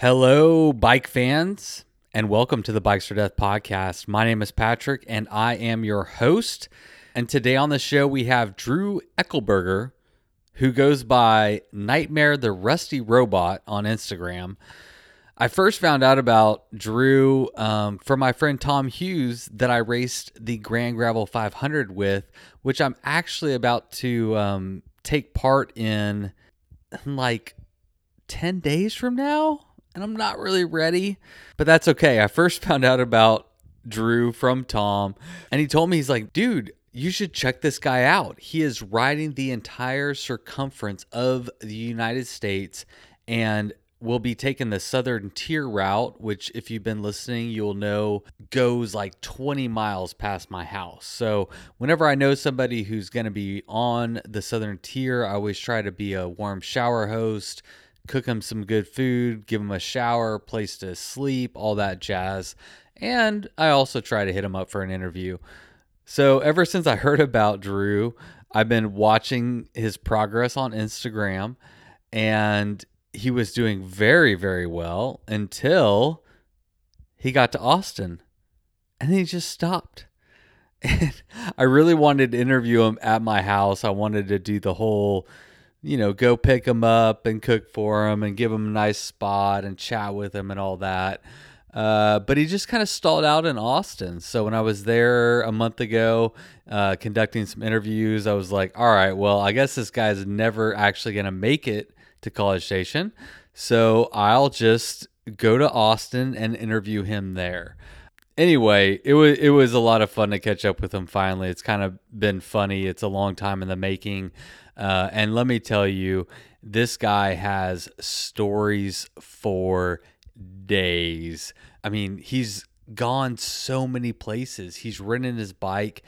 Hello, bike fans, and welcome to the Bikes or Death podcast. My name is Patrick, and I am your host. And today on the show, we have Drew Eckelberger, who goes by Nightmare the Rusty Robot on Instagram. I first found out about Drew um, from my friend Tom Hughes that I raced the Grand Gravel 500 with, which I'm actually about to um, take part in like 10 days from now. And I'm not really ready, but that's okay. I first found out about Drew from Tom, and he told me, he's like, dude, you should check this guy out. He is riding the entire circumference of the United States and will be taking the southern tier route, which, if you've been listening, you'll know goes like 20 miles past my house. So, whenever I know somebody who's going to be on the southern tier, I always try to be a warm shower host, cook them some good food, give them a shower, place to sleep, all that jazz. And I also try to hit them up for an interview. So, ever since I heard about Drew, I've been watching his progress on Instagram and he was doing very, very well until he got to Austin and he just stopped. And I really wanted to interview him at my house. I wanted to do the whole, you know, go pick him up and cook for him and give him a nice spot and chat with him and all that. Uh, but he just kind of stalled out in Austin. So when I was there a month ago, uh, conducting some interviews, I was like, all right, well, I guess this guy's never actually going to make it to College Station. So I'll just go to Austin and interview him there. Anyway, it was it was a lot of fun to catch up with him finally. It's kind of been funny. It's a long time in the making. Uh, and let me tell you, this guy has stories for days. I mean, he's gone so many places. He's ridden his bike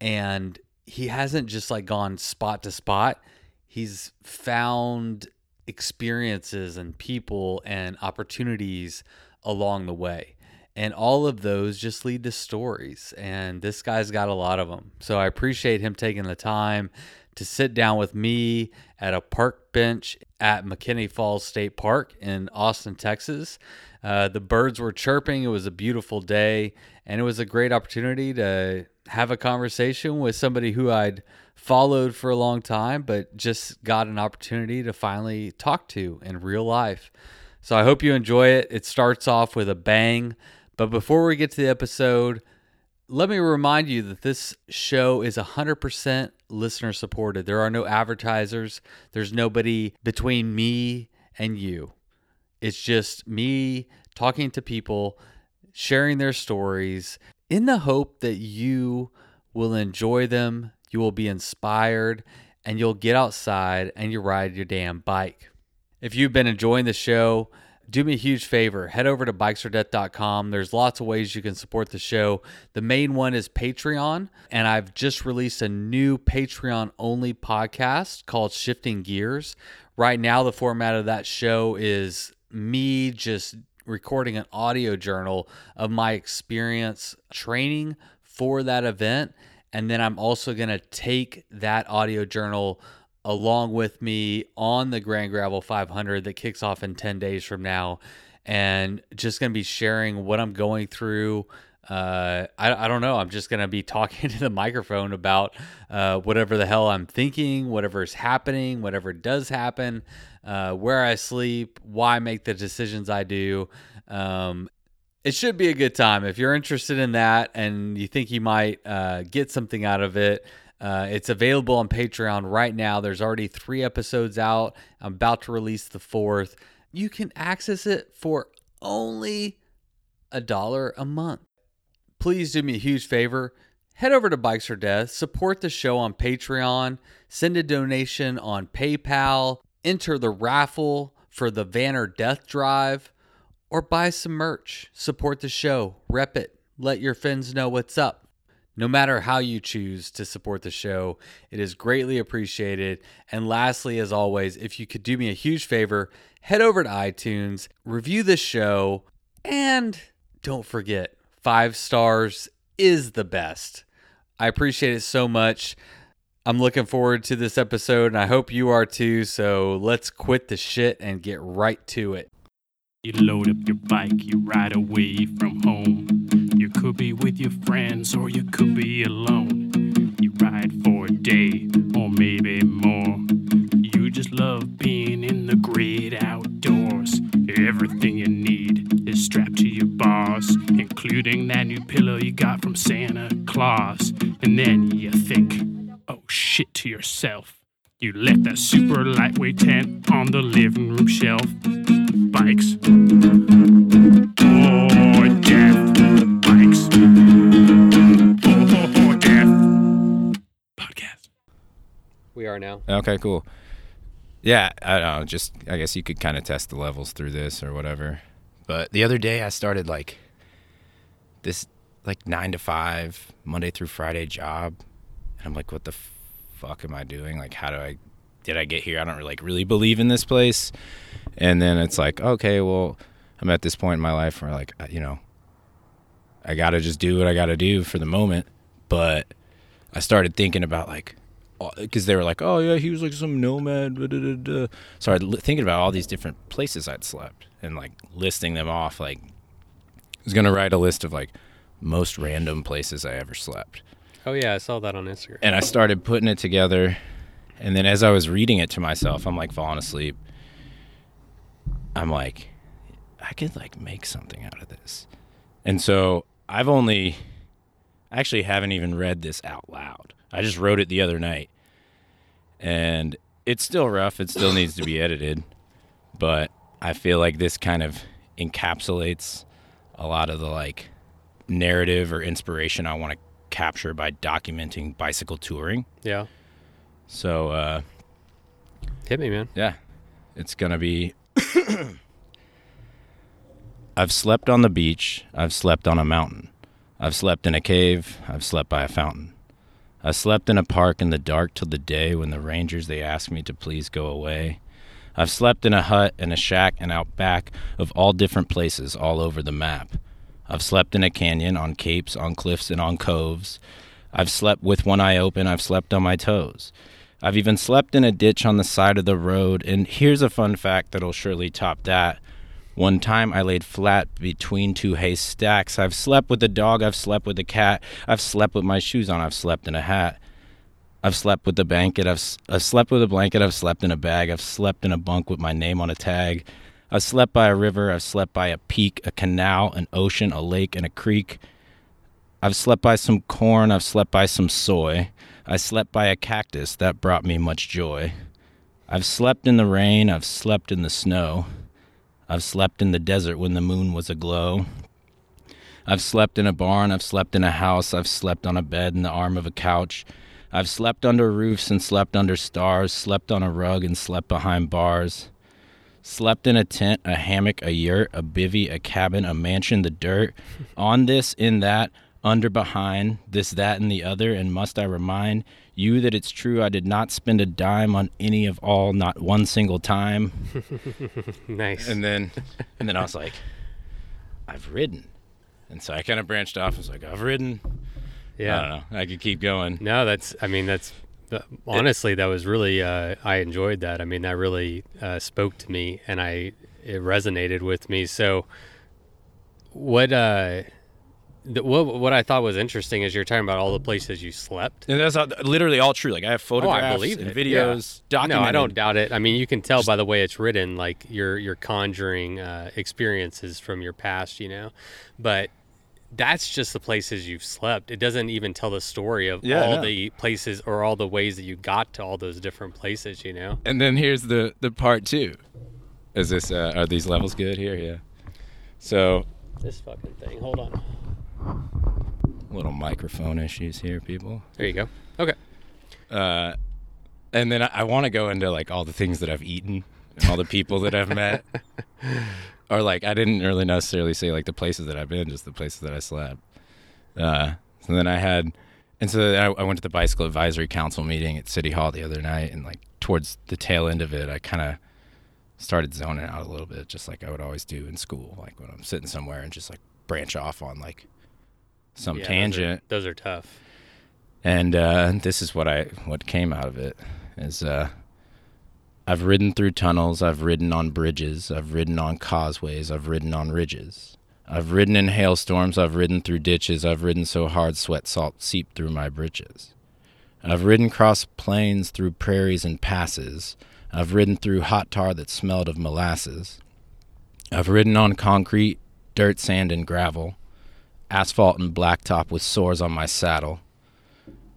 and he hasn't just like gone spot to spot. He's found experiences and people and opportunities along the way. And all of those just lead to stories. And this guy's got a lot of them. So I appreciate him taking the time to sit down with me at a park bench at McKinney Falls State Park in Austin, Texas. Uh, the birds were chirping. It was a beautiful day. And it was a great opportunity to have a conversation with somebody who I'd followed for a long time, but just got an opportunity to finally talk to in real life. So I hope you enjoy it. It starts off with a bang. But before we get to the episode, let me remind you that this show is 100% listener supported. There are no advertisers, there's nobody between me and you. It's just me talking to people, sharing their stories in the hope that you will enjoy them, you will be inspired, and you'll get outside and you ride your damn bike. If you've been enjoying the show, do me a huge favor. Head over to bikesordeath.com. There's lots of ways you can support the show. The main one is Patreon, and I've just released a new Patreon only podcast called Shifting Gears. Right now, the format of that show is me just recording an audio journal of my experience training for that event and then I'm also going to take that audio journal along with me on the Grand Gravel 500 that kicks off in 10 days from now. And just going to be sharing what I'm going through. Uh, I, I don't know. I'm just going to be talking to the microphone about uh, whatever the hell I'm thinking, whatever is happening, whatever does happen, uh, where I sleep, why I make the decisions I do. Um, it should be a good time if you're interested in that and you think you might uh, get something out of it. Uh, it's available on Patreon right now. There's already three episodes out. I'm about to release the fourth. You can access it for only a dollar a month. Please do me a huge favor. Head over to Bikes or Death, support the show on Patreon, send a donation on PayPal, enter the raffle for the Vanner Death Drive or buy some merch. Support the show, rep it, let your friends know what's up. No matter how you choose to support the show, it is greatly appreciated. And lastly, as always, if you could do me a huge favor, head over to iTunes, review the show, and don't forget, five stars is the best. I appreciate it so much. I'm looking forward to this episode, and I hope you are too. So let's quit the shit and get right to it. You load up your bike, you ride away from home. You could be with your friends or you could be alone. You ride for a day or maybe more. You just love being in the great outdoors. Everything you need is strapped to your bars, including that new pillow you got from Santa Claus. And then you think, oh shit, to yourself. You left that super lightweight tent on the living room shelf. Bikes. For death. We are now. Okay, cool. Yeah, I don't know. Just I guess you could kind of test the levels through this or whatever. But the other day I started like this like nine to five Monday through Friday job, and I'm like, what the fuck am I doing? Like, how do I? Did I get here? I don't really, like really believe in this place. And then it's like, okay, well, I'm at this point in my life where like, you know, I gotta just do what I gotta do for the moment. But I started thinking about like, because they were like, oh yeah, he was like some nomad. Da, da, da. So I li- thinking about all these different places I'd slept and like listing them off. Like, I was gonna write a list of like most random places I ever slept. Oh yeah, I saw that on Instagram. And I started putting it together. And then as I was reading it to myself, I'm like falling asleep. I'm like, I could like make something out of this. And so I've only, I actually haven't even read this out loud. I just wrote it the other night. And it's still rough. It still needs to be edited. But I feel like this kind of encapsulates a lot of the like narrative or inspiration I want to capture by documenting bicycle touring. Yeah. So, uh, Hit me, man. yeah, it's gonna be. I've slept on the beach. I've slept on a mountain. I've slept in a cave. I've slept by a fountain. I slept in a park in the dark till the day when the rangers they asked me to please go away. I've slept in a hut and a shack and out back of all different places all over the map. I've slept in a canyon, on capes, on cliffs, and on coves. I've slept with one eye open. I've slept on my toes. I've even slept in a ditch on the side of the road. And here's a fun fact that'll surely top that. One time I laid flat between two haystacks. I've slept with a dog. I've slept with a cat. I've slept with my shoes on. I've slept in a hat. I've slept with a blanket. I've, I've slept with a blanket. I've slept in a bag. I've slept in a bunk with my name on a tag. I've slept by a river. I've slept by a peak, a canal, an ocean, a lake, and a creek. I've slept by some corn. I've slept by some soy. I slept by a cactus that brought me much joy. I've slept in the rain. I've slept in the snow. I've slept in the desert when the moon was aglow. I've slept in a barn. I've slept in a house. I've slept on a bed in the arm of a couch. I've slept under roofs and slept under stars, slept on a rug and slept behind bars. Slept in a tent, a hammock, a yurt, a bivy, a cabin, a mansion, the dirt. On this, in that, under, behind, this, that, and the other. And must I remind you that it's true I did not spend a dime on any of all, not one single time. Nice. And then, and then I was like, I've ridden. And so I kind of branched off. I was like, I've ridden. yeah. I don't know. I could keep going. No, that's. I mean, that's. Honestly, that was really. Uh, I enjoyed that. I mean, that really uh, spoke to me, and I it resonated with me. So, what uh, the, what what I thought was interesting is you're talking about all the places you slept. And that's all, literally all true. Like I have photographs believe and it. videos, No, documented. I don't doubt it. I mean, you can tell by the way it's written, like you're you're conjuring uh, experiences from your past, you know. But that's just the places you've slept. It doesn't even tell the story of Yeah, all no. the places or all the ways that you got to all those different places, you know. And then here's the the part two. Is this uh, are these levels good here? Yeah. So This fucking thing. Hold on. Little microphone issues here, people. There you go. Okay. Uh, and then I, I want to go into like all the things that I've eaten and all the people that I've met. Or like I didn't really necessarily say like the places that I've been, just the places that I slept. Uh, so then I had, and so then I, I went to the bicycle advisory council meeting at City Hall the other night, and like towards the tail end of it, I kind of started zoning out a little bit, just like I would always do in school, like when I'm sitting somewhere and just like branch off on like some Yeah, those are- tangent Those are, tough. and uh, this is what I what came out of it is uh, I've ridden through tunnels, I've ridden on bridges, I've ridden on causeways, I've ridden on ridges. I've ridden in hailstorms, I've ridden through ditches, I've ridden so hard sweat salt seeped through my breeches. I've ridden across plains through prairies and passes. I've ridden through hot tar that smelled of molasses. I've ridden on concrete, dirt, sand, and gravel, asphalt and blacktop with sores on my saddle.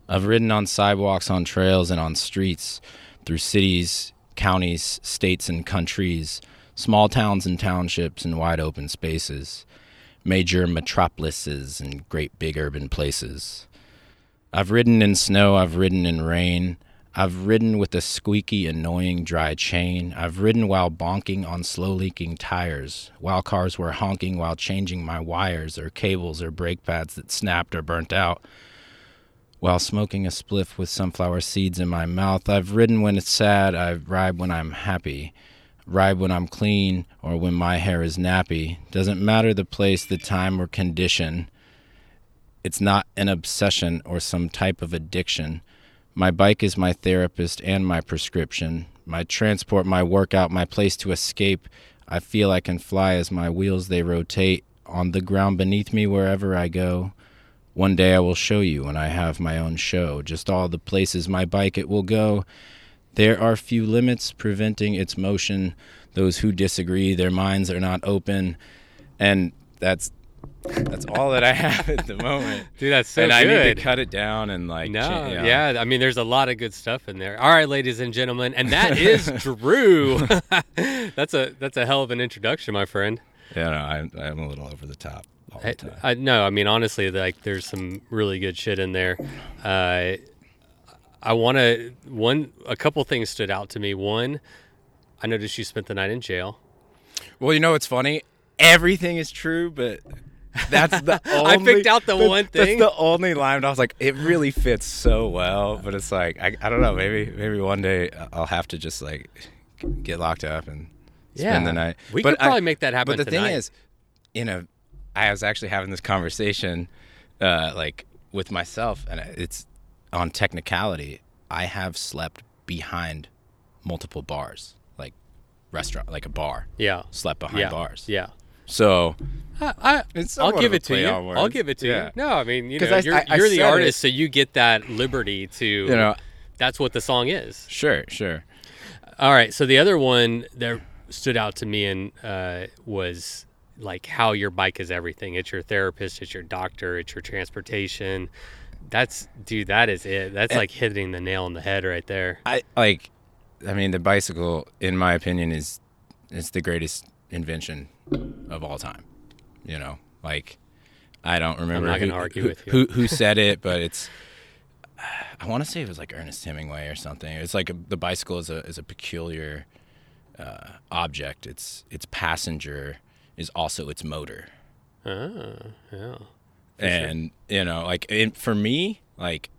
I've ridden on sidewalks, on trails, and on streets, through cities, counties, states, and countries, small towns and townships, and wide open spaces, major metropolises, and great big urban places. I've ridden in snow, I've ridden in rain. I've ridden with a squeaky, annoying dry chain. I've ridden while bonking on slow leaking tires, while cars were honking while changing my wires or cables or brake pads that snapped or burnt out. While smoking a spliff with sunflower seeds in my mouth, I've ridden when it's sad, I ride when I'm happy. Ride when I'm clean or when my hair is nappy. Doesn't matter the place, the time, or condition. It's not an obsession or some type of addiction. My bike is my therapist and my prescription. My transport, my workout, my place to escape. I feel I can fly as my wheels they rotate on the ground beneath me wherever I go. One day I will show you when I have my own show, just all the places my bike it will go. There are few limits preventing its motion. Those who disagree, their minds are not open. And that's that's all that I have at the moment. Dude, that's so and I need to cut it down and like no, know. yeah, I mean, there's a lot of good stuff in there. All right, ladies and gentlemen, and that is Drew. that's a that's a hell of an introduction, my friend. Yeah, no, I'm, I'm a little over the top all the I, time. I no, I mean honestly, like there's some really good shit in there. Uh, I want to one a couple things stood out to me. One, I noticed you spent the night in jail. Well, you know what's funny? Everything is true, but that's the only, I picked out the that's- one thing. That's the only line. but I was like, it really fits so well, but it's like I, I don't know. Maybe maybe one day I'll have to just like get locked up and spend the night. We But could probably I- make that happen. But the tonight. thing is, you know, I was actually having this conversation, uh, like with myself, and it's on technicality. I have slept behind multiple bars, like restaurant, like a bar. yeah, Slept behind yeah, bars. yeah. So I, I, It's I'll give it to you. on I'll give it to Yeah. you. No, I mean, you know, I- you're, I- I you're the said it. artist, so you get that liberty to. you know, that's what the song is. sure, sure. All right. So the other one that stood out to me and uh, was like how your bike is everything. It's your therapist. It's your doctor. It's your transportation. That's dude. That is it. That's And- like hitting the nail on the head right there. I like. I mean, the bicycle, in my opinion, is is the greatest invention of all time. You know, like I don't remember. not who, gonna argue who, with you. Who, who said it, but it's. I want to say it was like Ernest Hemingway or something. It's like a, the bicycle is a is a peculiar uh, object. Its its passenger is also its motor. Ah, yeah. and you know like in, for me like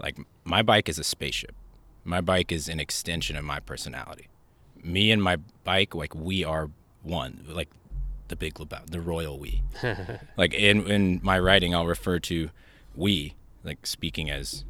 like my bike is a spaceship my bike is an extension of my personality me and my bike like we are one like the big Lebowski, the royal we like in in my writing i'll refer to we like speaking as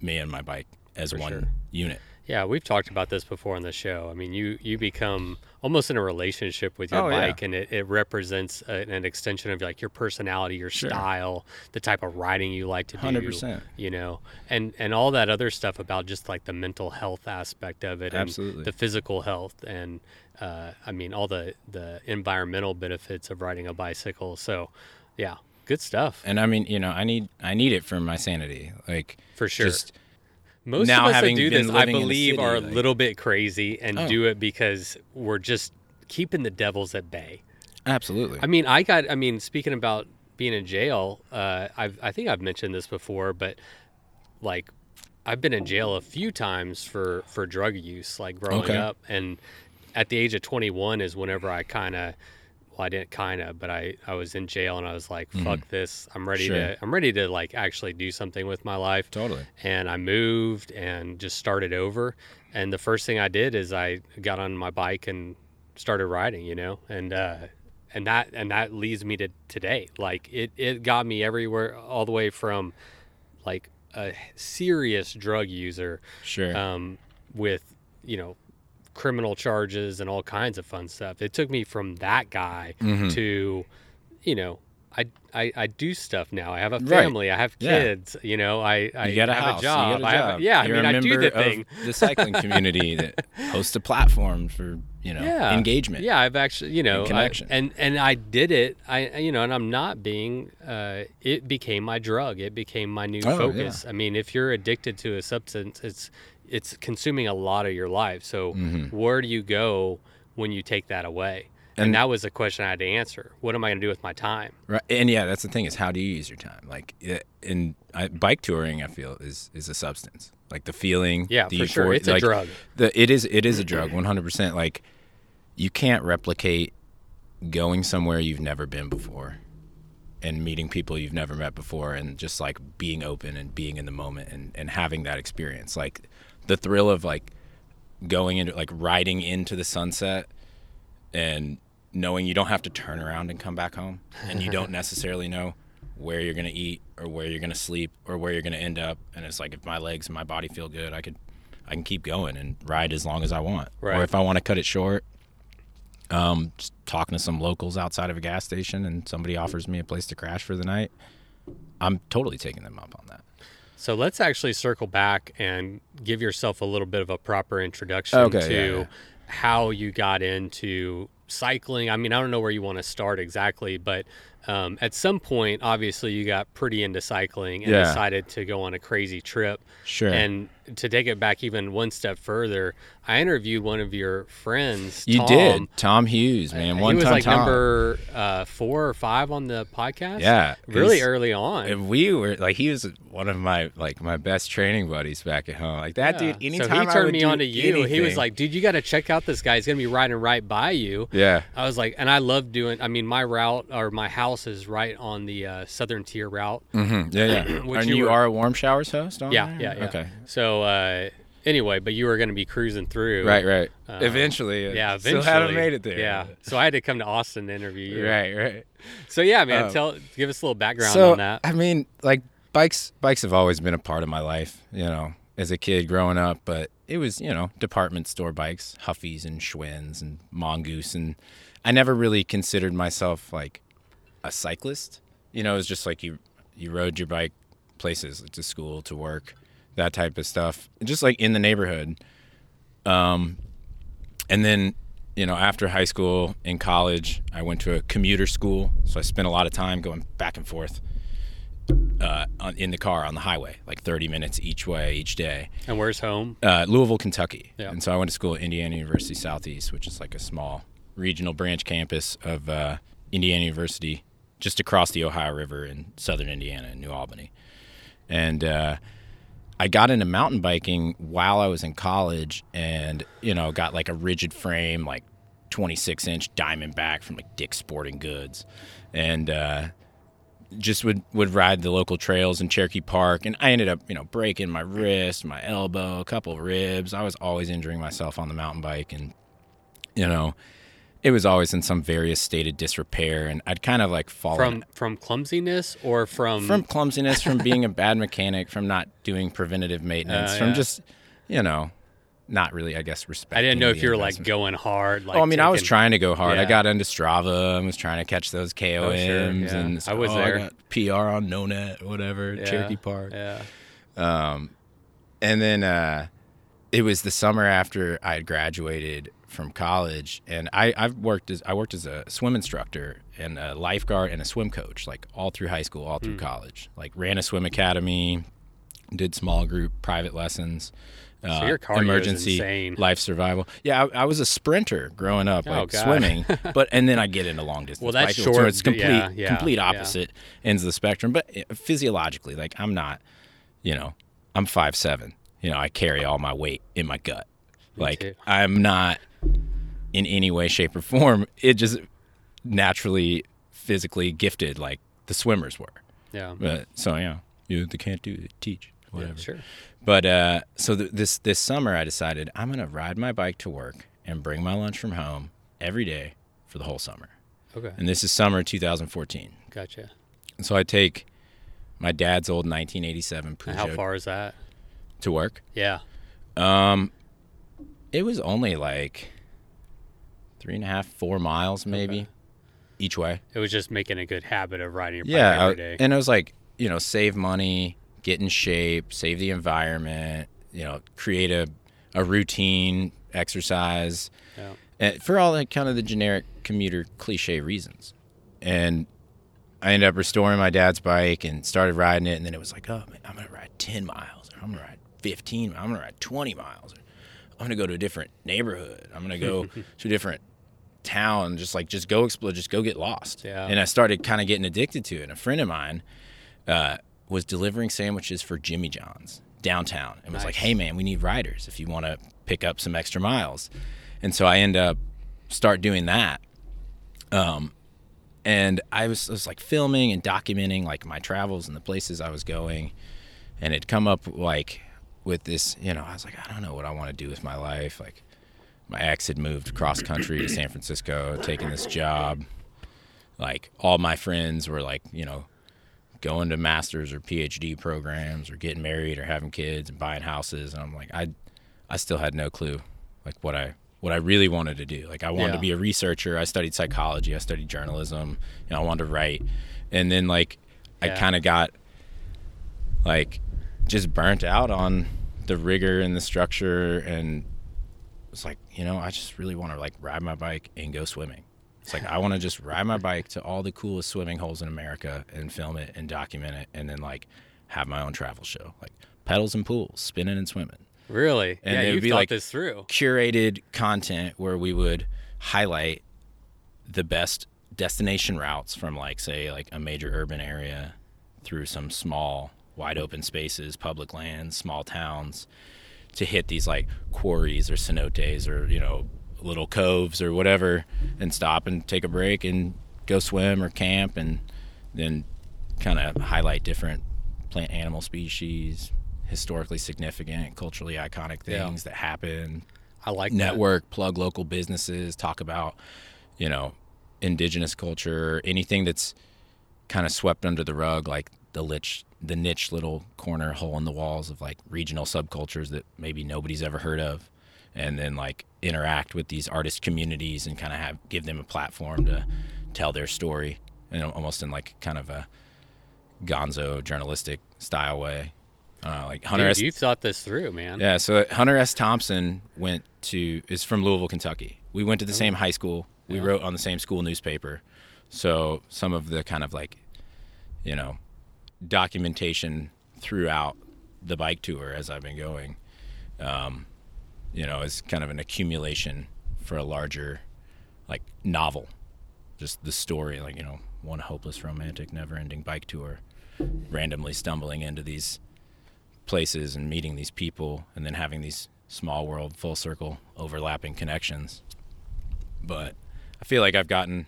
me and my bike as one sure. unit Yeah, we've talked about this before on the show. I mean, you you become almost in a relationship with your Oh, yeah. bike, and it, it represents a, an extension of like your personality, your style, the type of riding you like to do. 100%. You know, and and all that other stuff about just like the mental health aspect of it, Absolutely. and the physical health, and uh, I mean all the the environmental benefits of riding a bicycle. So, yeah, good stuff and i mean you know i need i need it for my sanity like for sure. just Most now of us that do this, I living in the believe, city, are a little bit crazy and Oh. do it because we're just keeping the devils at bay. absolutely I mean, I got. I mean, speaking about being in jail, uh, I've. I think I've mentioned this before, but like, I've been in jail a few times for for drug use, like growing Okay. up, and at the age of 21 is whenever I kind of. Well, I didn't kind of, but I, I was in jail and I was like, fuck this. I'm ready Mm-hmm. Sure. to, I'm ready to like actually do something with my life totally and I moved and just started over. And the first thing I did is I got on my bike and started riding, you know, and uh, and that and that leads me to today. Like it it got me everywhere, all the way from like a serious drug user sure um, with you know, criminal charges and all kinds of fun stuff. It took me from that guy Mm-hmm. to, you know, I, I, I do stuff now. I have a Right. family. I have Yeah. kids. You know, I, I You got a have house. a job. You a I have yeah, You're I mean, a I do member the thing. of the cycling community that hosts a platform for you know yeah. engagement. Yeah, I've actually, you know, I- connection. and and I did it. I, you know, and I'm not being. Uh, it became my drug. It became my new Oh, focus. I mean, if you're addicted to a substance, it's it's consuming a lot of your life. So Mm-hmm. where do you go when you take that away? And, And- that was the question I had to answer. What am I going to do with my time? Right. And yeah, that's the thing is how do you use your time? Like in I, bike touring, I feel is is a substance. Like the feeling. Yeah, the for sure. It's a drug. The it is it is a drug, one hundred percent. Like you can't replicate going somewhere you've never been before and meeting people you've never met before and just like being open and being in the moment and, and having that experience. Like the thrill of like going into like riding into the sunset and knowing you don't have to turn around and come back home and you don't necessarily know where you're going to eat or where you're going to sleep or where you're going to end up. And it's like if my legs and my body feel good I could I can keep going and ride as long as I want. Right. or if I want to cut it short um just talking to some locals outside of a gas station and somebody offers me a place to crash for the night I'm totally taking them up on that So let's actually circle back and give yourself a little bit of a proper introduction Okay, to yeah, yeah. how you got into cycling. I mean, I don't know where you want to start exactly, but um, at some point, obviously, you got pretty into cycling and Yeah. decided to go on a crazy trip. Sure. And to take it back even one step further, I interviewed one of your friends. you Tom. did Tom Hughes man He one was time like Tom. number uh, four or five on the podcast. Yeah, really early on. And we were like, he was one of my like my best training buddies back at home. Like that Yeah. dude. Anytime so he I turned would me on to you. He was like, "Dude, you got to check out this guy. He's gonna be riding right by you." yeah, I was like, and I love doing. I mean, my route or my house is right on the uh, southern tier route. Mm-hmm. yeah, yeah. And you you, were- are a warm showers host on Yeah, there? yeah, yeah. Okay, So uh, anyway, but you were gonna be cruising through. right, right. Uh, eventually, Yeah, eventually. still haven't made it there. Yeah. So I had to come to Austin to interview you. right, right. So yeah, man, Um, tell give us a little background so on that. I mean, like bikes, bikes have always been a part of my life. You know, as a kid growing up, but it was you know department store bikes, Huffies and Schwinn's and Mongoose, and I never really considered myself like a cyclist. You know, it was just like you you rode your bike places to school, to work, that type of stuff, just like in the neighborhood. Um, and then you know after high school in college i went to a commuter school so i spent a lot of time going back and forth uh, on, in the car on the highway like 30 minutes each way each day And where's home? uh, louisville kentucky Yeah. and so i went to school at indiana university southeast which is like a small regional branch campus of uh, indiana university just across the ohio river in southern indiana in new albany and uh, I got into mountain biking while I was in college and, you know, got like a rigid frame, like 26 inch Diamondback from like Dick's Sporting Goods. And, uh, just would, would ride the local trails in Cherokee Park. And I ended up, you know, breaking my wrist, my elbow, a couple of ribs. I was always injuring myself on the mountain bike. And, you know, it was always in some various state of disrepair. And I'd kind of like fallen From from clumsiness or from from clumsiness, from being a bad mechanic, from not doing preventative maintenance, Uh, from yeah. just you know, not really, I guess, respect. I didn't know if you were like going hard. Like oh, I mean, I was trying to go hard. I got into Strava. I was trying to catch those KOMs, yeah. and I was oh, there. got PR on No Net, whatever, Yeah, Cherokee Park. Yeah. And then uh, it was the summer after I had graduated from college, and I I've worked as I worked as a swim instructor and a lifeguard and a swim coach, like all through high school, all through Hmm. college. Like ran a swim academy, did small group private lessons. Uh, is emergency insane. life survival. Yeah, I, I was a sprinter growing up, Oh, like God. swimming. but and then I get into long distance. Well, that's biking, so it's complete, yeah, yeah, complete yeah. opposite ends of the spectrum. But uh, physiologically, like I'm not, you know, I'm five seven. You know, I carry all my weight in my gut. like too. I'm not in any way, shape, or form. It just naturally, physically gifted, like the swimmers were. Yeah. But so yeah, you they can't do it, teach Yeah, whatever. sure. But uh, so th- this this summer, I decided I'm gonna ride my bike to work and bring my lunch from home every day for the whole summer. Okay. And this is summer 2014. Gotcha. And so I take my dad's old 1987 And How far is that? to work. Yeah. It was only like three and a half, four miles maybe Okay. each way. It was just making a good habit of riding your bike Yeah, every and it was like you know, save money, get in shape, save the environment. You know, create a a routine, exercise, Yeah. and for all the kind of the generic commuter cliche reasons. And I ended up restoring my dad's bike and started riding it. And then it was like, oh, man, I'm going to ride 10 miles, or I'm going to ride 15, I'm going to ride 20 miles. Or I'm to go to a different neighborhood. I'm to go to a different town, just like, just go explore, just go get lost. Yeah. And I started kind of getting addicted to it. And a friend of mine uh, was delivering sandwiches for Jimmy John's downtown and was like, hey, man, we need riders if you want to pick up some extra miles. And so I end up start doing that. Um, and I was, I was like filming and documenting like my travels and the places I was going, and it come up like with this, you know, I was like, I don't know what I want to do with my life. Like, my ex had moved cross country to San Francisco, taking this job. Like, all my friends were like, you know, going to masters or PhD programs or getting married or having kids and buying houses, and I'm like, I, I still had no clue, like what I what I really wanted to do. Like I wanted Yeah. to be a researcher. I studied psychology. I studied journalism. You know, I wanted to write, and then like I kind of got like just burnt out on the rigor and the structure, and it's like you know I just really want to like ride my bike and go swimming. It's like I want to just ride my bike to all the coolest swimming holes in America and film it and document it, and then like have my own travel show, like pedals and pools, spinning and swimming Really? And yeah, it would be thought like- this through. curated content where we would highlight the best destination routes from like say like a major urban area through some small wide open spaces public lands small towns to hit these like quarries or cenotes or you know little coves or whatever and stop and take a break and go swim or camp and then kind of highlight different plant animal species historically significant culturally iconic Yeah. things that happen I like that. network, plug local businesses, talk about, you know, indigenous culture, anything that's kind of swept under the rug, like the niche, the niche little corner hole in the walls of like regional subcultures that maybe nobody's ever heard of, and then like interact with these artist communities and kind of have give them a platform to tell their story, and almost in like kind of a gonzo journalistic style way. Uh, like Hunter Dude, S. you've thought this through, man. Yeah, so Hunter S. Thompson went to is from Louisville, Kentucky. We went to the same high school. We Oh. Yeah. wrote on the same school newspaper. So some of the kind of like, you know, documentation throughout the bike tour as I've been going, um, you know, is kind of an accumulation for a larger, like novel, just the story, like you know, one hopeless romantic, never-ending bike tour, randomly stumbling into these places and meeting these people and then having these small world full circle overlapping connections. But i feel like i've gotten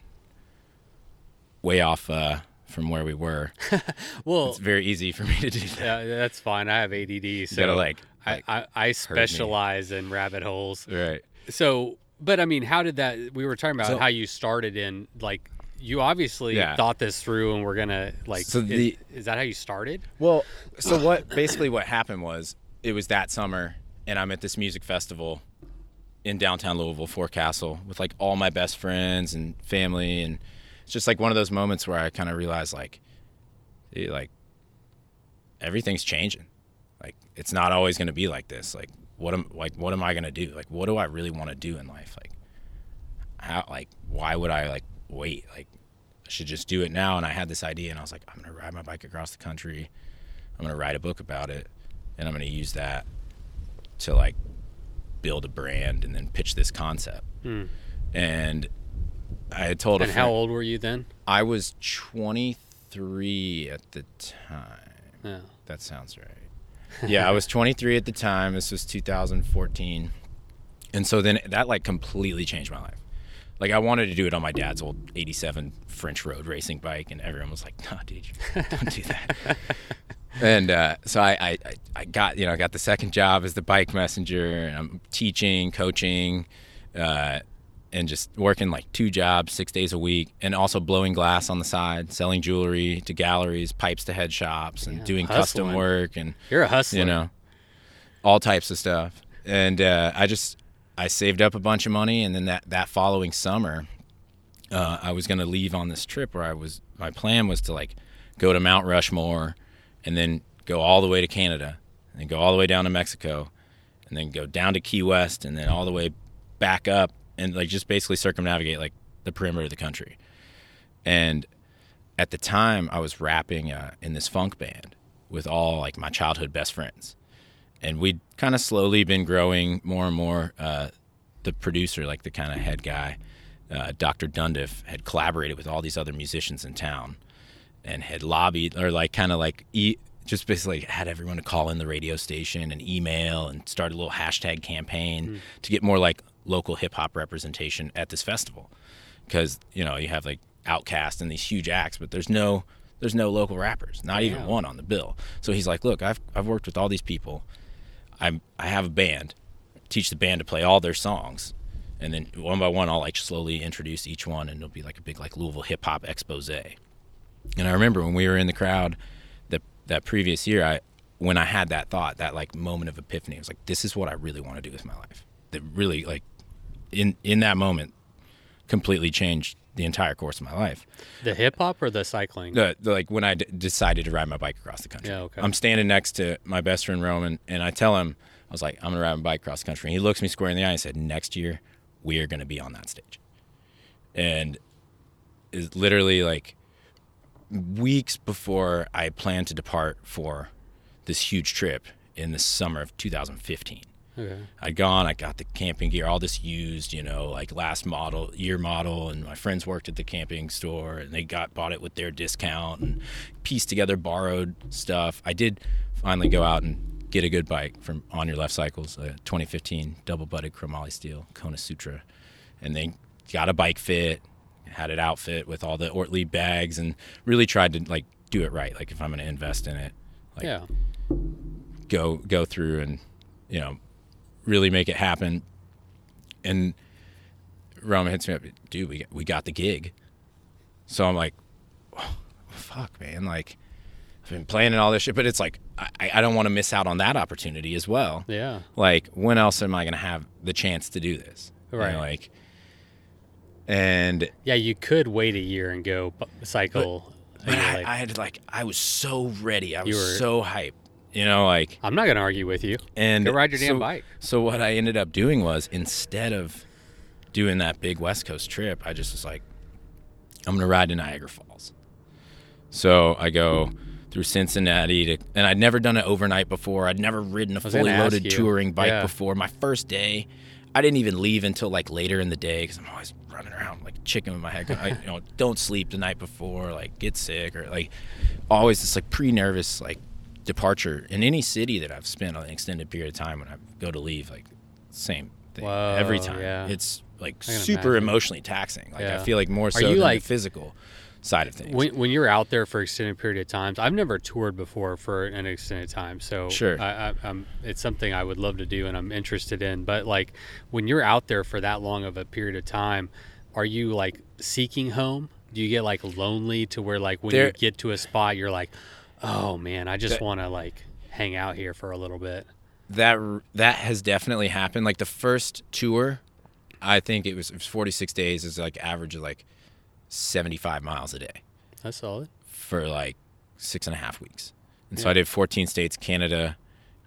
way off uh, from where we were Well, it's very easy for me to do that yeah, that's fine. I have ADD, so gotta, like- I, like, I, I specialize in rabbit holes. right So, but I mean, how did that? We were talking about So- how you started in like you obviously Yeah. thought this through, and we're gonna like. So is- the- is, that how you started? well so what basically what happened was it was that summer and i'm at this music festival in downtown louisville forecastle with like all my best friends and family and it's just like one of those moments where i kind of realize like eh, like everything's changing. Like it's not always going to be like this. Like what am like what am i going to do? Like what do i really want to do in life? Like how like why would i like wait? Like i should just do it now. And i had this idea and i was like i'm going to ride my bike across the country. I'm going to write a book about it. And i'm going to use that to like build a brand and then pitch this concept. Hmm. and i had told And how old were you then? i was 23 at the time Yeah. that sounds right. Yeah, I was 23 at the time. This was 2014. And so then that like completely changed my life. Like I wanted to do it on my dad's old 87 French road racing bike and everyone was like, "Nah, dude, don't do that." and uh, so I, I I- I got, you know, I got the second job as the bike messenger and I'm teaching, coaching, uh, and just working like two jobs, six days a week, and also blowing glass on the side, selling jewelry to galleries, pipes to head shops, and Yeah, doing hustling. custom work and You're a hustler. you know, all types of stuff. And uh, I just I saved up a bunch of money, and then that that following summer, uh, I was gonna leave on this trip where I was. My plan was to like go to Mount Rushmore, and then go all the way to Canada, and go all the way down to Mexico, and then go down to Key West, and then all the way back up, and like just basically circumnavigate like the perimeter of the country. And at the time, I was rapping uh, in this funk band with all like my childhood best friends, and we'd kind of slowly been growing more and more. Uh, the producer, like the kind of head guy, uh, Dr. Dundiff, had collaborated with all these other musicians in town, and had lobbied or like kind of like e- just basically had everyone to call in the radio station and email and start a little hashtag campaign to get more like local hip hop representation at this festival because you know you have like OutKast and these huge acts, but there's no there's no local rappers, not even Yeah. one on the bill. So he's like, look, I've I've worked with all these people. I I have a band, teach the band to play all their songs, and then one by one I'll like slowly introduce each one, and it'll be like a big like Louisville hip hop expose. And I remember when we were in the crowd that that previous year, I when I had that thought, that like moment of epiphany, I was like, this is what I really want to do with my life. That really like in in that moment completely changed the entire course of my life. The hip hop or the cycling? The, the like when I d- decided to ride my bike across the country. Yeah, okay. I'm standing next to my best friend Roman, and I tell him, I was like, I'm gonna ride my bike across the country. And he looks me square in the eye and said, Next year, we are gonna be on that stage. And is literally like weeks before I planned to depart for this huge trip in the summer of 2015. Okay. I'd gone, I got the camping gear, all this used, you know, like last model, year model, and my friends worked at the camping store and they got bought it with their discount and pieced together borrowed stuff. I did finally go out and get a good bike from On Your Left Cycles, a 2015 double butted chromoly steel Kona Sutra, and they got a bike fit, had it outfit with all the Ortlieb bags, and really tried to like do it right. Like if I'm going to invest in it, like yeah. go go through and you know really make it happen. And Roman hits me up, dude. We got, we got the gig. So I'm like, oh, fuck, man. Like I've been planning all this shit, but it's like I, I don't want to miss out on that opportunity as well. Yeah. Like when else am I going to have the chance to do this? You know, Right. like, and Yeah, you could wait a year and go cycle. a but I, later. I had like I was so ready. I was were- so hyped. You know, like I'm not gonna argue with you. and Go ride your damn so- bike. So what I ended up doing was instead of doing that big West Coast trip, I just was like, I'm gonna ride to Niagara Falls. So I go through Cincinnati to, and I'd never done it overnight before. I'd never ridden a fully loaded touring bike Yeah. before. My first day, I didn't even leave until like later in the day because I'm always running around like chicken with my head. I, you know, don't sleep the night before, like get sick or like always this like pre-nervous like departure in any city that I've spent an extended period of time when I go to leave. Like same thing Whoa, every time. yeah. It's like super imagine. emotionally taxing. Like Yeah. I feel like more so you, than like- the physical side of things. When, when you're out there for extended period of times, I've never toured before for an extended time, so Sure. I, I, I'm, it's something I would love to do and I'm interested in. But like when you're out there for that long of a period of time, are you like seeking home? Do you get like lonely to where like when There- you get to a spot, you're like, oh man, I just want to like hang out here for a little bit. that that has definitely happened. Like the first tour, I think it was it was 46 days. Is like average of like 75 miles a day That's solid. for like six and a half weeks. And so I did 14 states, Canada,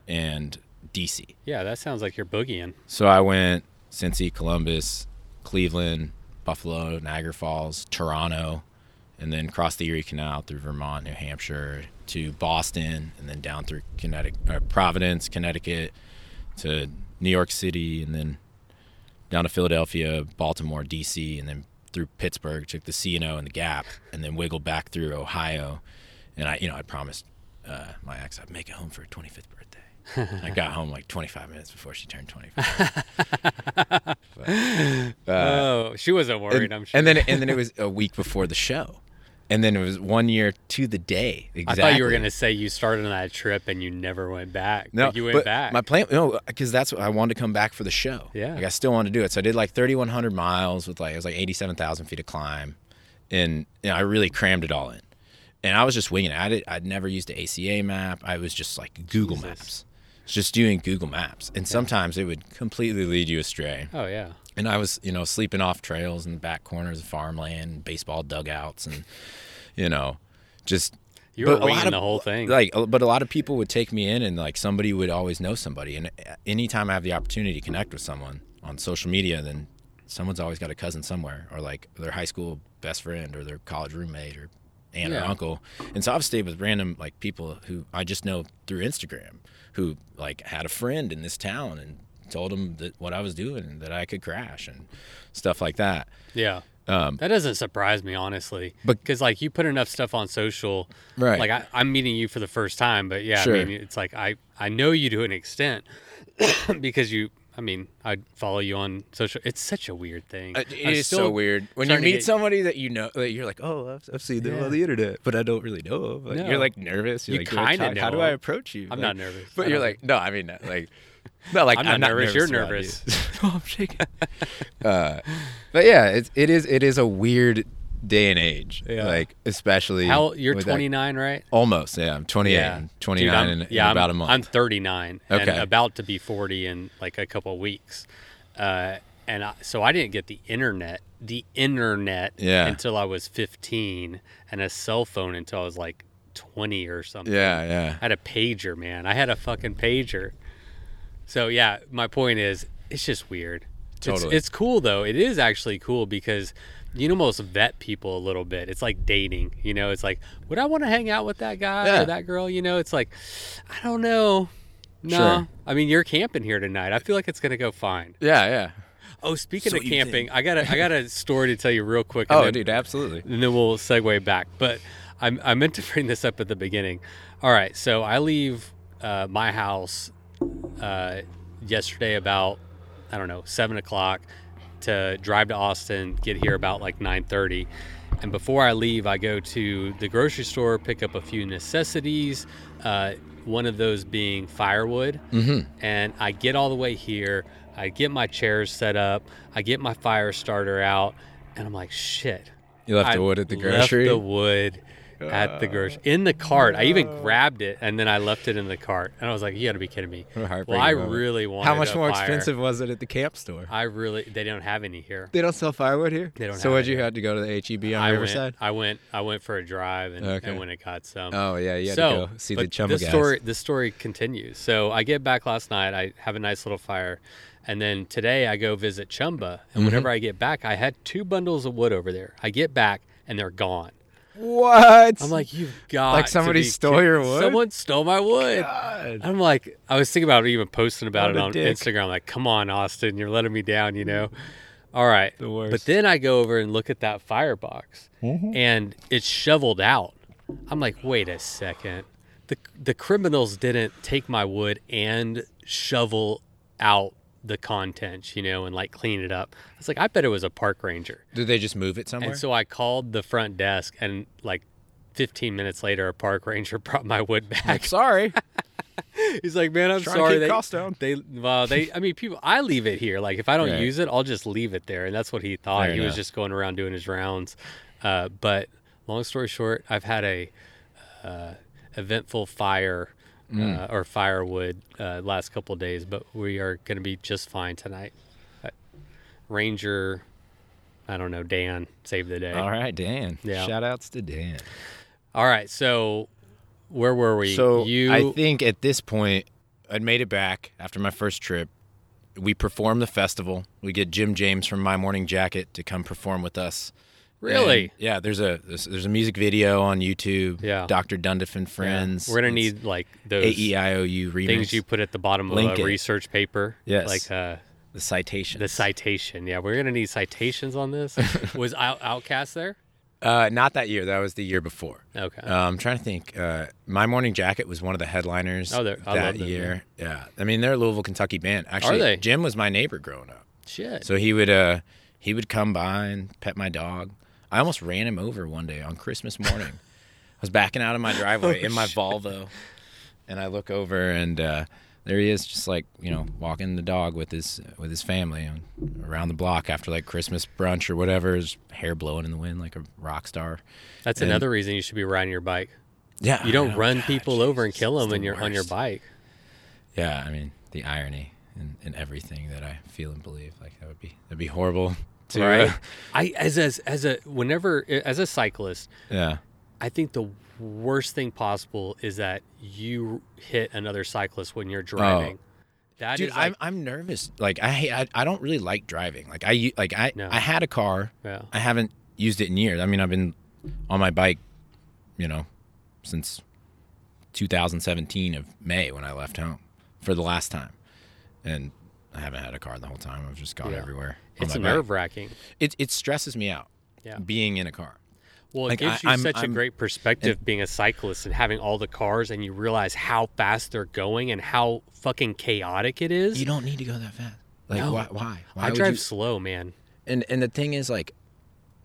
and DC. Yeah, that sounds like you're boogieing. So I went Cincy, Columbus, Cleveland, Buffalo, Niagara Falls, Toronto, and then crossed the Erie Canal through Vermont, New Hampshire to Boston, and then down through Connecticut, uh, Providence, Connecticut, to New York City, and then down to Philadelphia, Baltimore, D.C., and then through Pittsburgh, took the C&O and the Gap, and then wiggled back through Ohio. And I, you know, I promised uh, my ex I'd make it home for her 25th birthday. I got home like 25 minutes before she turned 25. oh, she wasn't worried. and, I'm sure. and then and then it was a week before the show, and then it was one year to the day. Exactly. I thought you were gonna say you started on that trip and you never went back. No, but you went back. My plan, no, because that's what I wanted to come back for the show. Yeah. like I still wanted to do it. So I did like 3,100 miles with like it was like 87,000 feet of climb, and you know, I really crammed it all in. And I was just winging it. I did, I'd never used the ACA map. I was just like Google Jesus. Maps. just doing Google Maps, and sometimes it would completely lead you astray. Oh yeah. And I was, you know, sleeping off trails in the back corners of farmland, baseball dugouts, and you know, just You were but a lot winging of- the whole thing. like uh, but a lot of people would take me in and like somebody would always know somebody and uh, anytime i have the opportunity to connect with someone on social media then someone's always got a cousin somewhere or like their high school best friend or their college roommate or aunt Yeah. or uncle and so i've stayed with random like people who i just know through instagram who like had a friend in this town and told them that what i was doing and that i could crash and stuff like that yeah. um, That doesn't surprise me, honestly. But- because like you put enough stuff on social, Right. Like I, I'm meeting you for the first time, but yeah, Sure. I mean, it's like I I know you to an extent because you. I mean, I follow you on social. It's such a weird thing. It I'm is so weird when you meet get- somebody that you know. That you're like, oh, I've, I've seen them Yeah. on the internet, but I don't really know them. Like, No. You're like nervous. You're You like, you're like, kinda how, how do I approach you? I'm Like, not nervous. But you're like, no, I mean, like, not like I'm not nervous, you're nervous. you. oh, I'm shaking. uh, but yeah, it, it is. It is a weird day and age. Yeah. Like especially How you're with that- 29, right? almost. Yeah, I'm 28. Yeah. I'm 29 Dude, I'm- in, in about I'm, a month. I'm 39 and Okay. about to be 40 in like a couple of weeks. Uh, and I, so I didn't get the internet, the internet, Yeah. until I was 15, and a cell phone until I was like 20 or something. yeah, yeah. I had a pager, man. I had a fucking pager. So yeah, my point is, it's just weird. Totally. It's, it's cool though. It is actually cool because you can almost vet people a little bit. It's like dating. You know, it's like, would I want to hang out with that guy Yeah. or that girl? You know, it's like, I don't know. No, Sure. I mean you're camping here tonight. I feel like it's gonna go fine. Yeah, yeah. Oh, speaking So of you camping, I got a I got a story to tell you real quick. Oh, then- dude, absolutely. and then we'll segue back. But I, I meant to bring this up at the beginning. All right, so I leave uh, my house uh, yesterday about I don't know seven o'clock to drive to Austin, get here about like nine thirty. And before I leave, I go to the grocery store, pick up a few necessities. Uh, one of those being firewood. Mm-hmm. And I get all the way here. I get my chairs set up. I get my fire starter out, and I'm like, shit. You left I the wood at the left grocery. the wood at the grocery in the cart. I even grabbed it and then I left it in the cart. And I was like, "You got to be kidding me!" Well, I moment. really wanted. How much more fire. expensive was it at the camp store? I really. They don't have any here. They don't sell firewood here. They don't So what'd you have to go to the HEB on I Riverside? went. I went. I went for a drive and, Okay. and went and got some. Oh yeah, you had so, to go see the this guys. story, this story continues. So I get back last night. I have a nice little fire, and then today I go visit Chumba. And Mm-hmm. whenever I get back, I had two bundles of wood over there. I get back and they're gone. What? I'm like, you've got Like to somebody be stole kid- your wood? Someone stole my wood. God. I'm like, I was thinking about even posting about What it on dick. Instagram. Like, come on, Austin, you're letting me down, you know? All right. The worst. But then I go over and look at that firebox Mm-hmm. and it's shoveled out. I'm like, wait a second. The, the criminals didn't take my wood and shovel out the contents, you know, and like clean it up. I was like, I bet it was a park ranger. Did they just move it somewhere? And so I called the front desk, and like 15 minutes later, a park ranger brought my wood back. sorry. He's like, "Man, I'm Trying to sorry." keep They, costs down. they, well, they, I mean, people. I leave it here. Like, if I don't Right. use it, I'll just leave it there, and that's what he thought. Fair he was just going around doing his rounds. Uh, but long story short, I've had a uh, eventful fire Mm. uh, or firewood uh, last couple of days, but we are going to be just fine tonight. Uh, Ranger, I don't know, Dan save the day. All right, Dan. Yeah. Shout outs to Dan. All right, so where were we? So you, I think at this point, I'd made it back after my first trip. We perform the festival. We get Jim James from My Morning Jacket to come perform with us. Really. And, yeah, there's a there's, there's a music video on YouTube. Yeah. Dr. Dundiff and Yeah. Friends. We're gonna It's need like those A E I O U remix. things you put at the bottom Link of a it. research paper. Yes. Like uh, the citation. the citation. Yeah, we're gonna need citations on this. Was Out- OutKast there? uh, not that year. That was the year before. Okay. Uh, I'm trying to think. Uh, My Morning Jacket was one of the headliners Oh, that love them, year. Yeah, I mean they're a Louisville, Kentucky band. Actually, they? Jim was my neighbor growing up, Shit. so he would uh he would come by and pet my dog. I almost ran him over one day on Christmas morning. I was backing out of my driveway in my Volvo, and I look over and uh, there he is, just like you know, walking the dog with his with his family around the block after like Christmas brunch or whatever. His hair blowing in the wind like a rock star. That's and- another reason you should be riding your bike. Yeah, You don't know. run God, people over and kill them when you're on your bike. Yeah, I mean the irony and in everything that I feel and believe. Like that would be that'd be horrible. To, uh, right. I as as as a whenever as a cyclist, yeah. I think the worst thing possible is that you hit another cyclist when you're driving. That Dude, is like, I'm I'm nervous. Like I I I don't really like driving. Like I like I No. I had a car. yeah. I haven't used it in years. I mean, I've been on my bike, you know, since 2017 of May when I left home for the last time, and I haven't had a car the whole time. I've just gone Yeah. everywhere. It's nerve wracking. It it stresses me out. Yeah. being in a car. Well, it Like, gives I- you I'm- such a I'm- great perspective being a cyclist and having all the cars, and you realize how fast they're going and how fucking chaotic it is. You don't need to go that fast. Like No. why? Why? Why I would drive you- slow, man. and and the thing is like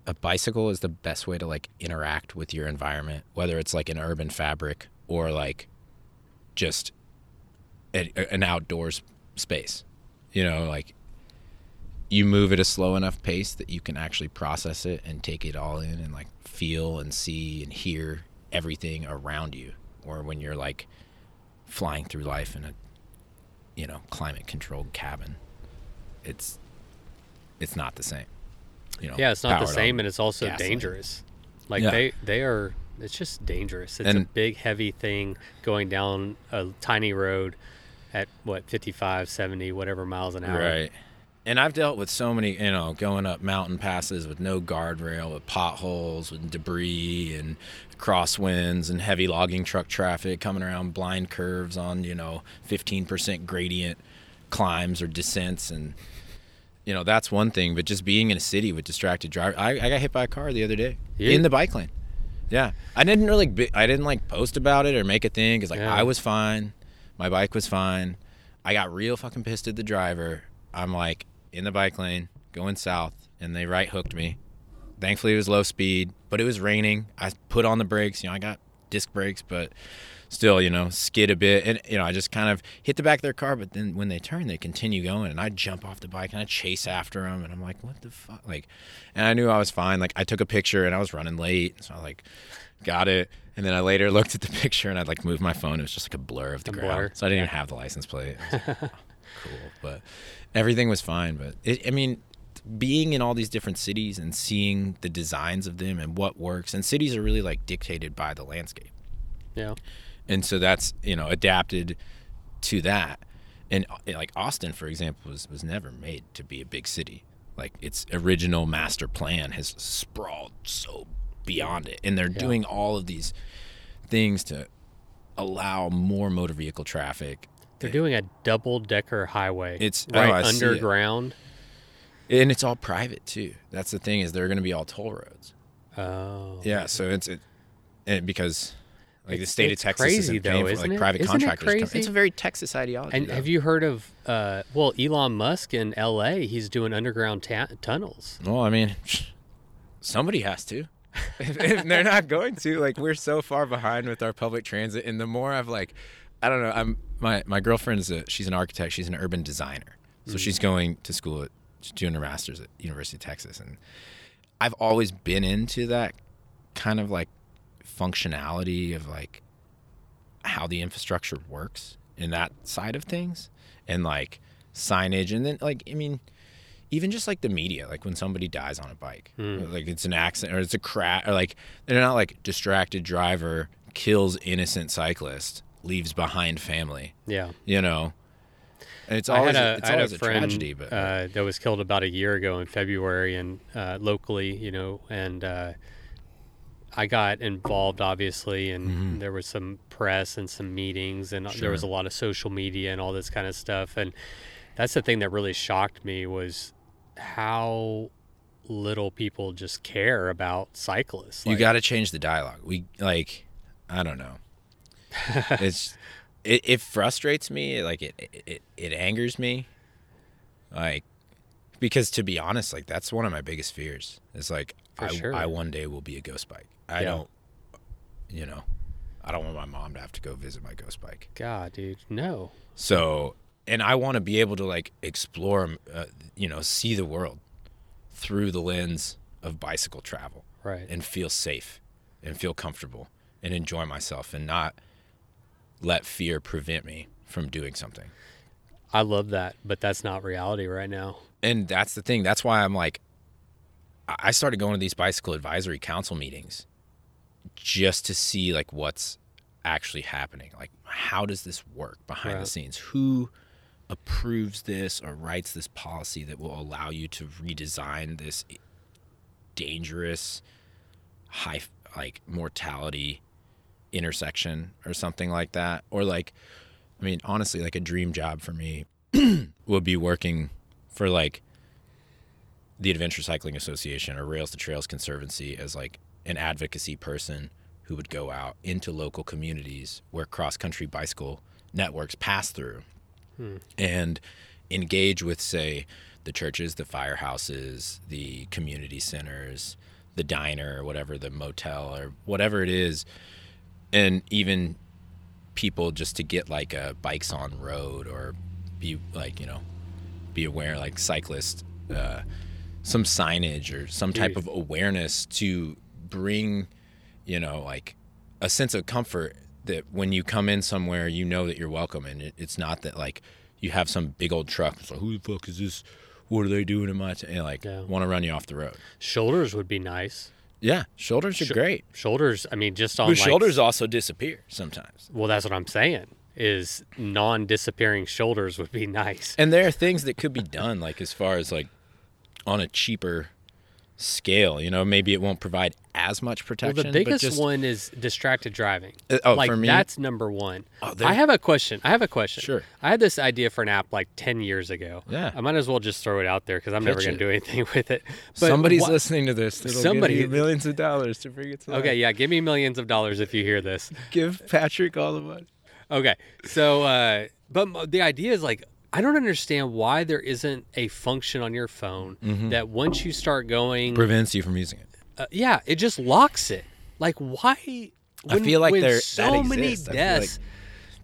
a bicycle is the best way to like interact with your environment whether it's like an urban fabric or like just a, a- an outdoors space you know like you move at a slow enough pace that you can actually process it and take it all in and like feel and see and hear everything around you or when you're like flying through life in a you know climate controlled cabin it's it's not the same you know Yeah, it's not the same, and it's also gasoline. dangerous. Like Yeah. they they are. It's just dangerous. It's a big, heavy thing going down a tiny road at what 55, 70, whatever miles an hour. Right. And I've dealt with so many, you know, going up mountain passes with no guardrail, with potholes, with debris and crosswinds and heavy logging truck traffic coming around blind curves on, you know, 15% gradient climbs or descents. And, you know, that's one thing. But just being in a city with distracted drivers, I, I got hit by a car the other day You? in the bike lane. Yeah. I didn't really, I didn't like post about it or make a thing because, like, Yeah. I was fine. My bike was fine. I got real fucking pissed at the driver. I'm like in the bike lane going south, and they right hooked me. Thankfully, it was low speed, but it was raining. I put on the brakes. You know, I got disc brakes, but still, you know, skid a bit. And, you know, I just kind of hit the back of their car, but then when they turn, they continue going. And I jump off the bike and I chase after them. And I'm like, what the fuck? Like, and I knew I was fine. Like, I took a picture and I was running late. So I, like, got it. And then I later looked at the picture and I like moved my phone. It was just like a blur of the A ground. blur. So I didn't even have the license plate. Like, cool, but everything was fine. But it, I mean, being in all these different cities and seeing the designs of them and what works, and cities are really like dictated by the landscape, Yeah. and so that's you know adapted to that. And uh, like Austin, for example, was was never made to be a big city. Like its original master plan has sprawled so beyond it, and they're Yeah. doing all of these things to allow more motor vehicle traffic They're doing a double decker highway. It's- oh, right I see it. underground. and it's all private too. That's the thing is they're going to be all toll roads. Oh. Yeah, so it's it, and because like the state of Texas crazy, isn't though, for isn't like it? private Isn't contractors. come- crazy? It's a very Texas ideology. And though. have you heard of uh, well Elon Musk in L.A. He's doing underground ta- tunnels. Well, I mean, somebody has to. if, if they're not going to, like, we're so far behind with our public transit. And the more I've like, I don't know. I'm my my girlfriend's a she's an architect. She's an urban designer. So mm. she's going to school at she's doing her master's at University of Texas. And I've always been into that kind of like functionality of like how the infrastructure works in that side of things and like signage and then like I mean even just like the media like when somebody dies on a bike hmm. like it's an accident or it's a crash or like they're not like distracted driver kills innocent cyclist leaves behind family Yeah. you know and it's I always had a, it's I had a a, friend tragedy but uh, that was killed about a year ago in February and uh, locally, you know, and uh, I got involved obviously, and Mm-hmm. there was some press and some meetings, and there was a lot of social media and all this kind of stuff, and that's the thing that really shocked me was how little people just care about cyclists. you got to change the dialogue we like i don't know it's it, it frustrates me like it, it it angers me like because to be honest like that's one of my biggest fears is like For I, sure. I one day will be a ghost bike i Yeah. don't you know i don't want my mom to have to go visit my ghost bike God, dude, no. so and i want to be able to like explore uh, you know see the world through the lens of bicycle travel Right. and feel safe and feel comfortable and enjoy myself and not let fear prevent me from doing something. I love that, but that's not reality right now. And that's the thing. That's why I'm like, I started going to these bicycle advisory council meetings just to see like what's actually happening. Like, how does this work behind Right. the scenes? Who approves this or writes this policy that will allow you to redesign this dangerous, high like mortality intersection or something like that? Or like, I mean, honestly, like a dream job for me would be working for like the Adventure Cycling Association or Rails to Trails Conservancy as like an advocacy person who would go out into local communities where cross country bicycle networks pass through hmm. and engage with say the churches, the firehouses, the community centers, the diner or whatever, the motel or whatever it is, and even people just to get like a bikes on road or be like you know be aware like cyclists uh, some signage or some type of awareness to bring you know like a sense of comfort that when you come in somewhere you know that you're welcome and it, it's not that like you have some big old truck it's like who the fuck is this what are they doing in my t-? and like Yeah. want to run you off the road Shoulders would be nice. Yeah shoulders are Sh- great Shoulders, I mean, just on but like, shoulders also disappear sometimes Well, that's what I'm saying. Is non-disappearing shoulders would be nice. And there are things that could be done, like as far as like on a cheaper scale. You know, maybe it won't provide as much Well, protection. the but biggest just- one is distracted driving. Uh, oh, like for me? that's number one. Oh, I have a question. I have a question. Sure. I had this idea for an app like ten years ago. Yeah. I might as well just throw it out there because I'm never going to do anything with it. But Somebody's wha- listening to this. That'll Somebody- millions of dollars to bring it to life. Okay, yeah, give me millions of dollars if you hear this. Give Patrick all the money. Okay, so uh, but the idea is like I don't understand why there isn't a function on your phone Mm-hmm. that once you start going, Prevents you from using it. uh, yeah, it just locks it. Like why? I feel like there's so that many feel like- deaths.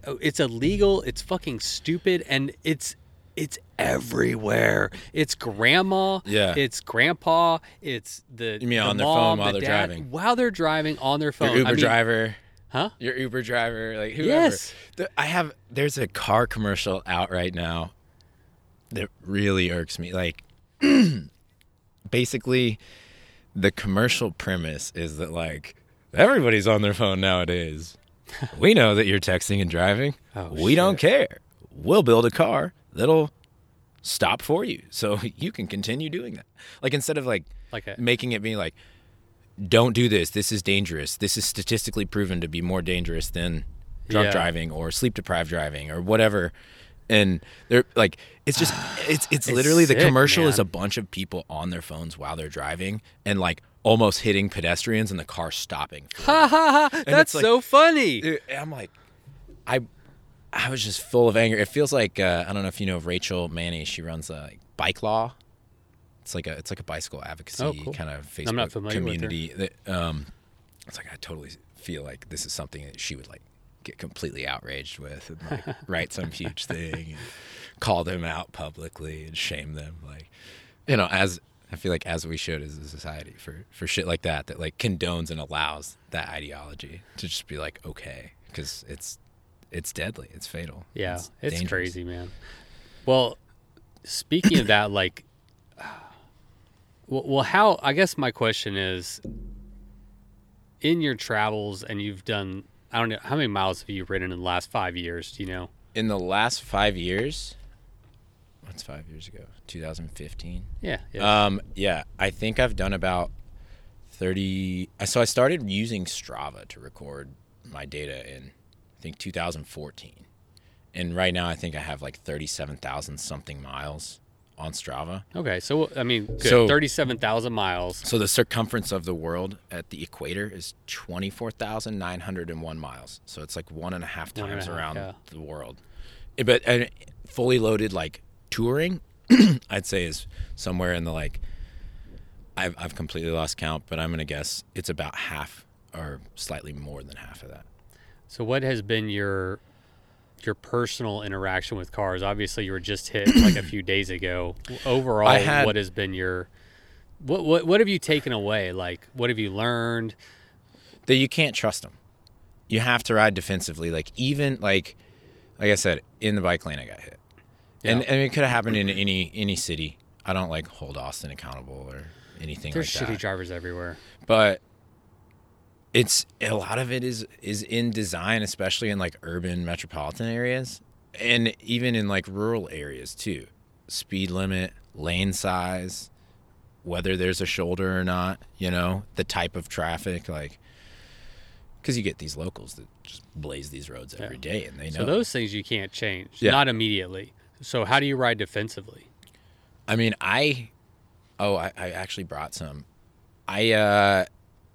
oh, It's illegal. It's fucking stupid, and it's it's everywhere. It's grandma. Yeah. It's grandpa. It's the You mean the on their mom, phone while the they're dad, driving? While they're driving on their phone. Your Uber I mean, driver. Huh? Your Uber driver, like whoever. Yes. I have. There's a car commercial out right now that really irks me. Like, basically, the commercial premise is that like everybody's on their phone nowadays. we know that you're texting and driving. Oh, we don't care. We'll build a car that'll stop for you, so you can continue doing that. Like instead of like Like a making it be like don't do this this is dangerous this is statistically proven to be more dangerous than drunk Yeah. driving or sleep deprived driving or whatever and they're like it's just it's it's, literally the sick, commercial is a bunch of people on their phones while they're driving and like almost hitting pedestrians and the car stopping ha ha ha. That's like- so funny. Dude, I'm like, I, I was just full of anger. It feels like uh, I don't know if you know Rachel Manny. She runs a like, bike law. It's like a it's like a bicycle advocacy Oh, cool. kind of Facebook I'm not familiar with her. community. That um, it's like I totally feel like this is something that she would like get completely outraged with and like write some huge thing and call them out publicly and shame them like you know as I feel like as we should as a society for for shit like that that like condones and allows that ideology to just be like okay because it's it's deadly it's fatal Yeah, it's, dangerous. crazy, man. Well, speaking of that, like, well, well, how? I guess my question is, in your travels, and you've done, I don't know, how many miles have you ridden in the last five years? Do you know? in the last five years what's five years ago 2015 Yeah. yeah. Um, yeah, I think I've done about 30. So I started using Strava to record my data in, I think, 2014. And right now, I think I have like 37,000 something miles on Strava. okay. So I mean, good. so- Thirty-seven thousand miles. So the circumference of the world at the equator is 24,901 miles. So it's like one and a half and a times half, around yeah. the world. Eh, But and fully loaded, like touring, I'd say is somewhere in the like, I've, I've completely lost count, but I'm going to guess it's about half or slightly more than half of that. So what has been your your personal interaction with cars? Obviously, you were just hit like a few days ago. Overall, had- what has been your what what what have you taken away? Like, what have you learned? that you can't trust them. You have to ride defensively. Like even like like I said, in the bike lane, I got hit, and and it could have happened in any any city. I don't like hold Austin accountable or anything There's like shitty that. drivers everywhere. but it's a lot of it is is in design especially in like urban metropolitan areas and even in like rural areas too speed limit lane size whether there's a shoulder or not you know the type of traffic like because you get these locals that just blaze these roads every Yeah. day and they know So those things you can't change, Yeah. not immediately. So how do you ride defensively? I mean, I oh, I, I actually brought some. I uh,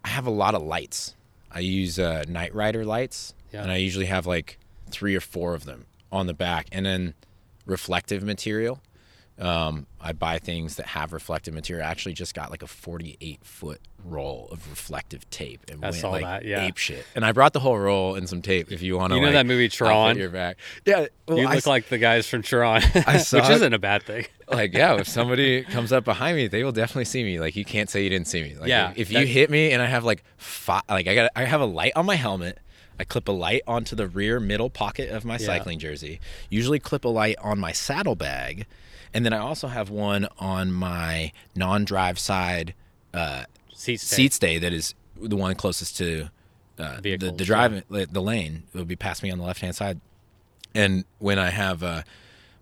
I have a lot of lights. I use uh, NiteRider lights, Yeah. and I usually have like three or four of them on the back, and then reflective material. Um, I buy things that have reflective material. I actually just got like a 48 foot roll of reflective tape and I went like that, yeah. ape shit. And I brought the whole roll and some tape if you want to. You know like, that movie Tron? Your back. Yeah, well, you I look like the guys from Tron, I which isn't a bad thing. like yeah if somebody comes up behind me they will definitely see me like you can't say you didn't see me like Yeah, if, if you hit me and i have like five like i got i have a light on my helmet i clip a light onto the rear middle pocket of my Yeah. cycling jersey usually clip a light on my saddlebag and then i also have one on my non-drive side uh, Seat stay. seat stay that is the one closest to uh, the, Vehicles, the drive the lane it would be past me on the left hand side and when I have uh,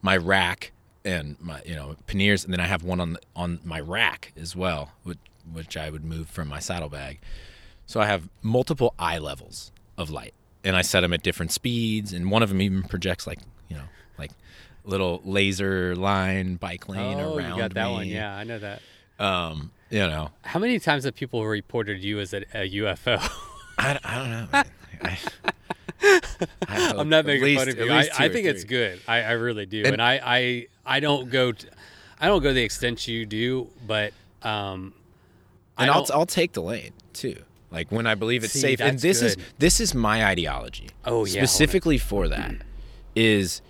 my rack and my you know panniers, and then I have one on the, on my rack as well, which, which I would move from my saddlebag. So I have multiple eye levels of light, and I set them at different speeds, and one of them even projects like you know little laser line bike lane Oh, around you got that me. one. Yeah, I know that. Um, you know, How many times have people reported you as a, a UFO? I, I don't know. man. I, I I'm not making least- fun of you. I, I think it's good. I, I really do. And- And, I, I I don't go t I don't go the extent you do, but um and I'll, I'll take the lane too. Like when I believe it's See, safe, and this is this is my ideology. Oh, yeah, specifically for that is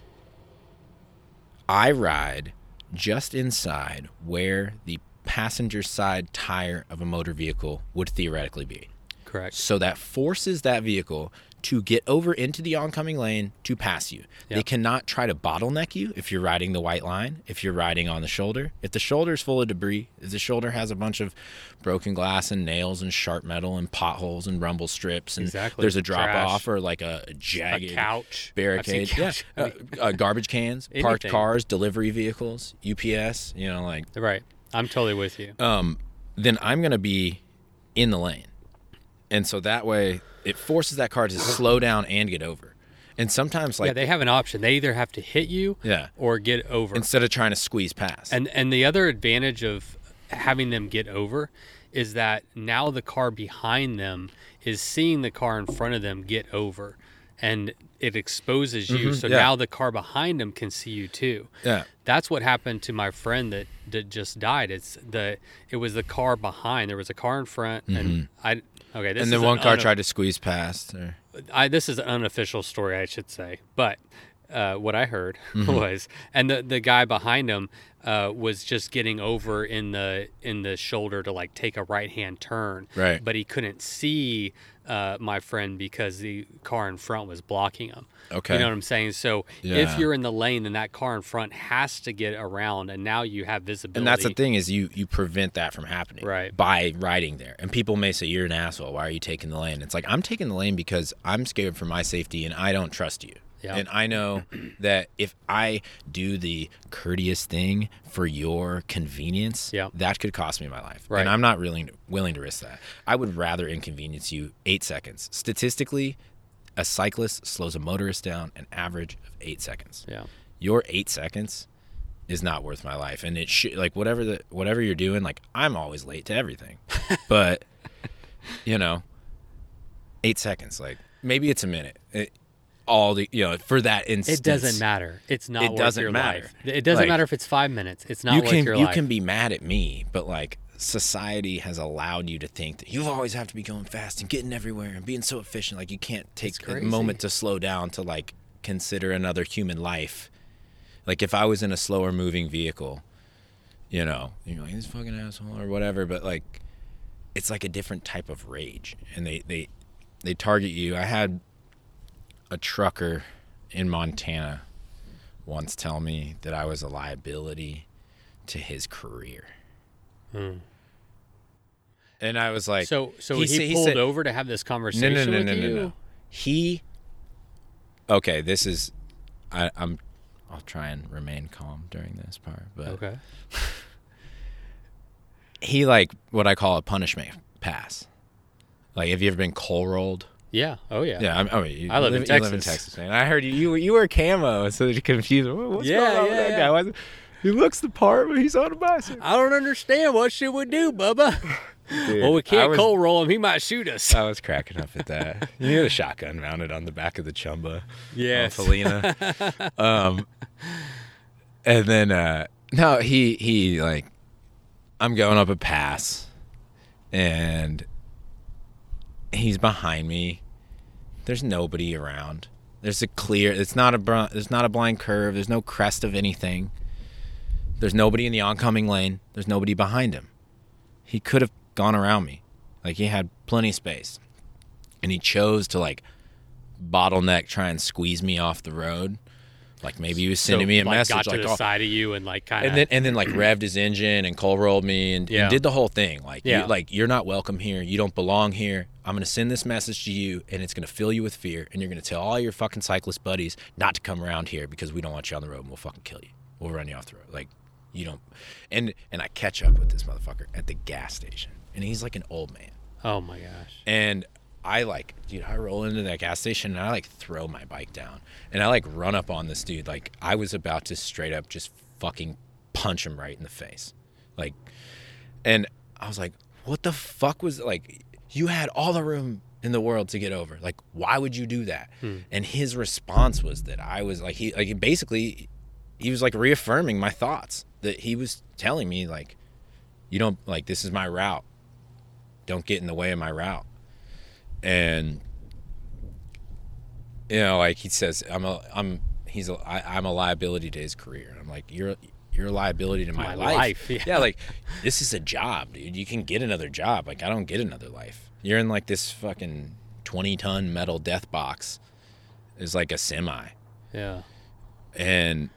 I ride just inside where the passenger side tire of a motor vehicle would theoretically be. correct. So that forces that vehicle to get over into the oncoming lane to pass you. They cannot try to bottleneck you if you're riding the white line, if you're riding on the shoulder. If the shoulder is full of debris, if the shoulder has a bunch of broken glass and nails and sharp metal and potholes and rumble strips and Exactly. there's a drop Trash. off or like a, jagged A couch. Barricade, yeah, uh, uh, garbage cans, parked cars, delivery vehicles, UPS, you know, like Right. I'm totally with you. um, then I'm going to be in the lane. And so that way it forces that car to slow down and get over. And sometimes like yeah, they have an option. They either have to hit you Yeah. or get over. instead of trying to squeeze past. And and the other advantage of having them get over is that now the car behind them is seeing the car in front of them get over and it exposes you. So Mm-hmm. yeah. now the car behind them can see you too. yeah. That's what happened to my friend that, that just died. It's the it was the car behind. There was a car in front and I okay, this. And then one car tried to squeeze past or I this is an unofficial story, I should say, but uh, what I heard Mm-hmm. was, and the the guy behind him uh, was just getting over in the in the shoulder to like take a right hand turn, Right. But he couldn't see uh, my friend because the car in front was blocking him. Okay. you know what I'm saying. So Yeah. if you're in the lane, then that car in front has to get around, and now you have visibility. and that's the thing is you you prevent that from happening Right. by riding there and people may say you're an asshole why are you taking the lane it's like i'm taking the lane because i'm scared for my safety and i don't trust you Yeah. and i know that if i do the courteous thing for your convenience Yeah. that could cost me my life Right. and i'm not willing to, willing to risk that i would rather inconvenience you eight seconds statistically a cyclist slows a motorist down an average of eight seconds Yeah. your eight seconds is not worth my life and it should like whatever the whatever you're doing like i'm always late to everything but you know eight seconds like maybe it's a minute it, all the you know for that instance It doesn't matter. It's not It doesn't matter. life. It doesn't Like, matter if it's five minutes. It's not you can you life. can be mad at me but like society has allowed you to think that you always have to be going fast and getting everywhere and being so efficient like you can't take a moment to slow down to like consider another human life like if i was in a slower moving vehicle you know you're like this fucking asshole or whatever but like it's like a different type of rage and they they they target you i had a trucker in Montana once tell me that I was a liability to his career. Hmm. And I was like, so so he he, sa- he pulled said- over to have this conversation no, no, with no, you. no, no. He, okay, this is, I, I'm, I'll try and remain calm during this part, but Okay. he like what I call a punishment pass. Like, have you ever been coal rolled? Yeah. Oh yeah. Yeah, I'm, I mean, you I live in you live in Texas. Texas, man. I heard you you, were- you were camo, so you're confused. What's Yeah, going on with yeah, that yeah. guy? Why is it- he looks the part, but he's on a bicycle. I don't understand. What should we do, Bubba? Dude, well, we can't was, coal roll him. He might shoot us. I was cracking up at that. you had a shotgun mounted on the back of the Chumba. Yes. on Felina. um, and then uh, no, he he like, I'm going up a pass, and he's behind me. There's nobody around. There's a clear. It's not a there's not a blind curve. There's no crest of anything. There's nobody in the oncoming lane. There's nobody behind him. He could have gone around me. Like he had plenty of space. And he chose to like bottleneck try and squeeze me off the road. Like maybe he was sending So, me a like, message Got to like the oh, side of you and like kind of. and then and then like revved his engine and coal rolled me and, and did the whole thing. Like Yeah. you, like you're not welcome here. You don't belong here. I'm gonna send this message to you, and it's gonna fill you with fear. And you're gonna tell all your fucking cyclist buddies not to come around here because we don't want you on the road. and We'll fucking kill you. We'll run you off the road. Like you don't. And and I catch up with this motherfucker at the gas station, and he's like an old man. oh my gosh. And I like, dude, I roll into that gas station and I like throw my bike down and I like run up on this dude. Like I was about to straight up just fucking punch him right in the face. Like, and I was like, what the fuck was like, you had all the room in the world to get over. Like, why would you do that? Hmm. And his response was that I was like, he, like, basically, he was like reaffirming my thoughts that he was telling me, like, you don't, like, this is my route. Don't get in the way of my route and you know like he says i'm a i'm he's a I, i'm a liability to his career. And i'm like you're you're a liability to my, My life, life, yeah. like this is a job dude. You can get another job. Like i don't get another life. You're in like this fucking 20 ton metal death box. Is like a semi. Yeah. and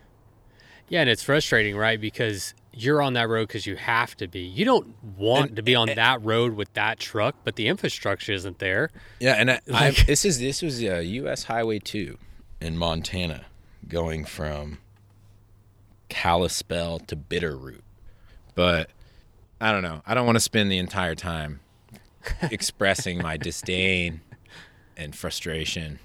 Yeah, and it's frustrating, right? Because you're on that road because you have to be. You don't want And- to be on and- that road with that truck, but the infrastructure isn't there. Yeah, and I, I, Like- this is this was uh, U.S. Highway two in Montana, going from Kalispell to Bitterroot. But I don't know. I don't want to spend the entire time expressing my disdain and frustration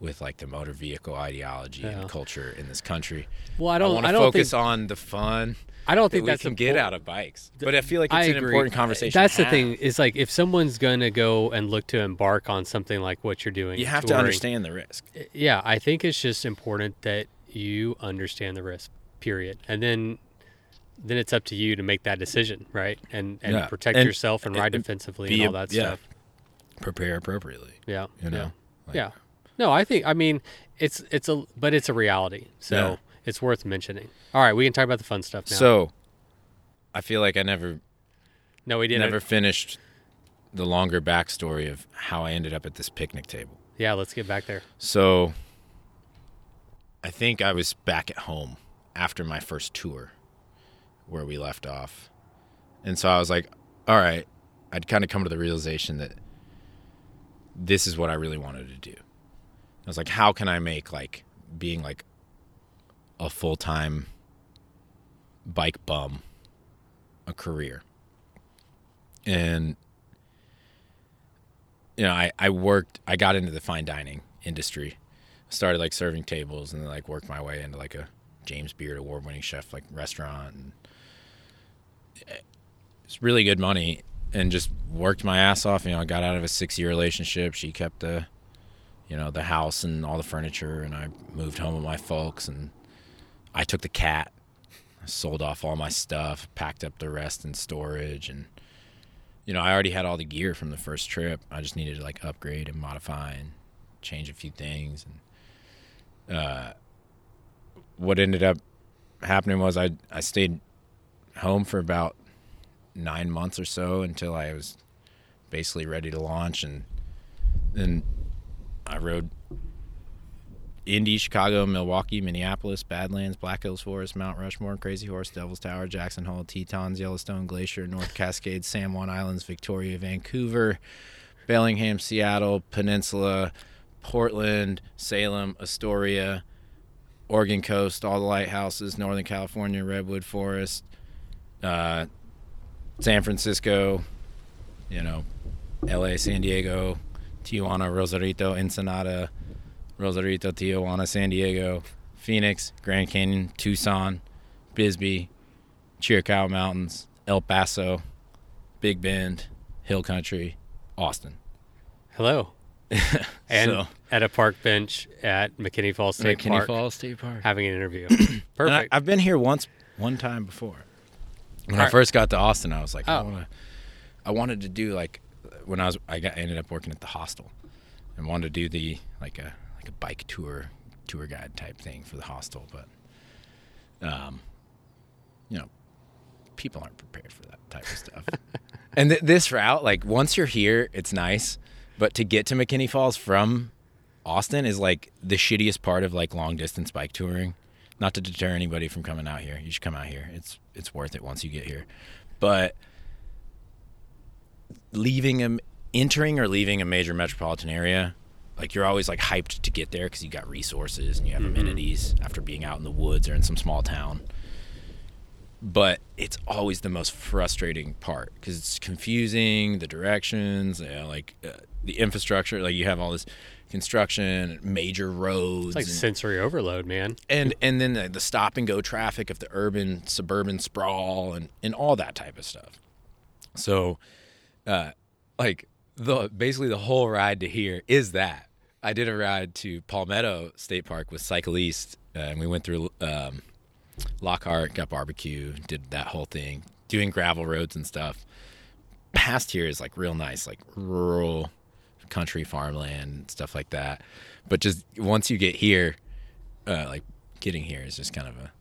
with like the motor vehicle ideology Yeah. and culture in this country. Well, I I, don't. want to I, don't focus think. on the fun I don't that think we that's can get out of bikes. But I feel like it's I an agree. important conversation. That's the thing. Is like if someone's gonna go and look to embark on something like what you're doing, You have to understand the risk. Eh, yeah, I think it's just important that you understand the risk. Period, and then then it's up to you to make that decision, right? And and Yeah. protect And- yourself and ride and defensively and all a- that yeah. stuff. Prepare appropriately. Yeah, You know. yeah. Like- yeah. No, I think I mean it's it's a but it's a reality, so. It's worth mentioning. All right, we can talk about the fun stuff now. So, I feel like I never no, we didn't. never finished the longer backstory of how I ended up at this picnic table. Yeah, let's get back there. So, I think I was back at home after my first tour where we left off. And so I was like, all right, I'd kind of come to the realization that this is what I really wanted to do. I was like, how can I make like being like a full time bike bum a career? And you know, I, I worked I got into the fine dining industry. Started like serving tables and then like worked my way into like a James Beard award winning chef like restaurant and eh, it's really good money and just worked my ass off. You know, I got out of a six year relationship. She kept the you know, the house and all the furniture and I moved home with my folks and I took the cat. Sold off all my stuff, packed up the rest in storage and you know, I already had all the gear from the first trip. I just needed to like upgrade and modify and change a few things. And uh, what ended up happening was I I stayed home for about nine months or so until I was basically ready to launch, and then I rode Indy, Chicago, Milwaukee, Minneapolis, Badlands, Black Hills Forest, Mount Rushmore, Crazy Horse, Devil's Tower, Jackson Hole, Tetons, Yellowstone Glacier, North Cascades, San Juan Islands, Victoria, Vancouver, Bellingham, Seattle, Peninsula, Portland, Salem, Astoria, Oregon Coast, all the lighthouses, Northern California, Redwood Forest, uh, San Francisco, you know, LA, San Diego, Tijuana, Rosarito, Ensenada, Rosarito, Tijuana, San Diego, Phoenix, Grand Canyon, Tucson, Bisbee, Chiricahua Mountains, El Paso, Big Bend, Hill Country, Austin. Hello. And So- at a park bench at McKinney Falls State Park. McKinney Park Falls State Park. having an interview. And I, Perfect. I've been here once, one time before. When I Alright. first got to Austin, I was like, I Oh. want to. I wanted to do like when I was I got ended up working at the hostel, and wanted to do the like a like a bike tour tour guide type thing for the hostel, but um, you know, people aren't prepared for that type of stuff. and th- this route, like once you're here, it's nice, but to get to McKinney Falls from Austin is like the shittiest part of like long distance bike touring. Not to deter anybody from coming out here. You should come out here. It's it's worth it once you get here. But leaving a entering or leaving a major metropolitan area, like you're always like hyped to get there because you got resources and you have amenities after being out in the woods or in some small town. But it's always the most frustrating part because it's confusing the directions, you know, like uh, the infrastructure. Like you have all this construction, major roads, it's like and- sensory overload, man. and and then the, the stop and go traffic of the urban suburban sprawl and and all that type of stuff so uh like the basically the whole ride to here is that i did a ride to palmetto state park with cycle east uh, and we went through um lockhart got barbecue did that whole thing doing gravel roads and stuff past here is like real nice like rural country farmland stuff like that but just once you get here uh, like getting here is just kind of a,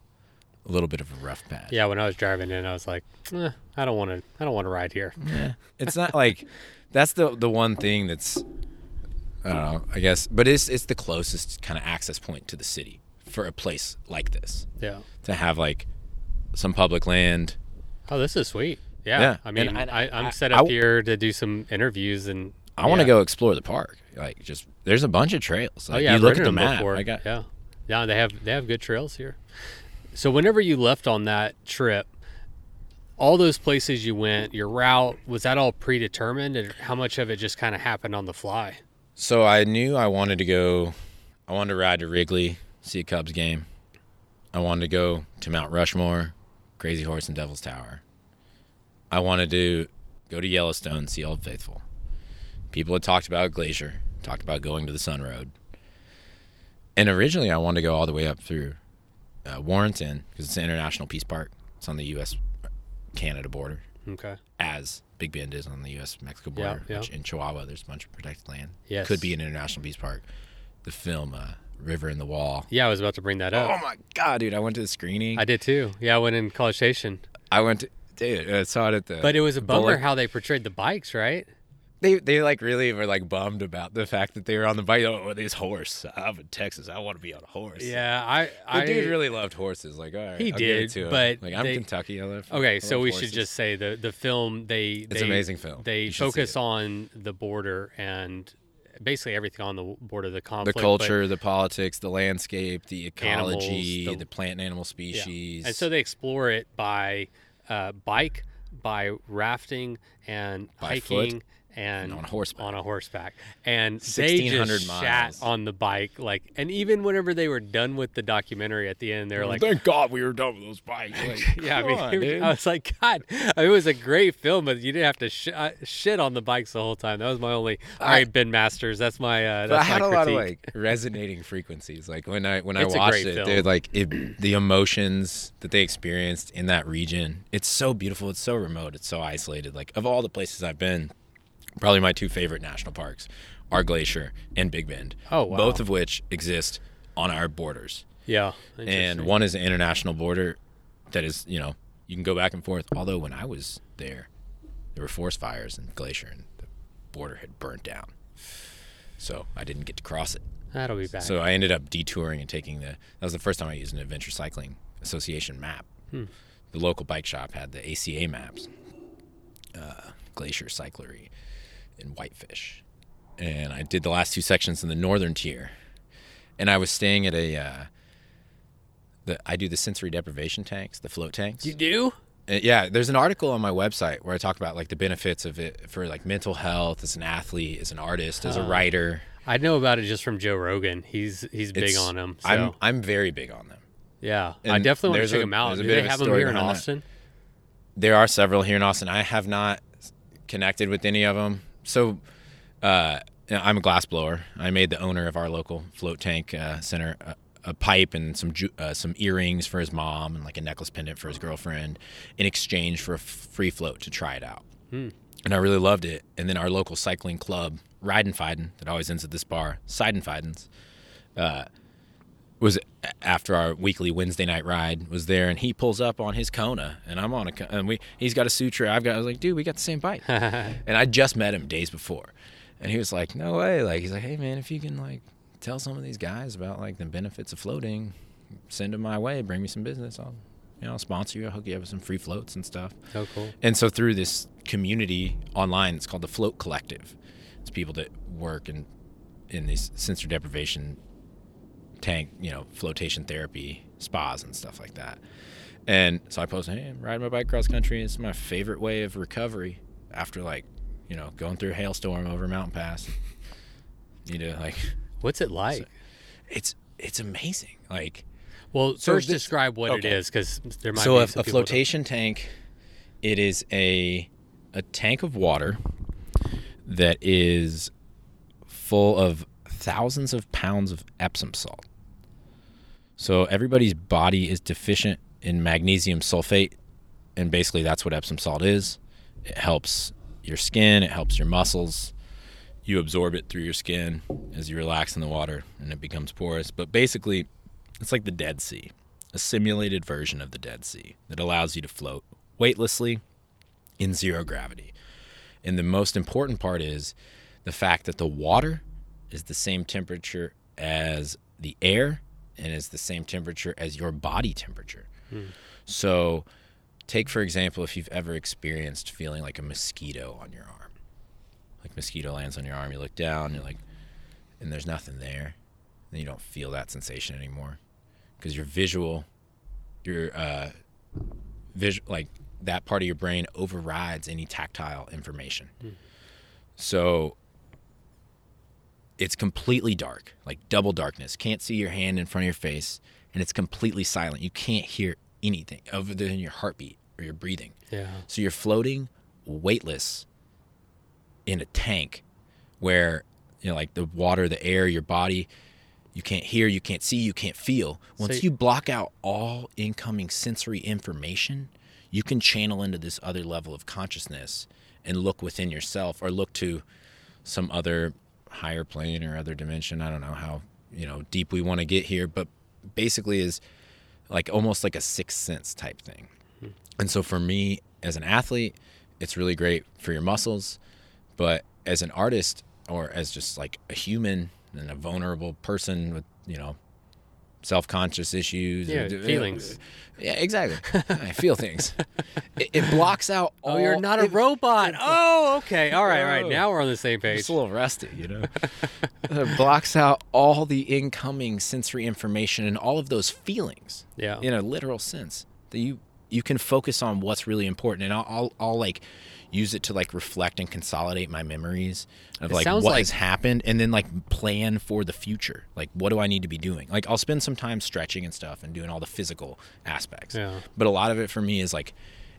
a little bit of a rough patch. Yeah, when I was driving in, I was like, eh, I don't want to. I don't want to ride here. Yeah. It's not like that's the the one thing that's I don't know, I guess, but it's it's the closest kind of access point to the city for a place like this Yeah. to have like some public land. Oh, this is sweet. Yeah. Yeah, I mean, and I, I- I'm I- set up w- here to do some interviews, and I want to go explore the park. Like just there's a bunch of trails. Oh yeah, you I've look at the map. before. I got yeah, yeah. They have they have good trails here. So whenever you left on that trip, all those places you went, your route was that all predetermined, and how much of it just kind of happened on the fly? So I knew I wanted to go. I wanted to ride to Wrigley, see a Cubs game. I wanted to go to Mount Rushmore, Crazy Horse, and Devil's Tower. I wanted to go to Yellowstone, see Old Faithful. People had talked about Glacier, talked about going to the Sun Road. And originally, I wanted to go all the way up through uh, Waterton because it's an international peace park. It's on the U.S. Canada border Okay. as Big Bend is on the U.S. Mexico border. yeah. Which in Chihuahua, there's a bunch of protected land. Yes. Could be an international beach park. The film uh, River and the Wall. Yeah, I was about to bring that up. Oh my god, dude! I went to the screening. I did too. Yeah, I went in College Station, I went to dude. I saw it at the. but it was a bummer Bullock- how they portrayed the bikes, right? They they like really were like bummed about the fact that they were on the bike. Oh, this horse! I'm in Texas. I want to be on a horse. Yeah, I The I dude really loved horses. Like, all right, He I'll did, but like I'm they- Kentucky. I live. Okay, I so we horses. should just say the the film they It's they, an amazing film. They You should see focus on the border and basically everything on the border, the the conflict, but- culture, the politics, the landscape, the Animals, ecology, the- the, plant and animal yeah. species. and so they explore it by uh, bike, by rafting, and By hiking. And and on horseback. on a horseback, and they 1600 just miles. shat on the bike, like, and even whenever they were done with the documentary at the end, they're like, thank God we were done with those bikes. Like, Yeah, I mean, on, was- I was like, God, it was a great film, but you didn't have to sh- uh, shit on the bikes the whole time. That was my only. All I- right, Ben Masters, that's my. Uh, But I had my a lot of like resonating frequencies. Like when I when It's a I watched it, film. dude, like it, the emotions that they experienced in that region. It's so beautiful. It's so remote. It's so isolated. Like of all the places I've been, probably my two favorite national parks are Glacier and Big Bend. Oh, wow. Both of which exist on our borders. Yeah, and one is an international border that is you know you can go back and forth although when i was there there were forest fires in glacier and the border had burnt down so I didn't get to cross it. That'll be back. So I ended up detouring and taking the. That was the first time I used an Adventure Cycling Association map. Hmm. The local bike shop had the ACA maps, uh, Glacier Cyclery, in Whitefish, and I did the last two sections in the northern tier, and I was staying at a. Uh, the I do the sensory deprivation tanks, the float tanks. you do? Uh, yeah, there's an article on my website where I talk about like the benefits of it for like mental health as an athlete, as an artist, as a Huh. writer. I know about it just from Joe Rogan. He's he's big It's- on them. So I'm I'm very big on them. yeah, I definitely want to check a- them out. Do they have them here in behind that. Austin? There are several here in Austin. I have not connected with any of them. So uh, I'm a glass blower. I made the owner of our local float tank uh, center a, a pipe and some ju- uh, some earrings for his mom and like a necklace pendant for his girlfriend in exchange for a f- free float to try it out. And I really loved it. And then our local cycling club, Riding Fiden, that always ends at this bar, Siden Fidens, uh, was after our weekly Wednesday night ride was there, and he pulls up on his Kona, and I'm on a, and we he's got a Sutra, I've got. I was like, dude, we got the same bike, and I just met him days before, and he was like, no way, like he's like, hey man, if you can like tell some of these guys about like the benefits of floating, send them my way, bring me some business, I'll you know I'll sponsor you, I'll hook you up with some free floats and stuff. Oh, cool. And so through this community online, it's called the Float Collective. It's people that work in in these sensory deprivation tank, you know, flotation therapy spas and stuff like that. And so I posted, "Hey, I'm riding my bike cross country. It's my favorite way of recovery after like, you know, going through a hailstorm over a mountain pass. You know, like What's it like? it's it's amazing. Like well, so first this- describe what it okay. is, because there might so be a, some a don't- flotation tank it is a a tank of water that is full of thousands of pounds of epsom salt so everybody's body is deficient in magnesium sulfate and basically that's what epsom salt is. It helps your skin it helps your muscles. You absorb it through your skin as you relax in the water and it becomes porous. But basically it's like the dead sea a simulated version of the Dead Sea that allows you to float weightlessly in zero gravity. And the most important part is the fact that the water is the same temperature as the air and is the same temperature as your body temperature. So, take for example, if you've ever experienced feeling like a mosquito on your arm, like mosquito lands on your arm, you look down, you're like, and there's nothing there, then you don't feel that sensation anymore because your visual, your uh, visual, like that part of your brain overrides any tactile information. So it's completely dark, like double darkness. Can't see your hand in front of your face, and it's completely silent. You can't hear anything other than your heartbeat or your breathing. Yeah. So you're floating weightless in a tank where you know like the water, the air, your body, you can't hear, you can't see, you can't feel. Once So- you block out all incoming sensory information, you can channel into this other level of consciousness and look within yourself or look to some other higher plane or other dimension. I don't know how, you know, deep we want to get here, but basically is like almost like a sixth sense type thing. Hmm. And so for me as an athlete, it's really great for your muscles, but as an artist or as just like a human and a vulnerable person with, you know, self-conscious issues Yeah, and- feelings. Uh, yeah, exactly. I feel things. It, it blocks out Oh, all you're not a it- robot. Oh, okay. All right, all right. Oh. Now we're on the same page. it's a little rusty, you know. it blocks out all the incoming sensory information and all of those feelings Yeah. in a literal sense that you you can focus on what's really important and I'll, I'll, I'll like use it to like reflect and consolidate my memories of It like what like- has happened and then like plan for the future. Like what do i need to be doing? Like i'll spend some time stretching and stuff and doing all the physical aspects. Yeah. but a lot of it for me is like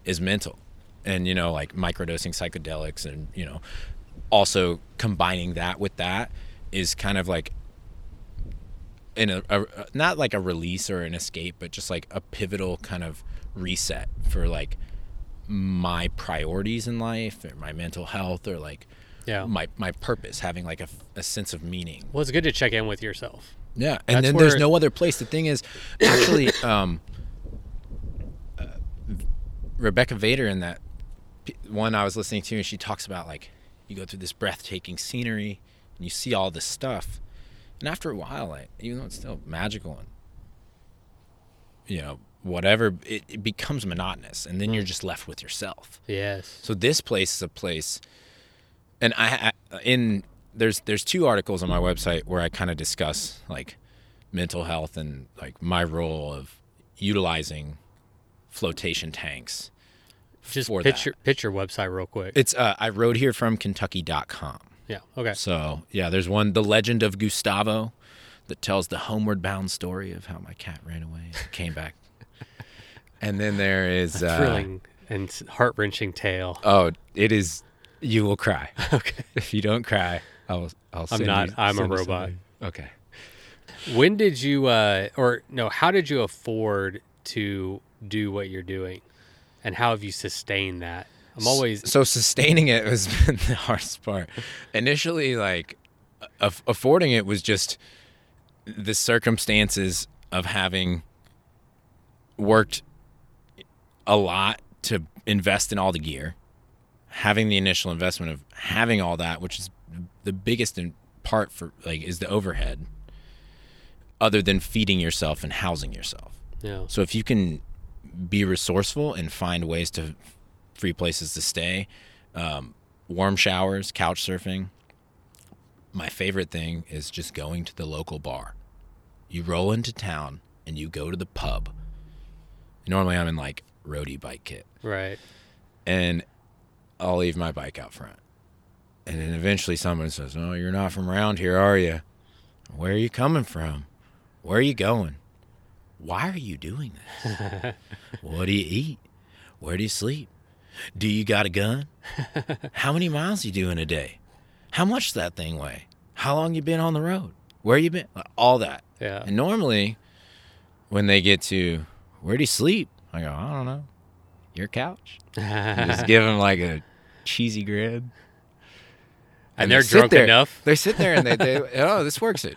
is mental and you know like microdosing psychedelics and you know also combining that with that is kind of like in a, a not like a release or an escape but just like a pivotal kind of reset for like my priorities in life or my mental health or like Yeah. my my purpose having like a, a sense of meaning Well, it's good to check in with yourself. yeah, and That's then there's no other place. The thing is, actually, um, uh, Rebecca Vader in that one I was listening to, and she talks about like you go through this breathtaking scenery, and you see all this stuff, and after a while, like, even though it's still magical and you know whatever, it, it becomes monotonous, and then you're just left with yourself. Yes. So this place is a place, and I, I in there's there's two articles on my website where I kind of discuss like mental health and like my role of utilizing flotation tanks. Just for pitch that. your, pitch your website real quick. It's uh, I rode here from Kentucky.com. yeah. Okay. So yeah, there's one, the legend of Gustavo, that tells the homeward bound story of how my cat ran away and came back. And then there is a Thrilling and heart wrenching tale. Oh, it is. You will cry Okay. if you don't cry. I'll. I'll. Send not- you- I'm a robot. something. Okay. When did you, uh, or no, how did you afford to do what you're doing? And how have you sustained that? I'm always, so sustaining it has been the hardest part. Initially, like aff- affording it was just the circumstances of having worked a lot to invest in all the gear, having the initial investment of having all that, which is the biggest in part for like is the overhead, other than feeding yourself and housing yourself. yeah. So if you can be resourceful and find ways to free places to stay, um, warm showers, couch surfing. My favorite thing is just going to the local bar. You roll into town and you go to the pub. Normally I'm in like roadie bike kit Right. and I'll leave my bike out front. And then eventually someone says, "Oh, you're not from around here, are you? Where are you coming from? Where are you going? Why are you doing this? what do you eat? Where do you sleep? Do you got a gun? How many miles you do in a day? How much does that thing weigh? How long you been on the road? Where you been? All that. Yeah. And normally, when they get to where do you sleep? I go, I don't know. Your couch. Just give them like a cheesy grin. and they they're sit drunk there. enough. They sit there and they, they oh, this works at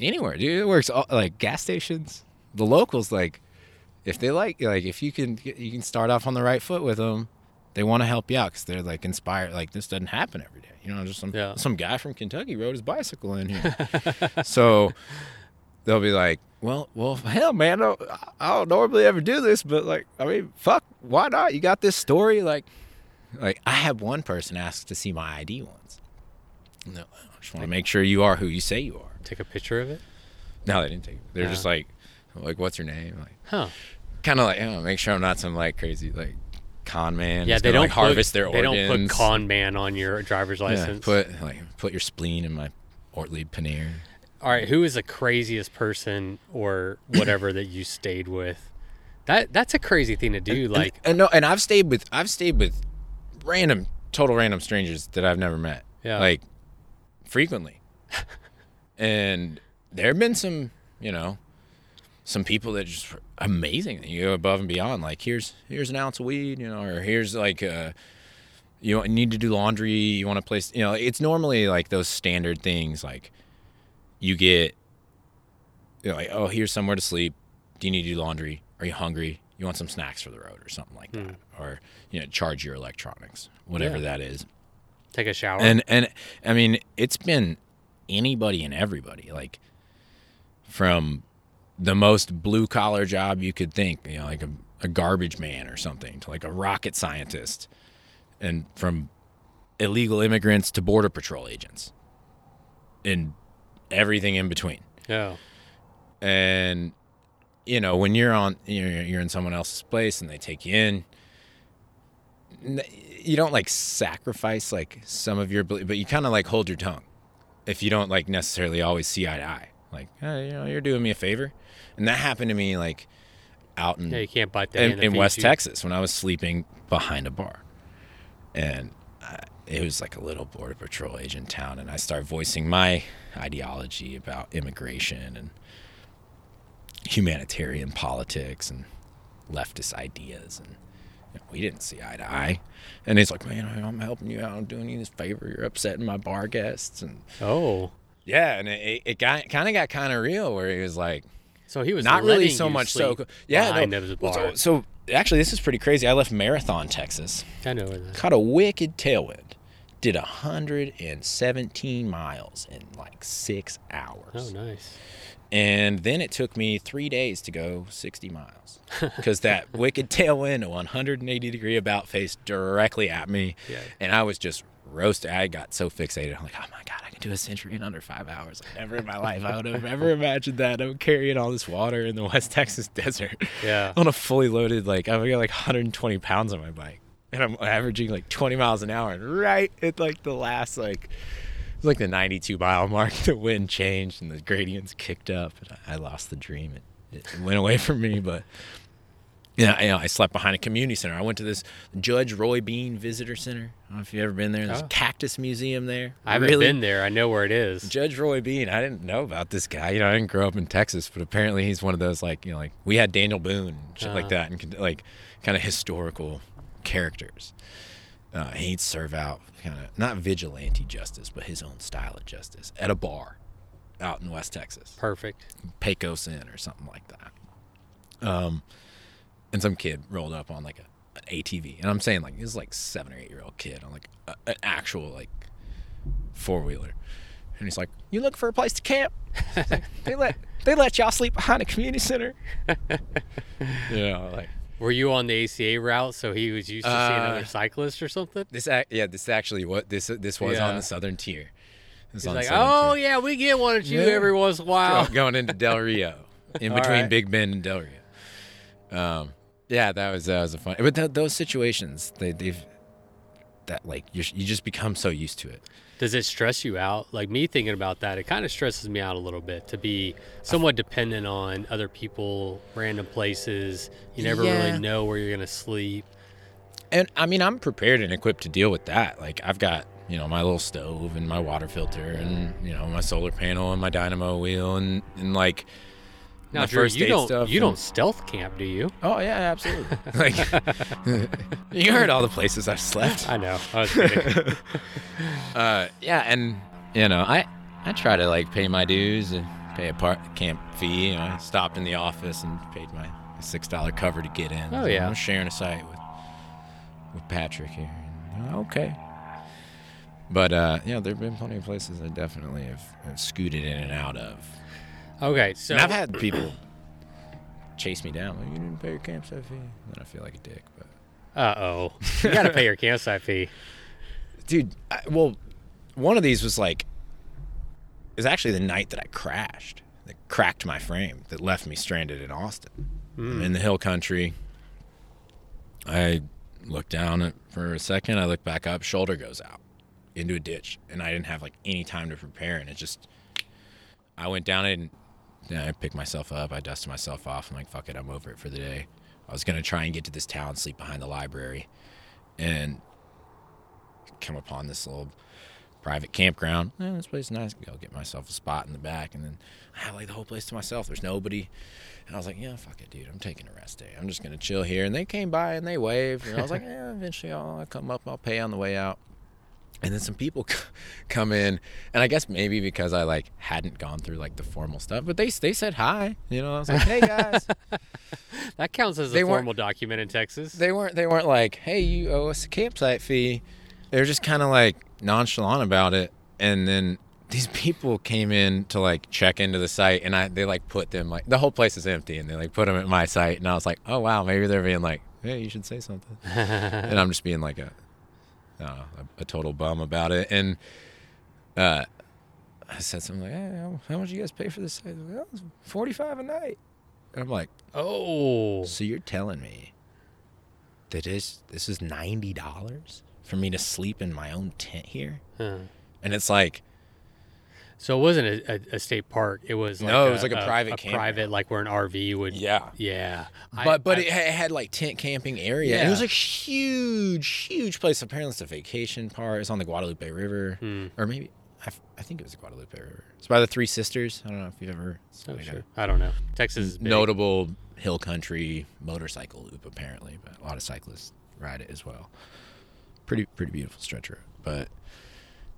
anywhere, dude. It works all, like gas stations. The locals like if they like like if you can you can start off on the right foot with them, they want to help you out because they're like inspired. Like this doesn't happen every day. You know, just some Yeah. some guy from Kentucky rode his bicycle in here. so they'll be like, well, well, hell, man, I don't, I don't normally ever do this, but like, I mean, fuck, why not? You got this story, like, like I had one person ask to see my ID once. No, oh, I just want to make sure you are who you say you are. Take a picture of it. No, they didn't take. It. They're Yeah. just ah. like, like, what's your name? Like, Huh. kind of like, you know, make sure I'm not some like crazy like con man. Yeah, they gonna, don't like, harvest put, their They organs. don't put con man on your driver's Yeah, license. put like put your spleen in my Ortlieb pannier. All right, who is the craziest person or whatever that you stayed with? That that's a crazy thing to do. And- Like, and no, and I've stayed with I've stayed with random, total random strangers that I've never met. Yeah. like frequently. and there have been some, you know, some people that just amazing. You go above and beyond. Like here's here's an ounce of weed, you know, or here's like uh you need to do laundry. You want to place, you know, it's normally like those standard things. Like you get, you know, like oh here's somewhere to sleep. Do you need to do laundry? Are you hungry? You want some snacks for the road or something like that, hmm. or you know, charge your electronics, whatever Yeah. that is. take a shower. And and I mean, it's been anybody and everybody. Like from the most blue collar job you could think, you know, like a, a garbage man or something, to like a rocket scientist, and from illegal immigrants to border patrol agents, and everything in between. yeah. And you know, when you're on, you're, you're in someone else's place and they take you in, you don't like sacrifice like some of your, but you kind of like hold your tongue if you don't like necessarily always see eye to eye. Like, hey, you know, you're doing me a favor, and that happened to me like out in Yeah, you can't bite the hand in, in West you. Texas when I was sleeping behind a bar, and uh, it was like a little border patrol agent town, and I started voicing my ideology about immigration and humanitarian politics and leftist ideas, and you know, we didn't see eye to eye. And he's like, "Man, I'm helping you out. I'm doing you this favor. You're upsetting my bar guests." And Oh, yeah, and it, it got kind of got kind of real where he was like, so he was not really so much so. Yeah, no. Well. So, so actually, this is pretty crazy. I left Marathon, Texas, I know where that. caught a wicked tailwind, did 117 miles in like six hours. Oh, nice. And then it took me three days to go 60 miles because that wicked tailwind, a 180 degree about face directly at me. Yeah. And I was just roasted. I got so fixated. I'm like, oh my God, I can do a century in under five hours. Like, never in my life I would have ever imagined that. I'm carrying all this water in the West Texas desert Yeah. on a fully loaded, like, I've got like 120 pounds on my bike. And I'm averaging like 20 miles an hour. And right at like the last, like, it was like the 92 mile mark. The wind changed and the gradients kicked up, and I lost the dream. It, it went away from me, but yeah, you know, I slept behind a community center. I went to this Judge Roy Bean Visitor Center. I don't know if you've ever been there. There's Oh. a cactus museum there. I haven't Really? been there. I know where it is. Judge Roy Bean. I didn't know about this guy. You know, I didn't grow up in Texas, but apparently he's one of those like you know, like we had Daniel Boone, shit like Uh-huh. that, and like kind of historical characters. Uh, he'd serve out kind of not vigilante justice, but his own style of justice at a bar out in West Texas, Perfect. Pecos Inn or something like that. Um, and some kid rolled up on like a, an ATV, and I'm saying like this like seven or eight year old kid on like a, an actual like four wheeler, and he's like, "You look for a place to camp?" Like, they let they let y'all sleep behind a community center. you know, like Were you on the ACA route, so he was used to seeing Uh, other cyclists or something? this. Yeah, this actually what this this was on the southern tier. He's like, oh tier. yeah, we get one at you Yeah. every once in a while. Go- going into Del Rio, in between right. Big Bend and Del Rio. Um, yeah, that was that was a fun. But th- those situations, they they've that like you you just become so used to it. Does it stress you out? Like me thinking about that, it kind of stresses me out a little bit to be somewhat dependent on other people, random places. You never Yeah. really know where you're gonna sleep. And I mean, I'm prepared and equipped to deal with that. Like I've got you know my little stove and my water filter and you know my solar panel and my dynamo wheel and and like Now, Drew, first you don't stuff. you and- don't stealth camp, do you? Oh yeah, absolutely. like you heard all the places I've slept. I know. I was kidding. uh, yeah, and you know, I I try to like pay my dues and pay a part camp fee. You know, I stopped in the office and paid my six dollar cover to get in. Oh, So yeah. I'm sharing a site with with Patrick here. And, uh, okay. But uh, yeah, there've been plenty of places I definitely have, have scooted in and out of. Okay, so And I've had people chase me down. Like, you didn't pay your campsite fee. Then I feel like a dick, but uh oh, you got to pay your campsite fee. dude I, well one of these was like it was actually the night that i crashed that cracked my frame that left me stranded in austin I'm in the hill country i looked down at, for a second i look back up shoulder goes out into a ditch and i didn't have like any time to prepare and it just i went down it and yeah, i picked myself up i dusted myself off i'm like fuck it i'm over it for the day i was going to try and get to this town sleep behind the library and come upon this little private campground. Eh, this place is nice. i go get myself a spot in the back, and then I had like the whole place to myself. There's nobody, and I was like, yeah, fuck it, dude. I'm taking a rest day. I'm just gonna chill here. And they came by and they waved, and I was like, yeah, eventually I'll, I'll come up. I'll pay on the way out. And then some people come in, and I guess maybe because I like hadn't gone through like the formal stuff, but they they said hi. You know, I was like, hey guys. That counts as a They weren't- formal document in Texas. they weren't they weren't like, "Hey, you owe us a campsite fee." They were just kind of like nonchalant about it, and then these people came in to like check into the site, and I they like put them like the whole place is empty, and they like put them at my site, and I was like, "Oh wow, maybe they're being like, hey, you should say something," and I'm just being like a, I a, a total bum about it, and uh, I said something like, "Hey, how, much you guys pay for this site?" They're like, oh, Forty five a night. And I'm like, oh, so you're telling me that this this is ninety dollars for me to sleep in my own tent here? Huh. And it's like, so it wasn't a, a, a state park. It was like No, a, it was like a private private, like where an RV would. yeah. yeah. I- But but I- it, ha- it had like tent camping area. And it was a huge, huge place. Apparently, it's a vacation park. It's on the Guadalupe River, Hmm. or maybe I, f- I think it was the Guadalupe River. It's by the Three Sisters. I don't know if you've ever. Oh, sure. I don't know. Texas is big. notable hill country motorcycle loop apparently, but a lot of cyclists ride it as well. Pretty pretty beautiful stretch road. But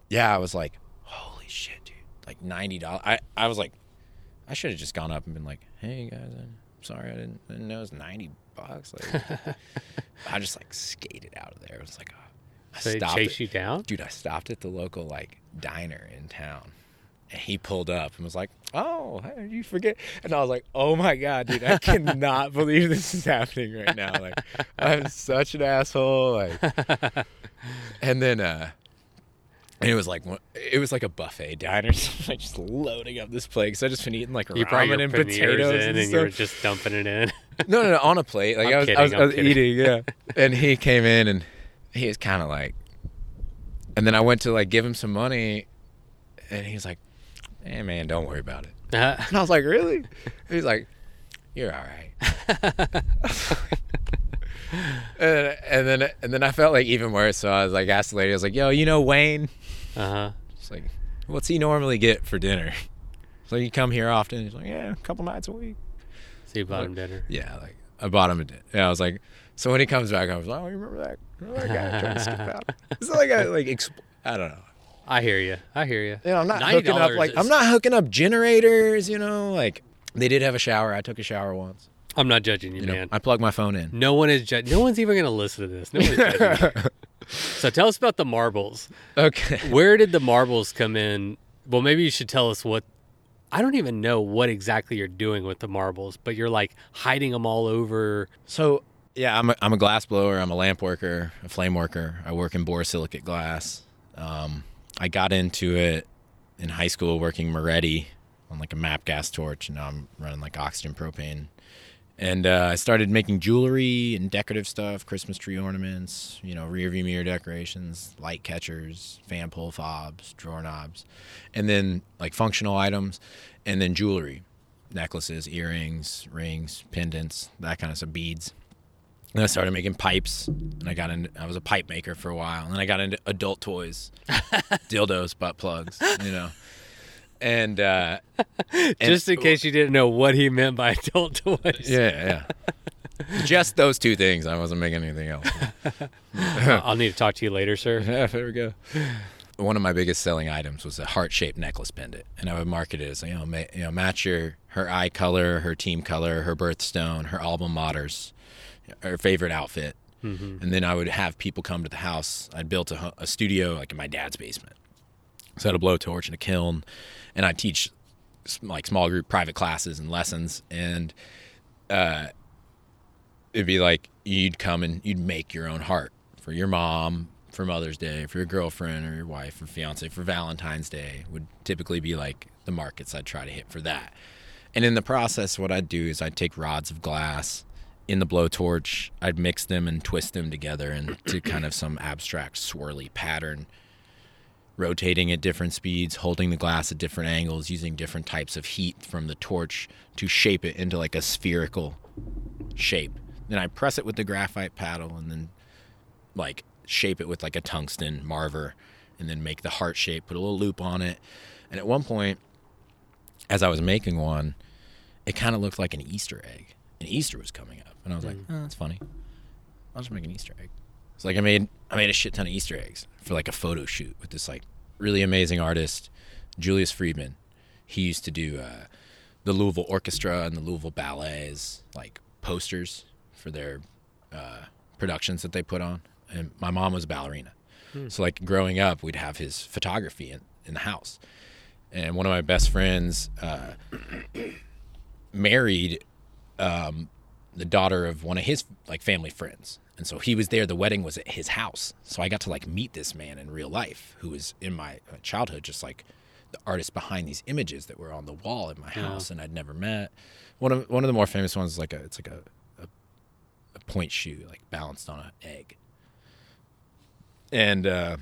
yeah, I was like, holy shit! Like ninety dollars. I I was like, I should have just gone up and been like, hey guys, I'm sorry, I didn't, I didn't know it was ninety bucks. Like, I just like skated out of there. It was like, oh. So they stopped chase it. you down? dude, I stopped at the local like diner in town. And he pulled up and was like, "Oh, how did you forget?" And I was like, "Oh my god, dude, I cannot believe this is happening right now. Like, I'm such an asshole." Like, and then, uh, and it was like it was like a buffet diner, so I'm just loading up this plate. So I just been eating like You ramen and potatoes and, and you were just dumping it in. No, no, no, on a plate. Like I'm I was, kidding, I was, I'm was eating, yeah. And he came in and he was kind of like, and then I went to like give him some money, and he's like, "Hey man, don't worry about it." Uh, And I was like, "Really?" He's like, "You're all right." and, and then and then I felt like even worse. So I was like, asked the lady, I was like, "Yo, you know Wayne?" Uh-huh. She's like, "What's he normally get for dinner?" So you come here often? He's like, "Yeah, a couple nights a week." So you bought him dinner. Yeah, like I bought him a dinner. Yeah, I was like, so when he comes back, I was like, oh, you remember that? Remember that guy trying to skip out? It's like I like exp- I don't know. I hear you. I hear you. You know, I'm not hooking up like is- I'm not hooking up generators. You know, like they did have a shower. I took a shower once. I'm not judging you, You know, man. I plugged my phone in. No one is ju- no one's even going to listen to this. No one's judging. So tell us about the marbles. Okay. Where did the marbles come in? Well, maybe you should tell us what I don't even know what exactly you're doing with the marbles, but you're like hiding them all over. So yeah, I'm a, I'm a glass blower. I'm a lamp worker, a flame worker. I work in borosilicate glass. Um, I got into it in high school working Moretti on like a MAPP gas torch, and now I'm running like oxygen propane. And uh, I started making jewelry and decorative stuff, Christmas tree ornaments, you know, rear view mirror decorations, light catchers, fan pull fobs, drawer knobs, and then like functional items, and then jewelry, necklaces, earrings, rings, pendants, that kind of stuff, beads. And I started making pipes, and I got into. I was a pipe maker for a while, and then I got into adult toys, dildos, butt plugs, you know, and uh, and- Just in case you didn't know what he meant by adult toys. yeah, yeah, just those two things. I wasn't making anything else. I'll need to talk to you later, sir. Yeah, there we go. One of my biggest selling items was a heart-shaped necklace pendant, and I would market it as you know, ma- you know, match your her eye color, her team color, her birthstone, her album matters, her favorite outfit, and then I would have people come to the house. I'd built a, a studio like in my dad's basement, so I had a blowtorch and a kiln, and I teach like small group private classes and lessons, and uh, it'd be like you'd come and you'd make your own heart for your mom for Mother's Day, for your girlfriend or your wife or fiance for Valentine's Day would typically be like the markets I'd try to hit for that. And in the process, what I'd do is I'd take rods of glass in the blowtorch, I'd mix them and twist them together into kind of some abstract swirly pattern, rotating at different speeds, holding the glass at different angles, using different types of heat from the torch to shape it into like a spherical shape. Then I press it with the graphite paddle and then like shape it with like a tungsten marver and then make the heart shape, put a little loop on it. And at one point, as I was making one, it kind of looked like an Easter egg. And Easter was coming up. And I was like, oh, that's funny. I'll just make an Easter egg. It's like I made I made a shit ton of Easter eggs for like a photo shoot with this like really amazing artist, Julius Friedman. He used to do uh, the Louisville Orchestra and the Louisville Ballets like posters for their uh, productions that they put on. And my mom was a ballerina, so like growing up, we'd have his photography in, in the house. And one of my best friends uh, married um, the daughter of one of his like family friends. And so he was there. The wedding was at his house. So I got to like meet this man in real life who was in my uh, childhood, just like the artist behind these images that were on the wall in my house and I'd never met. One of one of the more famous ones is like a it's like a, a, a point shoe like balanced on an egg. And uh,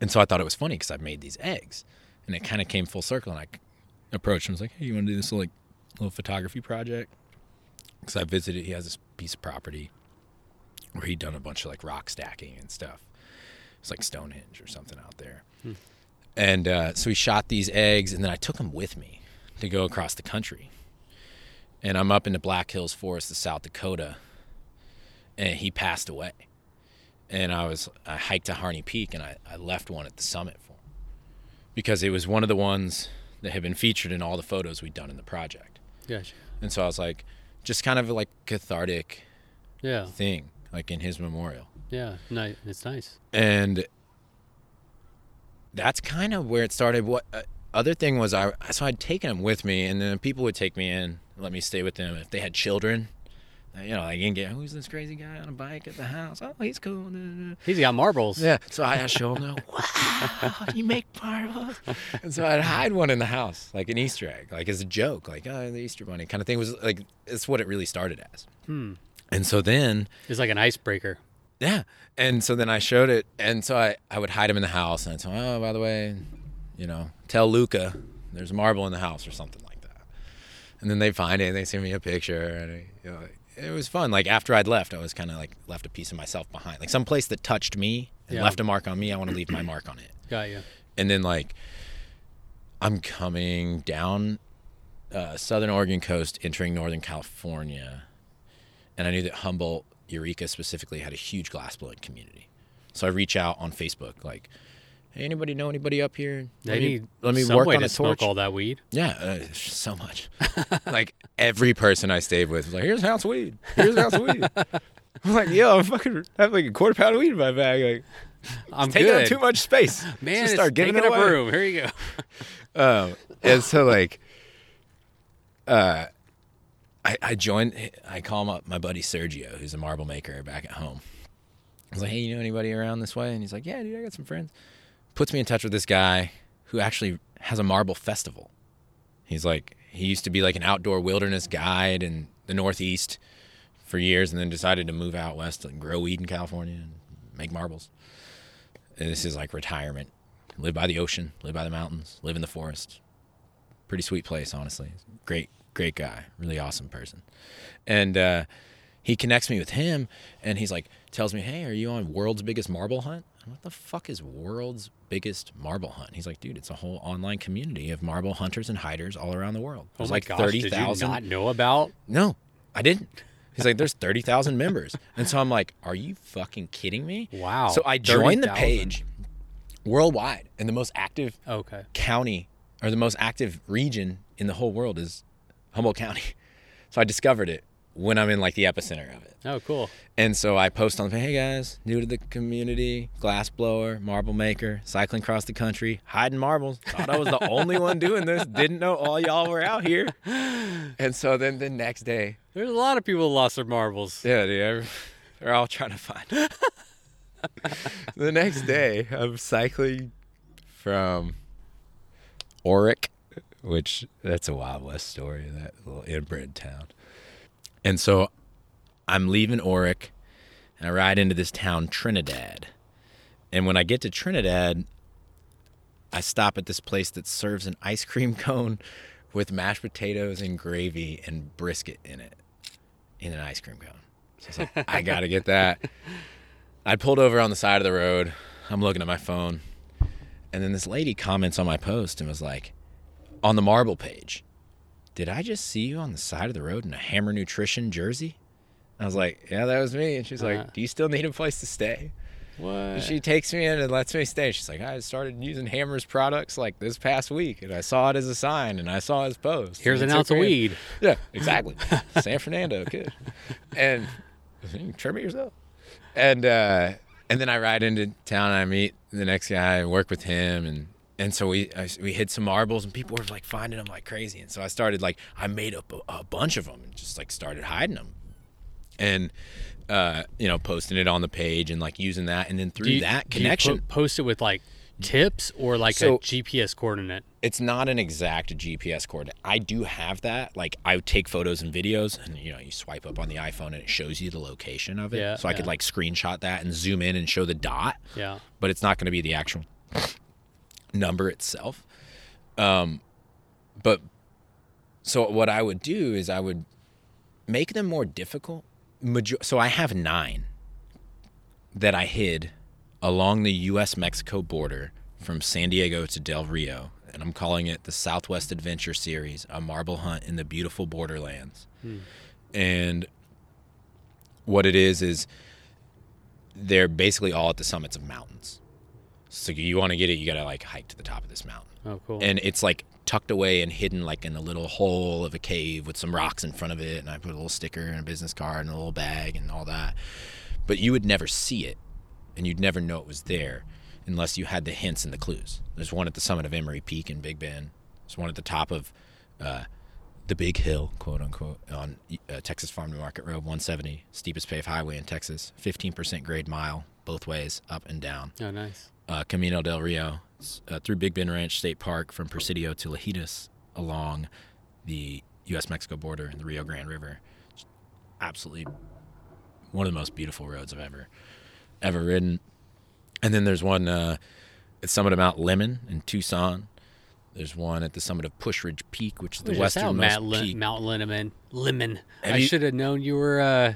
and so I thought it was funny because I made these eggs, and it kind of came full circle. And I approached him, I was like, "Hey, you want to do this little, like little photography project?" Because I visited, he has this piece of property where he'd done a bunch of like rock stacking and stuff. It's like Stonehenge or something out there. And uh, so he shot these eggs, and then I took them with me to go across the country. And I'm up in the Black Hills Forest of South Dakota, and he passed away. And I was I hiked to Harney Peak, and I, I left one at the summit for him because it was one of the ones that had been featured in all the photos we'd done in the project. Gotcha. And so I was like, just kind of like cathartic Yeah. thing. Like in his memorial. Yeah, no, it's nice. and that's kind of where it started. What uh, other thing was I? So I'd taken him with me, and then people would take me in, let me stay with them if they had children. uh, You know, you can get who's this crazy guy on a bike at the house? Oh, he's cool. He's got marbles. Yeah. So I show them, wow, you make marbles. And so I'd hide one in the house, like an Easter egg, like as a joke, like oh, the Easter bunny kind of thing. Was like it's what it really started as. Hmm. And so then It's like an icebreaker. yeah. And so then I showed it. And so I, I would hide him in the house. And I'd say, oh, by the way, you know, tell Luca there's marble in the house or something like that. And then they find it and they send me a picture. And, you know, it was fun. Like after I'd left, I was kind of like left a piece of myself behind. Like some place that touched me and Yeah. left a mark on me, I want to leave my mark on it. Got you. And then like I'm coming down uh, southern Oregon coast, entering northern California, and I knew that Humboldt, Eureka specifically, had a huge glass blowing community. So I reach out on Facebook, like, "Hey, anybody know anybody up here? They Let me, need let me work on to a smoke torch." all that weed. Yeah, uh, so much. like every person I stayed with was like, "Here's an ounce of weed. Here's an ounce of weed." I'm like, "Yo, I'm fucking have like a quarter pound of weed in my bag. Like, I'm taking good. up too much space. Man, Just start giving up room. Here you go. um, and so like uh I, I joined I call up my buddy Sergio, who's a marble maker back at home. I was like, Hey, you know anybody around this way? And he's like, Yeah, dude, I got some friends. Puts me in touch with this guy who actually has a marble festival. He's like he used to be like an outdoor wilderness guide in the Northeast for years and then decided to move out west and grow weed in California and make marbles. And this is like retirement. Live by the ocean, live by the mountains, live in the forest. Pretty sweet place, honestly. Great, great guy. Really awesome person. And uh, he connects me with him and he's like, tells me, Hey, are you on World's Biggest Marble Hunt? I'm, What the fuck is World's Biggest Marble Hunt? He's like, Dude, it's a whole online community of marble hunters and hiders all around the world. Oh There's my like gosh, did you 30,000. not know about? No, I didn't. He's like, there's 30,000 members. And so I'm like, are you fucking kidding me? Wow. So I joined the page worldwide, and the most active Okay. county or the most active region in the whole world is Humboldt County. So I discovered it when I'm in like the epicenter of it. Oh, cool. And so I post on, hey guys, new to the community, glass blower, marble maker, cycling across the country, hiding marbles. Thought I was the only one doing this. Didn't know all y'all were out here. And so then the next day, There's a lot of people who lost their marbles. yeah, dude, they're all trying to find. the next day, I'm cycling from Orick, which that's a Wild West story, that little inbred town. And so I'm leaving Orick and I ride into this town, Trinidad. And when I get to Trinidad, I stop at this place that serves an ice cream cone with mashed potatoes and gravy and brisket in it in an ice cream cone. So I like, I gotta get that. I pulled over on the side of the road. I'm looking at my phone. And then this lady comments on my post and was like, on the marble page, did I just see you on the side of the road in a Hammer Nutrition jersey? I was like, yeah, that was me. And she's Uh-huh. like, do you still need a place to stay? What? She takes me in and lets me stay. She's like, I started using Hammer's products like this past week, and I saw it as a sign, and I saw his post. Here's an ounce of me in." weed. Yeah, exactly. San Fernando kid. And you trim it yourself. And uh, and then I ride into town and I meet the next guy and work with him and and so we I, we hid some marbles and people were like finding them like crazy and so I started like I made up a, a bunch of them and just like started hiding them and uh, you know posting it on the page and like using that and then through you- that connection po- post it with like tips or like So- a GPS coordinate. it's not an exact GPS coordinate. I do have that. Like I would take photos and videos, and you know, you swipe up on the iPhone and it shows you the location of it. Yeah, so I could like screenshot that and zoom in and show the dot, Yeah. but it's not going to be the actual number itself. Um, but so what I would do is I would make them more difficult. Major- so I have nine that I hid along the U.S. Mexico border from San Diego to Del Rio, and I'm calling it the Southwest Adventure Series, a marble hunt in the beautiful borderlands. And what it is is they're basically all at the summits of mountains. So you want to get it, you got to like hike to the top of this mountain Oh, cool. and it's like tucked away and hidden like in a little hole of a cave with some rocks in front of it and i put a little sticker and a business card and a little bag and all that but you would never see it, and you'd never know it was there unless you had the hints and the clues. There's one at the summit of Emory Peak in Big Bend. There's one at the top of uh, the Big Hill, quote unquote, on uh, Texas Farm to Market Road 170, steepest paved highway in Texas, 15% grade mile both ways, up and down. Oh, nice. Uh, Camino del Rio uh, through Big Bend Ranch State Park from Presidio to Lajitas along the U.S. Mexico border and the Rio Grande River. Just absolutely one of the most beautiful roads I've ever ever ridden. And then there's one uh, at summit of Mount Lemmon in Tucson. There's one at the summit of Pusch Ridge Peak, which is the westernmost Mount, peak. Mount Linneman. Lemmon. Have I should have known you were. uh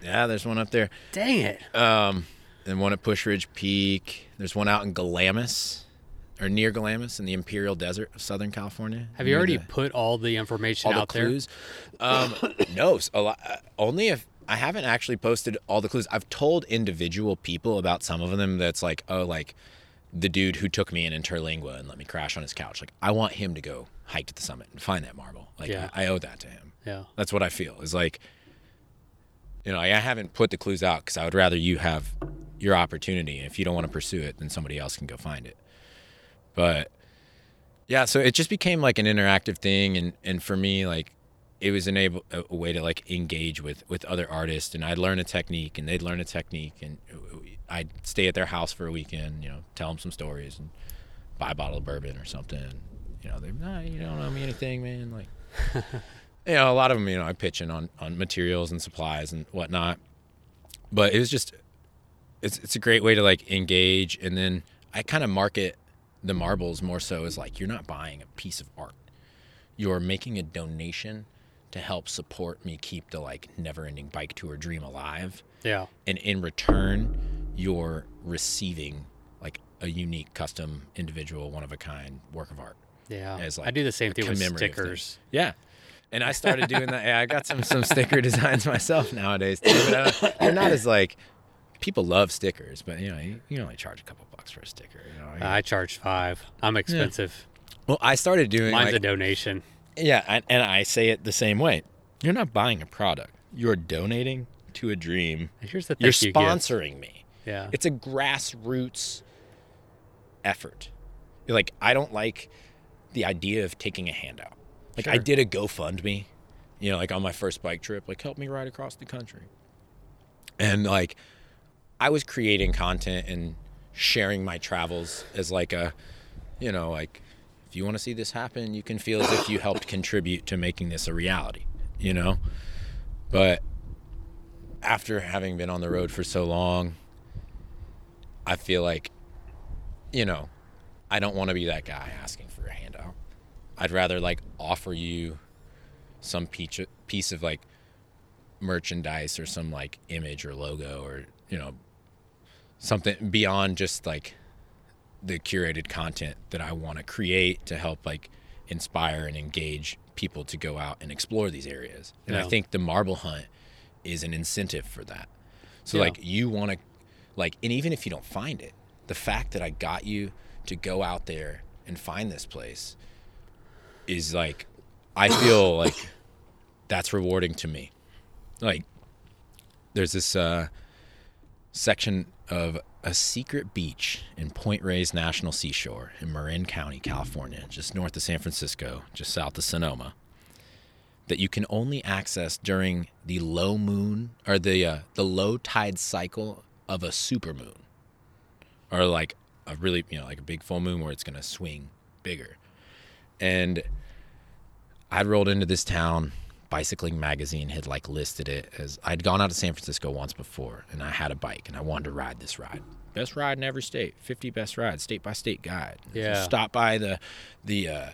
Yeah, there's one up there. Dang it. Um, and one at Pusch Ridge Peak. There's one out in Glamis, or near Glamis in the Imperial Desert of Southern California. Have you already the- put all the information all the out there? clues? Um, no, a lot, uh, only if I haven't actually posted all the clues. I've told individual people about some of them. That's like, oh, like the dude who took me in Interlingua and let me crash on his couch. Like, I want him to go hike to the summit and find that marble. Like, Yeah. I, I owe that to him. Yeah. That's what I feel. Is like, you know, I haven't put the clues out because I would rather you have your opportunity. If you don't want to pursue it, then somebody else can go find it. But yeah, so it just became like an interactive thing, and and for me, like it was enable a, a way to like engage with with other artists, and I'd learn a technique, and they'd learn a technique, and I'd stay at their house for a weekend, you know, tell them some stories, and buy a bottle of bourbon or something. You know, they're nah, you don't know me anything, man. Like, you know, a lot of them, you know, I'm pitching on on materials and supplies and whatnot. But it was just, it's it's a great way to like engage, and then I kind of market the marbles more so as like you're not buying a piece of art, you're making a donation to help support me keep the like never-ending bike tour dream alive Yeah. and in return you're receiving like a unique custom individual one of a kind work of art Yeah. As, like I do the same thing with commemorative thing. stickers. yeah and i started doing that yeah i got some some sticker designs myself nowadays too, but uh, they're not as like people love stickers but you know you, you only charge a couple bucks for a sticker you know I charge five. I'm expensive. well i started doing Mine's like, a donation. Yeah, and, and I say it the same way. You're not buying a product. You're donating to a dream. Here's the thing. You're thank you sponsoring me. Yeah. It's a grassroots effort. Like I don't like the idea of taking a handout. Like I did a GoFundMe, you know, like on my first bike trip, like help me ride across the country. And like I was creating content and sharing my travels as like a, you know, like if you want to see this happen, you can feel as if you helped contribute to making this a reality, you know? But after having been on the road for so long, I feel like, you know, I don't want to be that guy asking for a handout. I'd rather like offer you some piece of like merchandise or some like image or logo or you know something beyond just like the curated content that I want to create to help like inspire and engage people to go out and explore these areas. And I think the marble hunt is an incentive for that. So Yeah. like you want to like and even if you don't find it, the fact that I got you to go out there and find this place is like I feel like that's rewarding to me. Like there's this uh section of a secret beach in Point Reyes National Seashore in Marin County, California, just north of San Francisco, just south of Sonoma, that you can only access during the low moon or the uh, the low tide cycle of a supermoon, or like a really you know like a big full moon where it's gonna swing bigger, and I'd rolled into this town. Bicycling magazine had like listed it as I'd gone out to San Francisco once before and I had a bike and I wanted to ride this ride. Best ride in every state, 50 best rides, state by state guide. Yeah. Stop by the the uh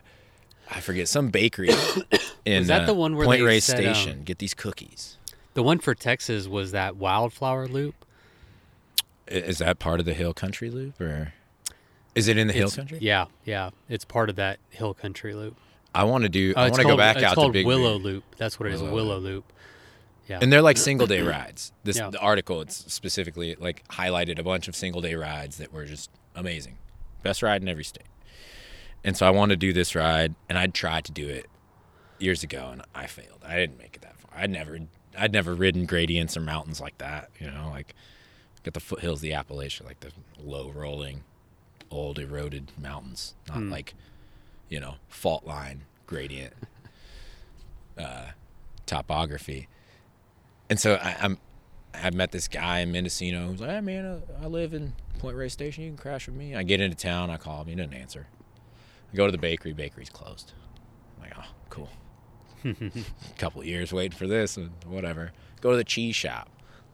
I forget some bakery in Was that uh, the one where Point Reyes said, um, Station. Get these cookies. The one for Texas was that wildflower loop. Is that part of the Hill Country Loop or is it in the Hill Country? Yeah, yeah. It's part of that hill country loop. I want to do. Uh, I want to go back it's out called to Big Willow Bear. Loop. That's what it is. Willow Willow Loop. Yeah. And they're like single day rides. This Yeah. the article it's specifically like highlighted a bunch of single day rides that were just amazing. Best ride in every state. And so I wanted to do this ride and I'd tried to do it years ago and I failed. I didn't make it that far. I'd never I'd never ridden gradients or mountains like that, you know, like got the foothills of the Appalachia, like the low rolling, old eroded mountains, not like, you know, fault line gradient uh, topography. And so I, I'm, I met this guy in Mendocino who's like, "Hey man, I live in Point Reyes Station. You can crash with me." I get into town. I call him. He doesn't answer. I go to the bakery. Bakery's closed. I'm like, oh, cool. couple years waiting for this and whatever. Go to the cheese shop.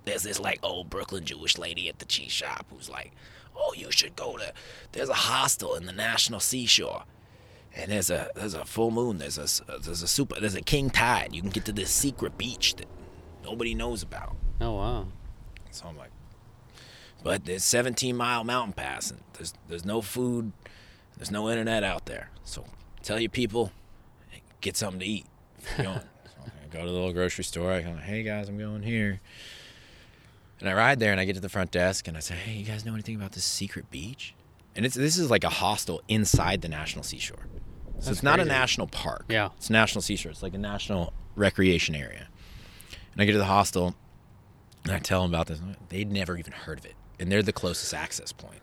There's this like old Brooklyn Jewish lady at the cheese shop who's like, "Oh, you should go to. There's a hostel in the National Seashore, and there's a there's a full moon. There's a there's a super there's a king tide. You can get to this secret beach that nobody knows about." Oh wow. So I'm like, but there's 17 mile mountain pass, and there's there's no food, there's no internet out there. So tell your people, get something to eat. If going. so I go to the little grocery store. I go, hey guys, I'm going here. And I ride there, and I get to the front desk, and I say, hey, you guys know anything about this secret beach? And it's this is like a hostel inside the National Seashore. So That's it's not a national park. Yeah. It's a national seashore. It's like a national recreation area. And I get to the hostel, and I tell them about this. They'd never even heard of it. And they're the closest access point.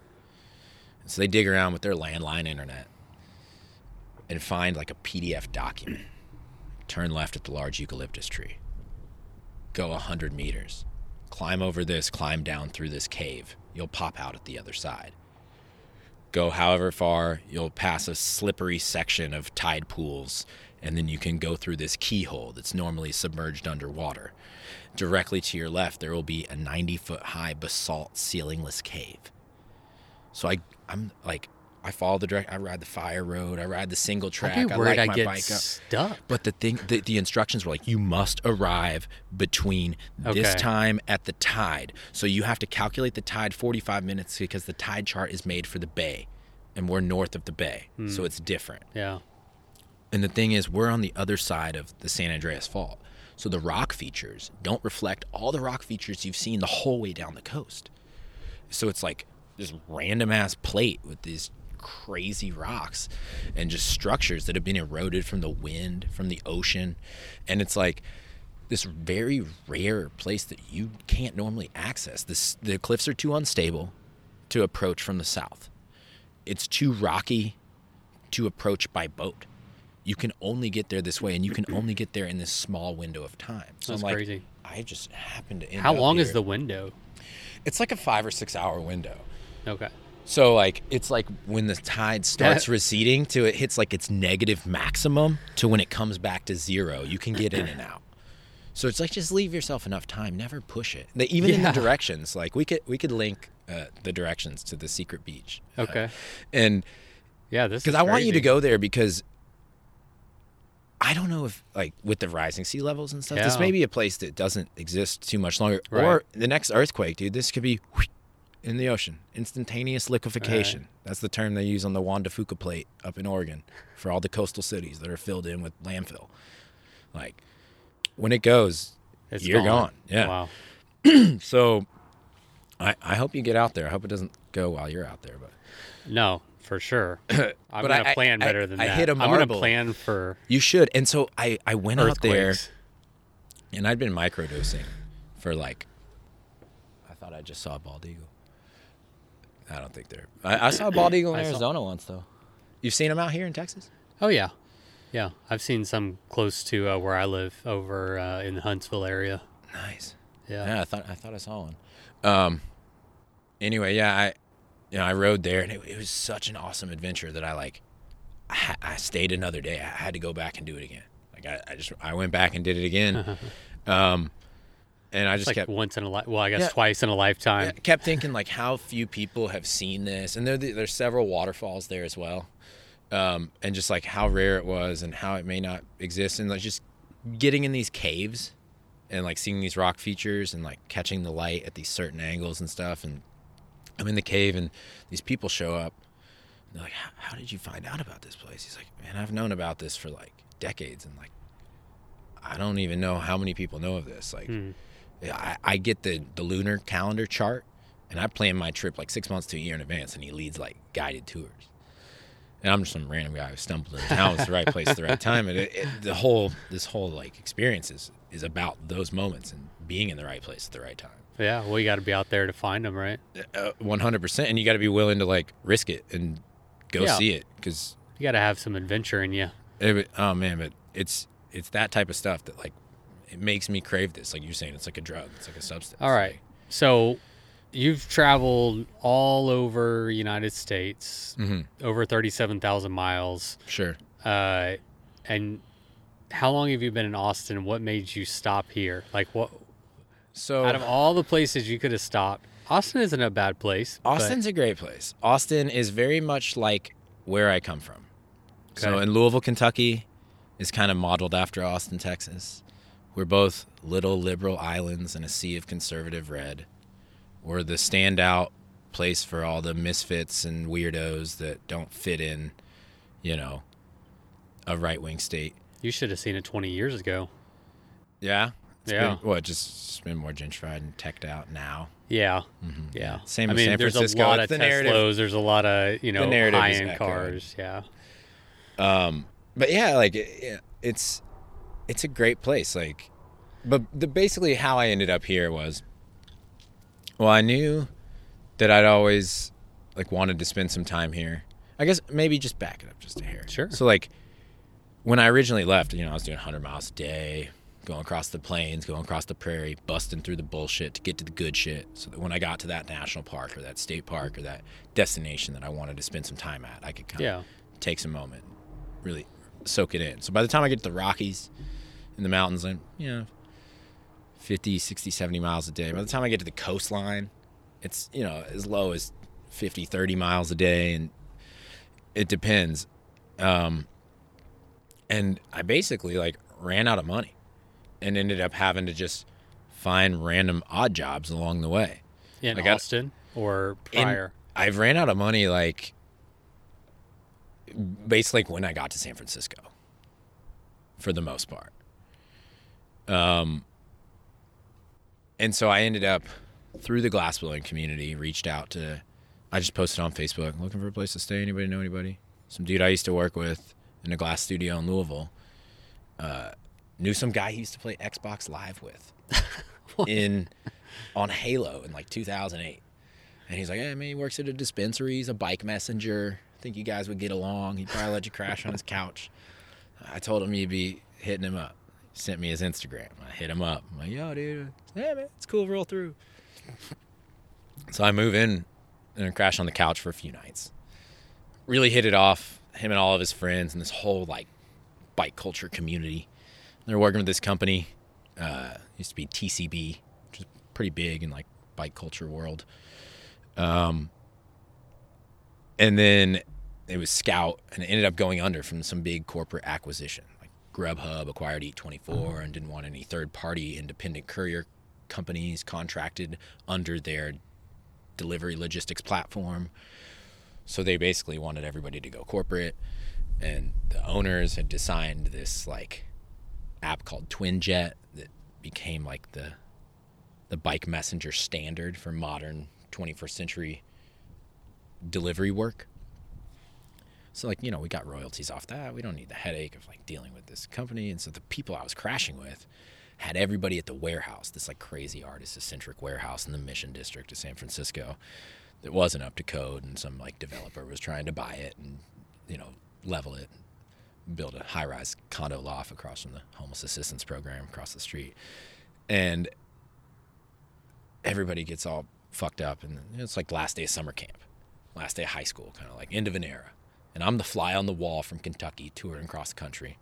And so they dig around with their landline internet and find like a PDF document. Turn left at the large eucalyptus tree. Go 100 meters. Climb over this, climb down through this cave. You'll pop out at the other side. Go however far, you'll pass a slippery section of tide pools, and then you can go through this keyhole that's normally submerged underwater. Directly to your left, there will be a 90 foot high basalt ceilingless cave. So I, I'm like, I follow the direct. I ride the fire road. I ride the single track. I'd be I like I my get bike up. stuck. But the thing, the, the instructions were like, you must arrive between this time at the tide. So you have to calculate the tide 45 minutes because the tide chart is made for the bay, and we're north of the bay, Hmm. so it's different. Yeah. And the thing is, we're on the other side of the San Andreas Fault, so the rock features don't reflect all the rock features you've seen the whole way down the coast. So it's like this random ass plate with these crazy rocks and just structures that have been eroded from the wind, from the ocean. And it's like this very rare place that you can't normally access. This the cliffs are too unstable to approach from the south. It's too rocky to approach by boat. You can only get there this way, and you can only get there in this small window of time. So That's I'm like, crazy. I just happened to end How up long is the window? It's like a five or six hour window. Okay. So like it's like when the tide starts That- receding to it hits like its negative maximum to when it comes back to zero, you can get in and out. So it's like just leave yourself enough time. Never push it. They, even in the directions, like we could we could link uh, the directions to the secret beach. Uh, Okay. and Yeah, this because I want you to go there because I don't know if like with the rising sea levels and stuff, this may be a place that doesn't exist too much longer. Right. Or the next earthquake, dude, this could be in the ocean, instantaneous liquefaction. That's the term they use on the Juan de Fuca plate up in Oregon for all the coastal cities that are filled in with landfill. Like when it goes, It's you're gone. Yeah. Wow. so I, I hope you get out there. I hope it doesn't go while you're out there, but No, for sure. I'm But gonna I- plan I- better than I that. I hit a I'm gonna plan for you should. And so I, I went out there. And I'd been microdosing for like, I thought I just saw a bald eagle. I don't think they're. I, I saw a bald eagle in I saw- Arizona once though. You've seen them out here in Texas? Oh yeah, yeah. I've seen some close to uh, where I live over uh, in the Huntsville area. Nice. Yeah. Yeah, I thought I thought I saw one. Um. Anyway, yeah, I, you know, I rode there, and it, it was such an awesome adventure that I like. I, ha- I stayed another day. I had to go back and do it again. Like I, I just I went back and did it again. um, and I just like kept once in a li- well, I guess Yeah. twice in a lifetime. I kept thinking like how few people have seen this, and there there's several waterfalls there as well, um, and just like how rare it was and how it may not exist, and like just getting in these caves, and like seeing these rock features and like catching the light at these certain angles and stuff, and I'm in the cave and these people show up. And they're like, "How- "How did you find out about this place?" He's like, "Man, I've known about this for like decades, and like I don't even know how many people know of this. Like." Hmm. Yeah, I, I get the, the lunar calendar chart and I plan my trip like six months to a year in advance and he leads like guided tours. And I'm just some random guy who stumbled in town. It's the right place at the right time. And it, it, the whole, this whole like experience is, is about those moments and being in the right place at the right time. Yeah, well, you got to be out there to find them, right? Uh, One hundred percent, and you got to be willing to like risk it and go Yeah. see it because You got to have some adventure in you. oh man, but it's it's that type of stuff that like it makes me crave this. Like you're saying, it's like a drug. It's like a substance. All right. So you've traveled all over United States, hmm over 37,000 miles. Sure. Uh, and how long have you been in Austin? What made you stop here? Like what So out of all the places you could have stopped, Austin isn't a bad place. but- Austin's a great place. Austin is very much like where I come from. So in Louisville, Kentucky, is kind of modeled after Austin, Texas. We're both little liberal islands in a sea of conservative red. We're the standout place for all the misfits and weirdos that don't fit in, you know, a right wing state. you should have seen it 20 years ago. Yeah. It's Yeah. Been, what just it's been more gentrified and teched out now. Yeah. Mhm. Yeah. Same I mean, San there's Francisco. a lot It's of the narrative. Teslas. There's a lot of, you know, high end cars. Yeah. Um, but yeah, like it, it's it's a great place. Like, but the basically how I ended up here was, well, I knew that I'd always like wanted to spend some time here. I guess maybe just back it up just a hair. Sure. So like, when I originally left, you know, I was doing 100 miles a day, going across the plains, going across the prairie, busting through the bullshit to get to the good shit. So that when I got to that national park or that state park or that destination that I wanted to spend some time at, I could kind of Yeah. take some moment, really soak it in. So by the time I get to the Rockies in the mountains, I'm, you know, 50, 60, 70 miles a day. By the time I get to the coastline, it's, you know, as low as 50, 30 miles a day. And it depends. Um, and I basically like ran out of money and ended up having to just find random odd jobs along the way. In I got- Austin or In- prior? I've ran out of money like basically when I got to San Francisco for the most part. Um and so I ended up through the glass blowing community reached out to I just posted on Facebook looking for a place to stay anybody know anybody some dude I used to work with in a glass studio in Louisville uh knew some guy he used to play Xbox live with in on Halo in like 2008 and he's like, hey, man, he works at a dispensary. He's a bike messenger. I think you guys would get along. He'd probably let you crash on his couch. I told him you'd be hitting him up. Sent me his Instagram. I hit him up. I'm like, yo, dude. Yeah, man, it's cool. Roll through. So I move in and I crash on the couch for a few nights. Really hit it off. Him and all of his friends and this whole like bike culture community. They're working with this company. Uh, used to be TCB, which is pretty big in like bike culture world. Um, and then it was Scout, and it ended up going under from some big corporate acquisition. Grubhub acquired Eat24 and didn't want any third party independent courier companies contracted under their delivery logistics platform. So they basically wanted everybody to go corporate. And the owners had designed this like app called TwinJet that became like the the bike messenger standard for modern 21st century delivery work. So like, you know, we got royalties off that. We don't need the headache of like dealing with this company. And so the people I was crashing with had everybody at the warehouse, this like crazy artist eccentric warehouse in the Mission District of San Francisco that wasn't up to code and some like developer was trying to buy it and, you know, level it build a high rise condo loft across from the homeless assistance program across the street. And everybody gets all fucked up and it's like last day of summer camp, last day of high school, kind of like end of an era. And I'm the fly on the wall from Kentucky touring across the country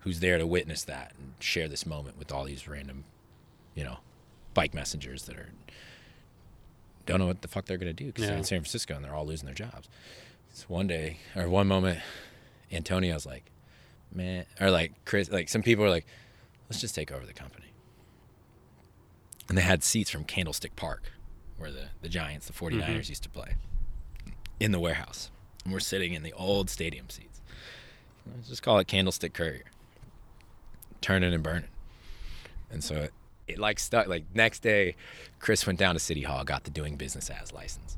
who's there to witness that and share this moment with all these random, you know, bike messengers that are don't know what the fuck they're gonna do because they're in San Francisco and they're all losing their jobs. So one day or one moment, Antonio's like, man, or like Chris, like some people are like, let's just take over the company. And they had seats from Candlestick Park, where the, the Giants, the 49ers mm-hmm. used to play, in the warehouse. And we're sitting in the old stadium seats. Let's just call it Candlestick Courier. Turning and burning. And so it, it like stuck. Like next day, Chris went down to City Hall, got the doing business as license.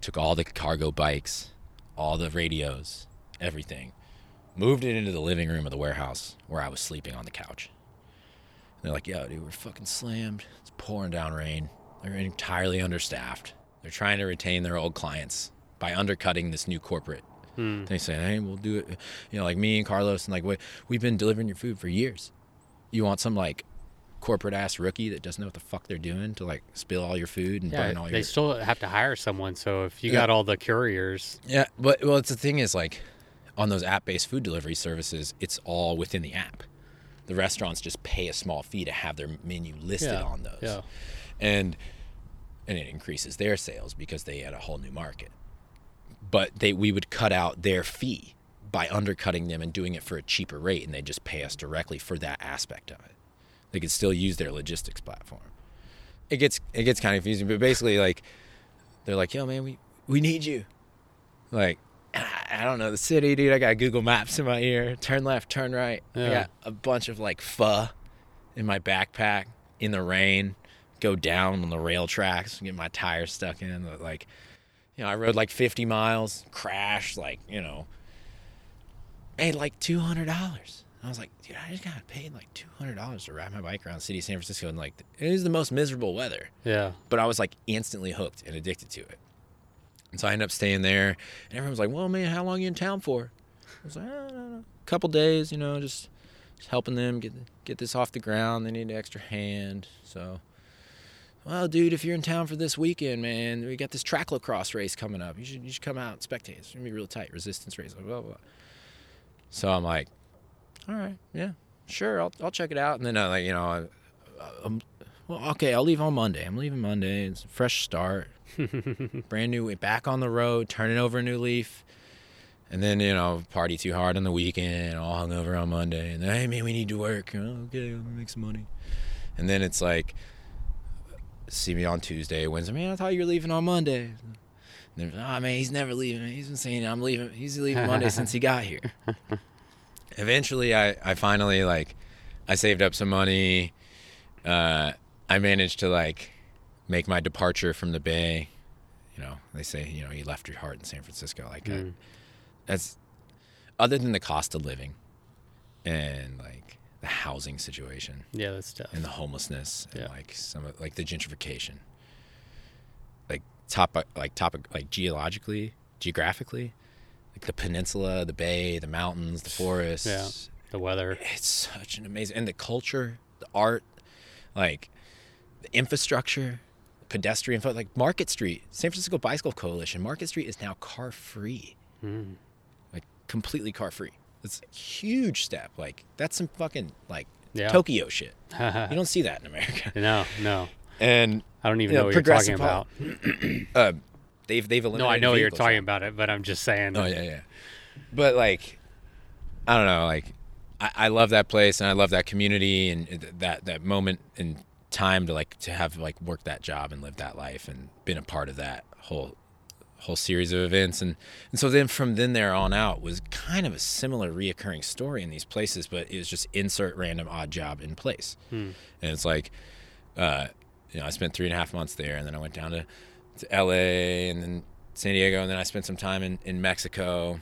Took all the cargo bikes, all the radios, everything, moved it into the living room of the warehouse where I was sleeping on the couch. they're like, yo, dude, we're fucking slammed. It's pouring down rain. They're entirely understaffed. They're trying to retain their old clients by undercutting this new corporate. Hmm. They say, hey, we'll do it. You know, like me and Carlos, and like, we, we've been delivering your food for years. You want some like corporate ass rookie that doesn't know what the fuck they're doing to like spill all your food and Yeah, burn all they your still have to hire someone. So if you Yeah. got all the couriers, Yeah, but well, it's the thing is like on those app-based food delivery services, it's all within the app. The restaurants just pay a small fee to have their menu listed Yeah, on those, yeah. and and it increases their sales because they had a whole new market. But they we would cut out their fee by undercutting them and doing it for a cheaper rate, and they just pay us directly for that aspect of it. They could still use their logistics platform. It gets it gets kind of confusing, but basically like they're like, "Yo, man, we we need you." Like, I don't know the city, dude. I got Google Maps in my ear. Turn left, turn right. I got a bunch of like pho in my backpack in the rain. Go down on the rail tracks, and get my tires stuck in. Like, you know, I rode like 50 miles, crashed, like, you know, made like $200. I was like, dude, I just got paid like $200 to ride my bike around the city of San Francisco. And like, it is the most miserable weather yeah, but I was like instantly hooked and addicted to it. And so I ended up staying there, and everyone was like, "Well, man, how long you in town for?" I was like, "I don't know, a couple days, you know, just, just helping them get get this off the ground. They need an extra hand." So, well, dude, if you're in town for this weekend, man, we got this track lacrosse race coming up. You should you should come out and spectate. It's gonna be real tight, resistance race, blah blah blah. So I'm like, all right, yeah, sure, I'll I'll check it out. And then I like, you know, I, I'm well, okay, I'll leave on Monday. I'm leaving Monday. It's a fresh start, brand new, back on the road, turning over a new leaf. And then, you know, party too hard on the weekend, all hung over on Monday. And then, hey, man, we need to work. Oh, okay, let me make some money. And then it's like, see me on Tuesday, Wednesday. Man, I thought you were leaving on Monday. And then, oh, man, he's never leaving. He's been saying I'm leaving. He's leaving Monday since he got here. Eventually, I, I finally, like, I saved up some money. Uh, I managed to like make my departure from the Bay. You know, they say you know you left your heart in San Francisco. Like I, that's other than the cost of living and like the housing situation yeah, that's tough. and the homelessness and Yeah. like some of like the gentrification. Like top like topic like geologically, geographically, like the peninsula, the bay, the mountains, the forests Yeah. The weather. it's such an amazing and the culture the art like the infrastructure pedestrian like market street san francisco bicycle coalition market street is now car free Mm. like completely car free it's a huge step like that's some fucking like Yeah. tokyo shit you don't see that in america no, no. and I don't even Yeah, know what you're talking about. uh, they've they've eliminated No, I know you're talking about it, but I'm just saying. Oh yeah, yeah. But like, I don't know. Like, I, I love that place and I love that community and that that moment in time to like to have like worked that job and lived that life and been a part of that whole whole series of events. And and so then from then there on out was kind of a similar reoccurring story in these places but it was just insert random odd job in place. And it's like uh you know i spent three and a half months there and then i went down to, to la and then san diego and then i spent some time in, in mexico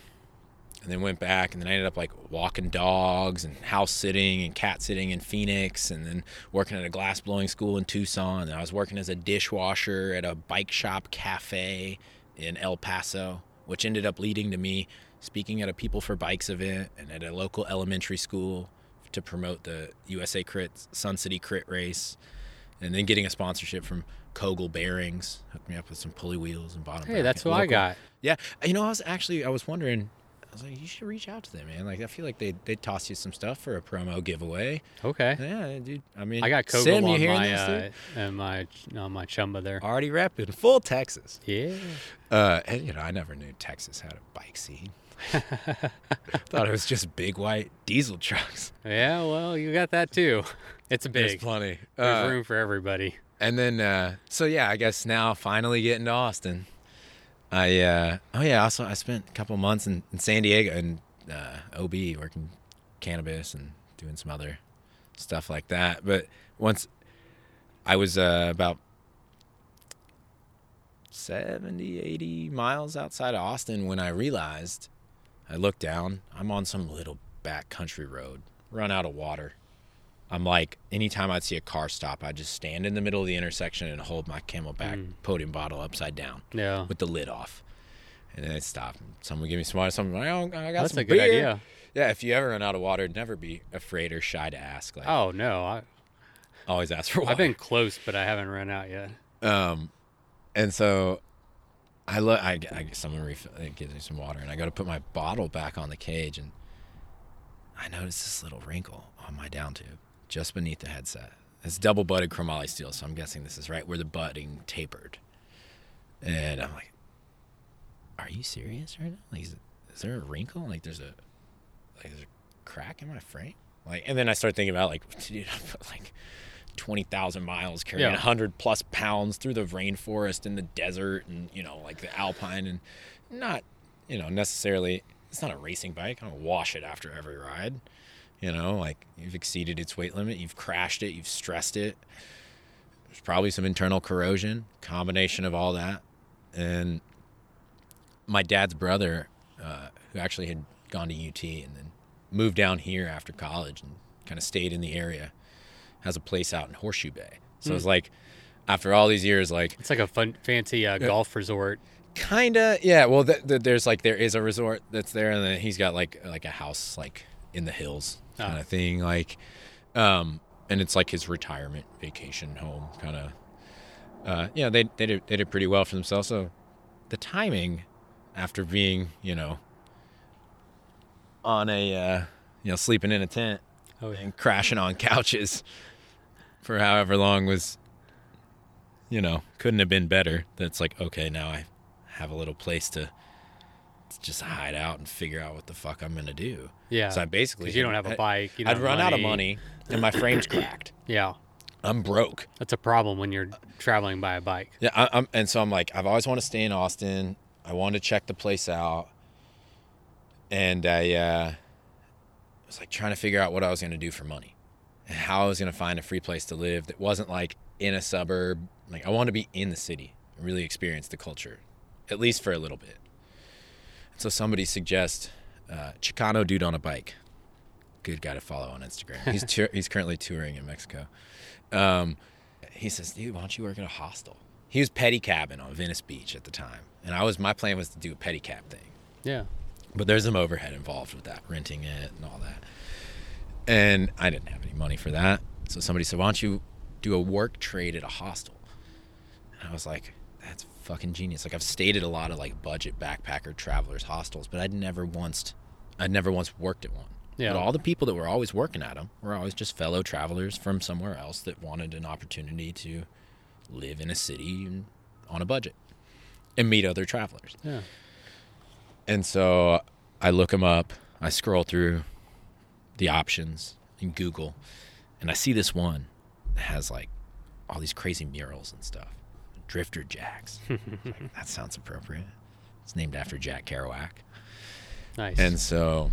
and then went back and then I ended up like walking dogs and house sitting and cat sitting in Phoenix and then working at a glass blowing school in Tucson and I was working as a dishwasher at a bike shop cafe in El Paso which ended up leading to me speaking at a People for Bikes event and at a local elementary school to promote the USA Crit Sun City Crit race and then getting a sponsorship from Kogel Bearings hooked me up with some pulley wheels and bottom Hey, that's what I got. yeah, you know, I was actually I was wondering. I was like, you should reach out to them, man. Like, I feel like they they toss you some stuff for a promo giveaway. Okay. Yeah, dude. I mean, I got Kogel on my this, uh, and my on my chumba there. already repping full Texas. Yeah. Uh, and you know, I never knew Texas had a bike scene. Thought it was just big white diesel trucks. Yeah. Well, you got that too. It's There's big. plenty. There's Uh, room for everybody. And then, uh, so yeah, I guess now finally getting to Austin. I uh, oh yeah, also I spent a couple months in, in San Diego and uh, OB working cannabis and doing some other stuff like that. But once I was uh, about 70, 80 miles outside of Austin when I realized I looked down. I'm on some little back country road, run out of water. I'm like, anytime I'd see a car stop, I'd just stand in the middle of the intersection and hold my CamelBak Mm. podium bottle upside down Yeah. with the lid off. And then I'd stop. Someone give me some water. Someone, like, oh, I got That's some a good beer." idea. Yeah, if you ever run out of water, never be afraid or shy to ask. Like, Oh no, I, always ask for water. I've been close, but I haven't run out yet. Um, and so I look, I, I get someone refill, it gives me some water, and I go to put my bottle back on the cage, and I notice this little wrinkle on my down tube just beneath the headset. It's double butted chromoly steel, so I'm guessing this is right where the butting tapered. And I'm like, "Are you serious right now? Like, is, is there a wrinkle? Like, there's a like there's a crack in my frame? Like, and then I start thinking about like, dude, I put like twenty thousand miles carrying Yeah. hundred plus pounds through the rainforest and the desert and you know like the alpine and not you know necessarily it's not a racing bike. I don't wash it after every ride. You know, like you've exceeded its weight limit, you've crashed it, you've stressed it. There's probably some internal corrosion, combination of all that. And my dad's brother, uh, who actually had gone to UT and then moved down here after college and kind of stayed in the area, has a place out in Horseshoe Bay. So it's like, after all these years, like It's like a fun, fancy uh, golf resort. Kinda, yeah. Well, th- th- there's like there is a resort that's there, and then he's got like like a house like in the hills kind Ah. of thing, like, um, and it's like his retirement vacation home kind of. Uh, yeah, they they did, they did pretty well for themselves. So, the timing, after being you know, on a uh, you know sleeping in a tent Oh yeah. and crashing on couches for however long was you know couldn't have been better that's like okay now i have a little place to just hide out and figure out what the fuck i'm gonna do Yeah. so i basically you don't have a bike. You i'd run out of money and my frame's cracked Yeah. i'm broke That's a problem when you're traveling by a bike. yeah I, i'm and so i'm like i've always wanted to stay in austin i wanted to check the place out and i uh was like trying to figure out what i was gonna do for money and how I was going to find a free place to live that wasn't like in a suburb. Like I wanted to be in the city, and really experience the culture, at least for a little bit. So somebody suggests uh, Chicano dude on a bike. Good guy to follow on Instagram. He's he's currently touring in Mexico. Um, he says, "Dude, why don't you work at a hostel?" He was pedicabbing on Venice Beach at the time, and I was my plan was to do a pedicab thing. Yeah. But there's some overhead involved with that, renting it and all that. And I didn't have any money for that. So somebody said, Why don't you do a work trade at a hostel? And I was like, fucking genius. Like I've stayed at a lot of like budget backpacker travelers hostels, but I'd never once I'd never once worked at one. Yeah. But all the people that were always working at them were always just fellow travelers from somewhere else that wanted an opportunity to live in a city and on a budget and meet other travelers. Yeah. And so I look them up. I scroll through the options in Google, and I see this one that has like all these crazy murals and stuff. Drifter Jacks. Like, that sounds appropriate. It's named after Jack Kerouac. Nice. And so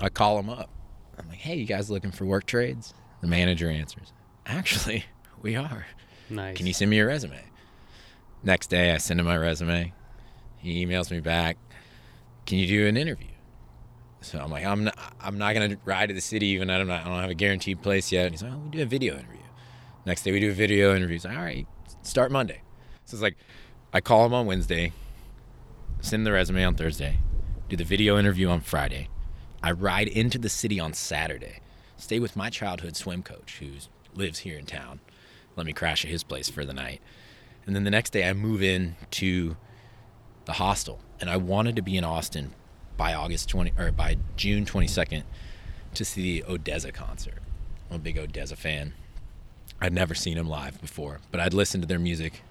I call him up. I'm like, hey, you guys looking for work trades? The manager answers, actually, we are. nice. Can you send me your resume? Next day, I send him my resume. He emails me back. Can you do an interview? So I'm like, I'm not, I'm not gonna ride to the city even. I don't, I don't have a guaranteed place yet. And he's like, oh, we do a video interview. Next day, we do a video interview. He's like, all right, start Monday. So it's like, I call him on Wednesday, send the resume on Thursday, do the video interview on Friday. I ride into the city on Saturday, stay with my childhood swim coach who lives here in town. Let me crash at his place for the night. And then the next day I move in to the hostel. And I wanted to be in Austin by August 20 or by June 22nd to see the ODESZA concert. I'm a big ODESZA fan. I'd never seen them live before, but I'd listened to their music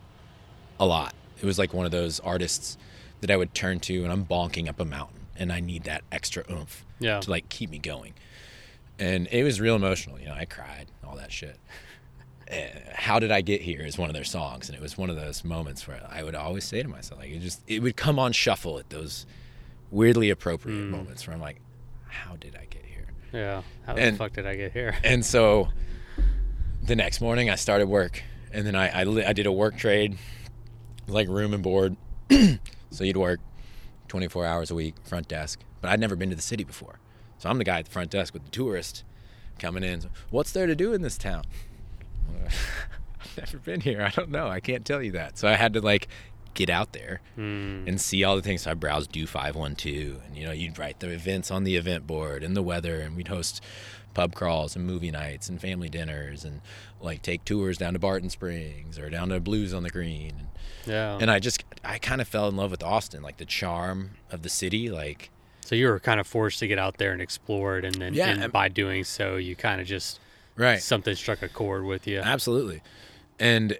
a lot. It was like one of those artists that I would turn to and I'm bonking up a mountain and I need that extra oomph Yeah. to like keep me going. And it was real emotional, you know, I cried, all that shit. Uh, How did I get here is one of their songs and it was one of those moments where I would always say to myself like it just it would come on shuffle at those weirdly appropriate moments where I'm like how did I get here? Yeah. How the And- fuck did I get here? And so the next morning I started work and then I, I, li- I did a work trade, like room and board. so you'd work 24 hours a week, front desk. But I'd never been to the city before. So I'm the guy at the front desk with the tourist coming in. What's there to do in this town? I've never been here. I don't know. I can't tell you that. So I had to like get out there Mm. and see all the things. So I browsed Do Five One Two, and you know, you'd write the events on the event board and the weather, and we'd host pub crawls and movie nights and family dinners, and like take tours down to Barton Springs or down to Blues on the Green. And, Yeah. and I just, I kind of fell in love with Austin, like the charm of the city, like. so you were kind of forced to get out there and explore it, and then Yeah, and by doing so, you kind of just Right. something struck a chord with you. Absolutely. And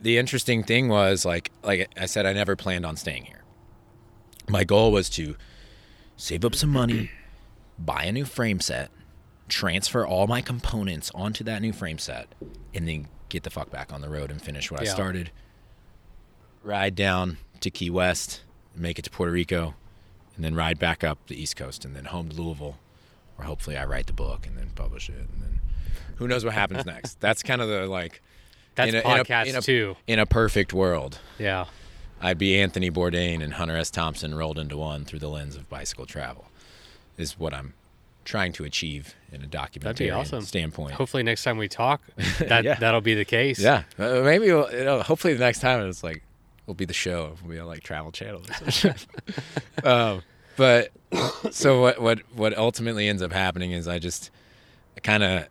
the interesting thing was like like I said I never planned on staying here. My goal was to save up some money, buy a new frame set, transfer all my components onto that new frame set, and then get the fuck back on the road and finish what I started. Ride down to Key West, make it to Puerto Rico, and then ride back up the East Coast and then home to Louisville, where hopefully I write the book and then publish it and then who knows what happens next. That's kind of the like That's in a- in a- podcast in a- too. in a perfect world, Yeah. I'd be Anthony Bourdain and Hunter S. Thompson rolled into one through the lens of bicycle travel. Is what I'm trying to achieve in a documentary awesome. standpoint. Hopefully, next time we talk, that Yeah. that'll be the case. Yeah, uh, maybe we'll, you know, hopefully the next time it's like will be the show. We'll be on like Travel Channel um, but so what what what ultimately ends up happening is I just kind of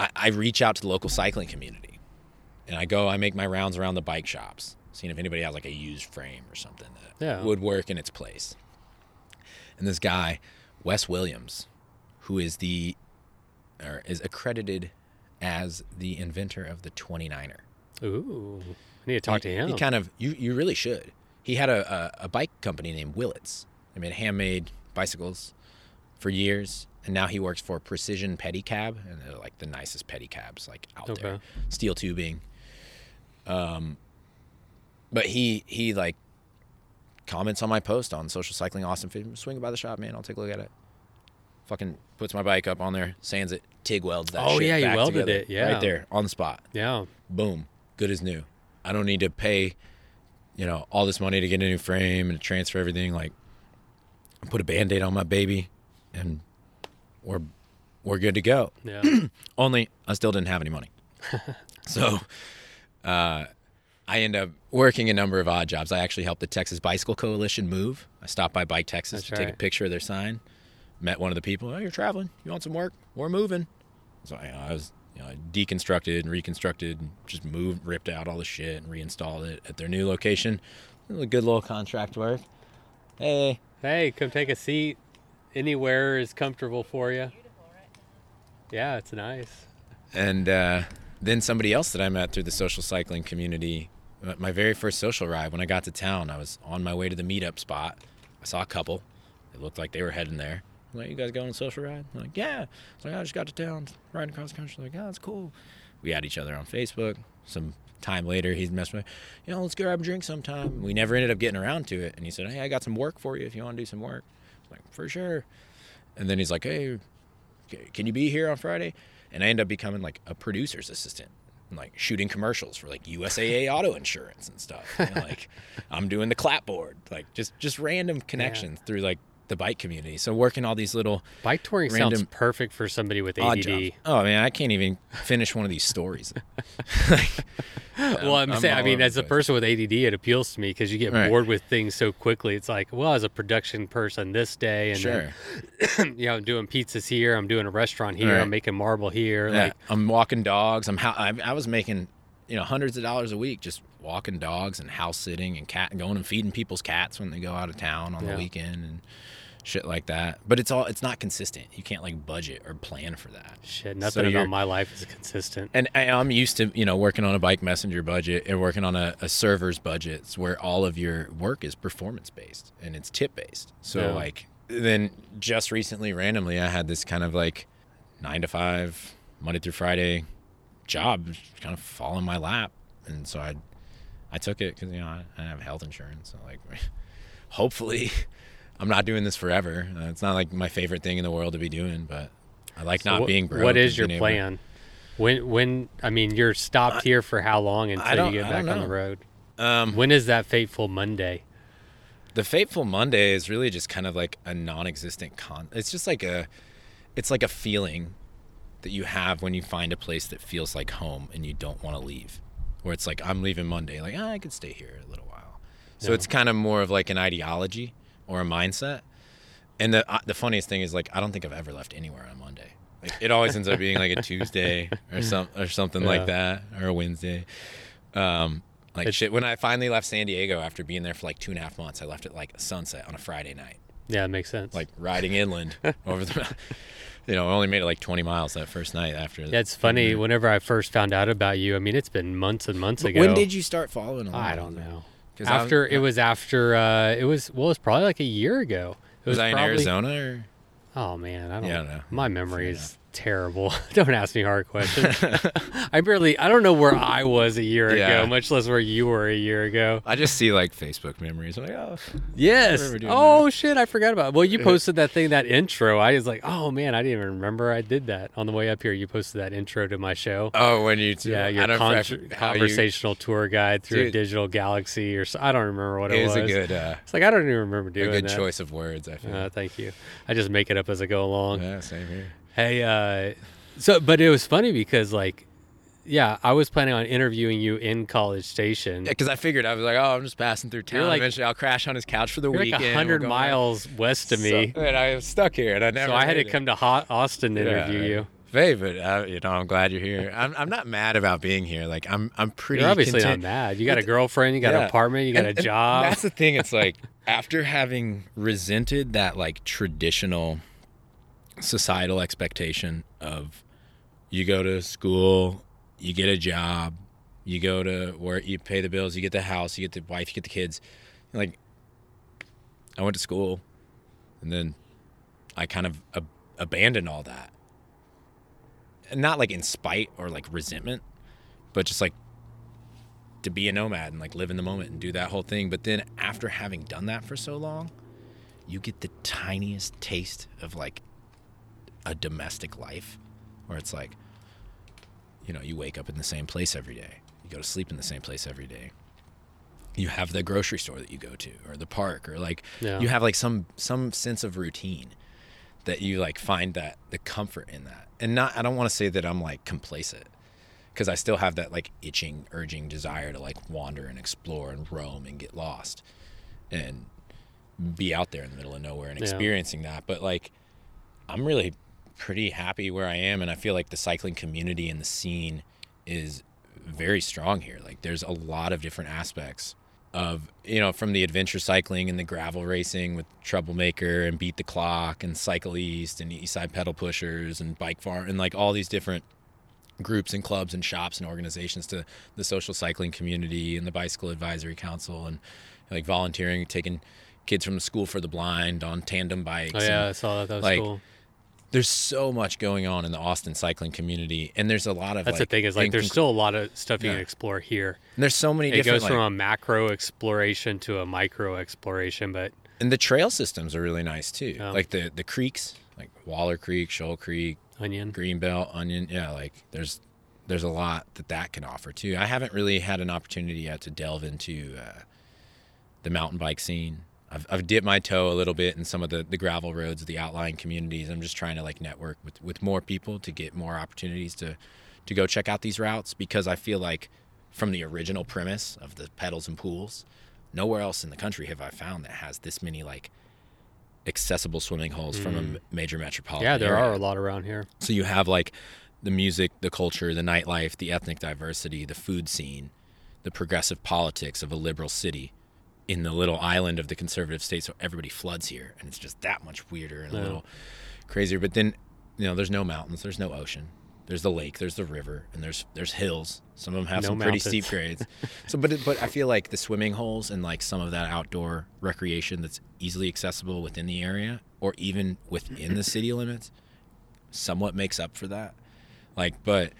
I, I reach out to the local cycling community, and I go I make my rounds around the bike shops, seeing if anybody has like a used frame or something that Yeah. would work in its place. And this guy, Wes Williams, who is the or is accredited as the inventor of the 29er. Ooh, I need to talk to him. He kind of you you really should. He had a, a, a bike company named Willits. They made handmade bicycles for years, and now he works for Precision Pedicab, and they're like the nicest pedicabs like out there. Okay. Steel tubing. Um, but he he like comments on my post on social cycling Austin. Swing by the shop, man. I'll take a look at it. Fucking puts my bike up on there, sands it, TIG welds that. Oh, shit yeah, you welded together it, yeah. right there on the spot yeah. boom, good as new. I don't need to pay, you know, all this money to get a new frame and transfer everything. Like, put a band-aid on my baby, and we're we're good to go. Yeah. Only I still didn't have any money, so uh, I end up working a number of odd jobs. I actually helped the Texas Bicycle Coalition move. I stopped by Bike Texas That's to take a picture of their sign. Met one of the people. Oh, you're traveling. You want some work? We're moving. So you know, I was you know, deconstructed and reconstructed, and just moved, ripped out all the shit, and reinstalled it at their new location. A good little contract work. Hey, hey, come take a seat. Anywhere is comfortable for you. Yeah, it's nice. and uh, then somebody else that I met through the social cycling community. Uh, My very first social ride when I got to town, I was on my way to the meetup spot. I saw a couple. It looked like they were heading there. I'm like, you guys going on a social ride? I'm like, yeah. It's like, I just got to town, riding across the country. Like, yeah, that's cool. We had each other on Facebook. Some time later, he's messing with, me, you know, let's go grab a drink sometime. We never ended up getting around to it. And he said, hey, I got some work for you if you want to do some work. I was like, for sure. And then he's like, hey, can you be here on Friday? And I end up becoming like a producer's assistant, like shooting commercials for like USAA auto insurance and stuff. And, like I'm doing the clapboard, like just just random connections through like the bike community. So working all these little Bike touring sounds perfect for somebody with ADD. Oh man, I can't even finish one of these stories. Like, Well, I'm, I'm saying, I mean, as a person with ADD, it appeals to me because you get Right. bored with things so quickly. It's like, well, as a production person this day, and sure. then, you know, I'm doing pizzas here, I'm doing a restaurant here, Right. I'm making marble here. Yeah, Like, I'm walking dogs. I'm how I, I was making, you know, hundreds of dollars a week just walking dogs and house sitting and cat going and feeding people's cats when they go out of town on Yeah. the weekend and shit like that. But it's all it's not consistent. You can't like budget or plan for that. shit, nothing you're- about my life is consistent. And I, I'm used to you know working on a bike messenger budget and working on a, a server's budgets where all of your work is performance based and it's tip based. So Yeah. like then just recently, randomly, I had this kind of like nine to five Monday through Friday job kind of fall in my lap, and so I I took it because you know I, I have health insurance. So like hopefully I'm not doing this forever. Uh, it's not like my favorite thing in the world to be doing, but I like So not what- being broke. What is your being able to- plan? When, when, I mean, you're stopped here for how long until you get back on the road? Um, When is that fateful Monday? the fateful monday is really just kind of like a non-existent con it's just like a it's like a feeling that you have when you find a place that feels like home and you don't want to leave. Where it's like I'm leaving Monday, like ah, I could stay here a little while. So it's kind of more of like an ideology or a mindset. And the uh, the funniest thing is like I don't think I've ever left anywhere on Monday. Like it always ends up being like a Tuesday or some or something Yeah. like that or a Wednesday. Um, like It's- shit. When I finally left San Diego after being there for like two and a half months, I left at like sunset on a Friday night, Yeah, it makes sense. like riding inland over the. You know, I only made it like 20 miles that first night after. yeah, it's funny. Whenever I first found out about you, I mean, it's been months and months ago. When did you start following along? I don't know. I was- After it was after uh, it was well, it was probably like a year ago. It Was, I in Arizona or? Oh man, I don't, Yeah, I don't know. My memory is terrible. don't ask me hard questions. I barely. I don't know where I was a year Yeah. ago, much less where you were a year ago. I just see like Facebook memories. I'm like, oh, Yes. Oh shit, I forgot about. It. Well, you posted that thing, that intro. I was like, oh man, I didn't even remember I did that on the way up here. You posted that intro to my show. oh, when you two, yeah, your con- how you- conversational tour guide through a digital galaxy, or so, I don't remember what it, It was a good, uh, It's like I don't even remember doing it. a good that. choice of words. I feel. Uh, thank you. I just make it up as I go along. yeah, same here. Hey, uh, so but it was funny because like, yeah, I was planning on interviewing you in College Station. Yeah, because I figured I was like, oh, I'm just passing through town. like- Eventually, I'll crash on his couch for the You're like weekend. We'll hundred go miles west of me, So, and I was stuck here, and I never. so I had to made it. come to Hot Austin to Yeah, interview you. Hey, but uh, you know, I'm glad you're here. I'm, I'm not mad about being here. Like, I'm, I'm pretty. You're obviously content. not mad. You got a girlfriend, you got an Yeah. apartment, you got And- a job. That's the thing. It's like after having resented that like traditional societal expectation of you go to school, you get a job, you go to where you pay the bills, you get the house, you get the wife, you get the kids. Like I went to school and then I kind of ab- abandoned all that. Not like in spite or like resentment, but just like to be a nomad and like live in the moment and do that whole thing. But then after having done that for so long, you get the tiniest taste of like a domestic life where it's like, you know, you wake up in the same place every day, you go to sleep in the same place every day. You have the grocery store that you go to or the park or like Yeah. you have like some some sense of routine that you like find that the comfort in that. And not I don't want to say that I'm like complacent because I still have that like itching, urging desire to like wander and explore and roam and get lost and be out there in the middle of nowhere and Yeah. experiencing that. But like, I'm really pretty happy where I am, and I feel like the cycling community and the scene is very strong here. Like, there's a lot of different aspects of you know from the adventure cycling and the gravel racing with troublemaker and beat the clock and cycle east and east side pedal pushers and bike farm and like all these different groups and clubs and shops and organizations to the social cycling community and the bicycle advisory council and like volunteering taking kids from the school for the blind on tandem bikes oh and- yeah, I saw that. That was like, cool. There's so much going on in the Austin cycling community, and there's a lot of That's like, the thing is like there's still a lot of stuff you Yeah. can explore here. and there's so many It different goes from a macro exploration to a micro exploration, but and the trail systems are really nice too. Yeah. Like the the creeks, like Waller Creek, Shoal Creek, onion. Greenbelt, Onion. Yeah, like there's there's a lot that that can offer too. I haven't really had an opportunity yet to delve into uh, the mountain bike scene. I've, I've dipped my toe a little bit in some of the, the gravel roads, of the outlying communities. I'm just trying to like network with, with more people to get more opportunities to to go check out these routes because I feel like from the original premise of the pedals and pools, nowhere else in the country have I found that has this many like accessible swimming holes from a major metropolitan. Mm. Yeah, there area. are a lot around here. So you have like the music, the culture, the nightlife, the ethnic diversity, the food scene, the progressive politics of a liberal city in the little island of the conservative state. So everybody floods here, and it's just that much weirder and a little crazier. But then, you know, there's no mountains, there's no ocean, there's the lake, there's the river, and there's there's hills. Some of them have No some pretty steep grades. so, but it, but I feel like the swimming holes and like some of that outdoor recreation that's easily accessible within the area or even within the city limits somewhat makes up for that. Like, but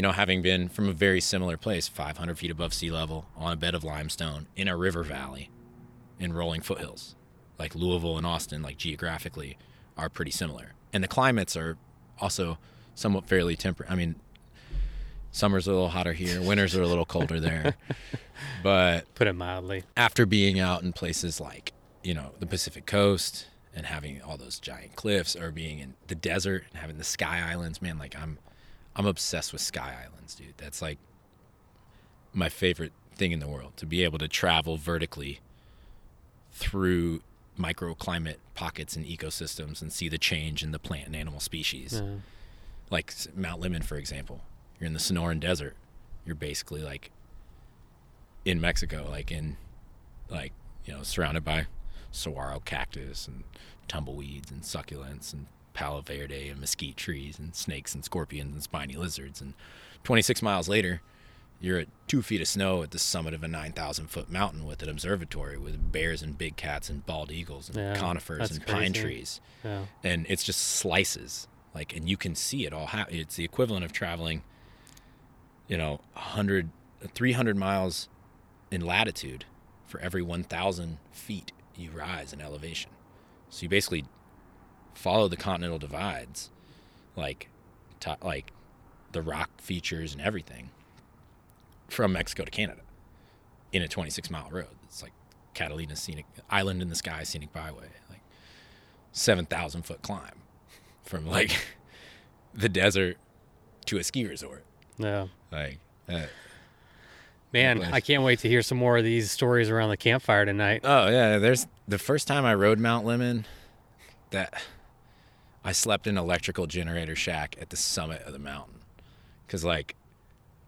you know, having been from a very similar place, 500 feet above sea level, on a bed of limestone in a river valley, in rolling foothills, like Louisville and Austin, like geographically, are pretty similar, and the climates are also somewhat fairly temperate. I mean, summers are a little hotter here, winters are a little colder there, but Put it mildly. after being out in places like you know the Pacific Coast and having all those giant cliffs or being in the desert and having the sky islands man like i'm i'm obsessed with sky islands dude. That's like my favorite thing in the world to be able to travel vertically through microclimate pockets and ecosystems and see the change in the plant and animal species. Yeah. like mount Lemmon for example. You're in the sonoran desert. You're basically like in mexico like in like you know surrounded by saguaro cactus and tumbleweeds and succulents and palo verde and mesquite trees and snakes and scorpions and spiny lizards. And 26 miles later you're at two feet of snow at the summit of a 9,000 foot mountain with an observatory with bears and big cats and bald eagles and Yeah, conifers and pine trees. Yeah. and it's just slices like and you can see it all ha- it's the equivalent of traveling you know 100 300 miles in latitude for every 1000 feet you rise in elevation. So you basically follow the continental divides like to, like the rock features and everything from Mexico to Canada in a 26 mile road it's like Catalina scenic island in the sky scenic byway like 7,000 foot climb from like the desert to a ski resort. Yeah. Like, uh, Man. I can't wait to hear some more of these stories around the campfire tonight. oh yeah, there's the first time I rode Mount Lemmon that I slept in an electrical generator shack at the summit of the mountain. Cause like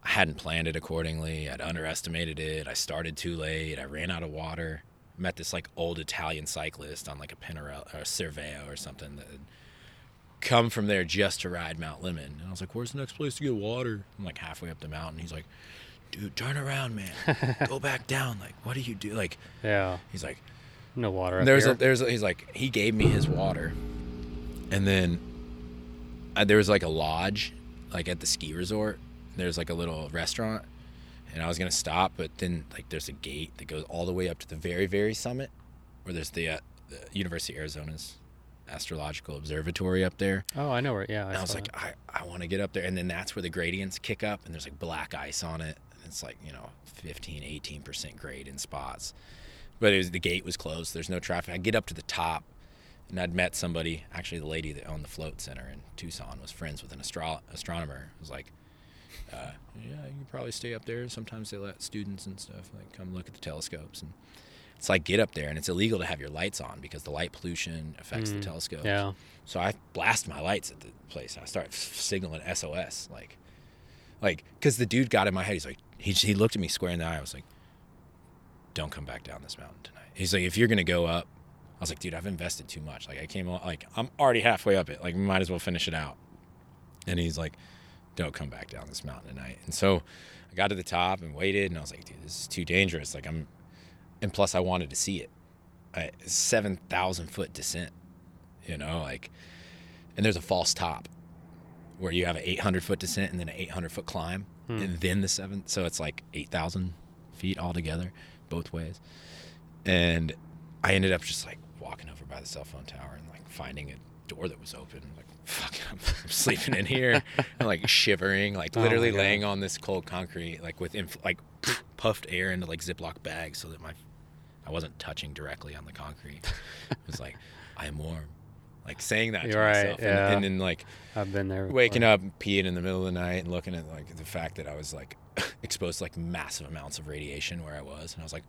I hadn't planned it accordingly. I'd underestimated it. I started too late. I ran out of water. Met this like old Italian cyclist on like a Pinarello or a Cervélo or something that had come from there just to ride Mount Lemmon. And I was like, "Where's the next place to get water?" I'm like halfway up the mountain. He's like, "Dude, turn around, man. Go back down. Like, what do you do?" Like, Yeah. he's like, No water up there's here. a, there's a, he's like he gave me his water, and then uh, there was like a lodge, like at the ski resort. There's like a little restaurant, and I was gonna stop, but then like there's a gate that goes all the way up to the very very summit, where there's the, uh, the University of Arizona's astrological observatory up there. oh, I know where. Yeah. And I was like, that. I, I want to get up there. And then that's where the gradients kick up, and there's like black ice on it. And it's like, you know, 15, 18% grade in spots. But it was, the gate was closed. There's no traffic. I get up to the top, and I'd met somebody, actually, the lady that owned the float center in Tucson was friends with an astro- astronomer. was like, uh, yeah, you can probably stay up there. Sometimes they let students and stuff like come look at the telescopes. And it's like, get up there, and it's illegal to have your lights on because the light pollution affects the telescope. yeah. So I blast my lights at the place. I start signaling SOS, like, like, because the dude got in my head. He's like, he, he looked at me square in the eye. I was like, don't come back down this mountain tonight. He's like, if you're gonna go up, was like, dude, I've invested too much. Like, I came, like, I'm already halfway up it. Like, might as well finish it out. And he's like, don't come back down this mountain tonight. And so I got to the top and waited, and I was like, dude, this is too dangerous. Like, I'm, and plus, I wanted to see it. I, seven thousand foot descent you know like and there's a false top where you have an 800 foot descent and then an 800 foot climb hmm. and then the seven so it's like 8000 feet altogether both ways and i ended up just like by the cell phone tower and like finding a door that was open like fuck i'm, I'm sleeping in here and like shivering like Oh literally laying on this cold concrete like with inf- like puffed air into like ziploc bags so that my I wasn't touching directly on the concrete. It was like, I am warm. Like saying that to You're right, myself. And- yeah. And, then like I've been there. waking before. up, peeing in the middle of the night and looking at like the fact that I was like exposed to like massive amounts of radiation where I was. And I was like,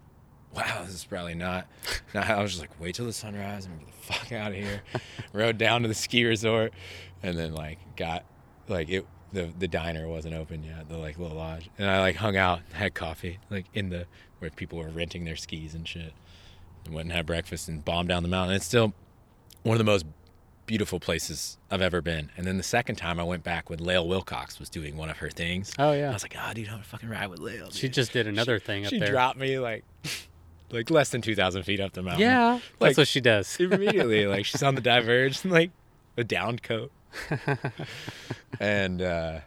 wow, this is probably not, not I was just like, wait till the sunrise and get the fuck out of here. Rode down to the ski resort and then like got like it, the, the diner wasn't open yet, the like little lodge. And I like hung out, had coffee like in the, where people were renting their skis and shit. And went and had breakfast and bombed down the mountain. It's still one of the most beautiful places I've ever been. And then the second time I went back when Lael Wilcox was doing one of her things. Oh yeah. I was like, ah, dude, I'm gonna fucking ride with Lael. she just did another thing up she there. dropped me like like less than 2,000 feet up the mountain. Yeah. Like- that's what she does. immediately. Like she's on the diverge, and like a downed coat, and uh,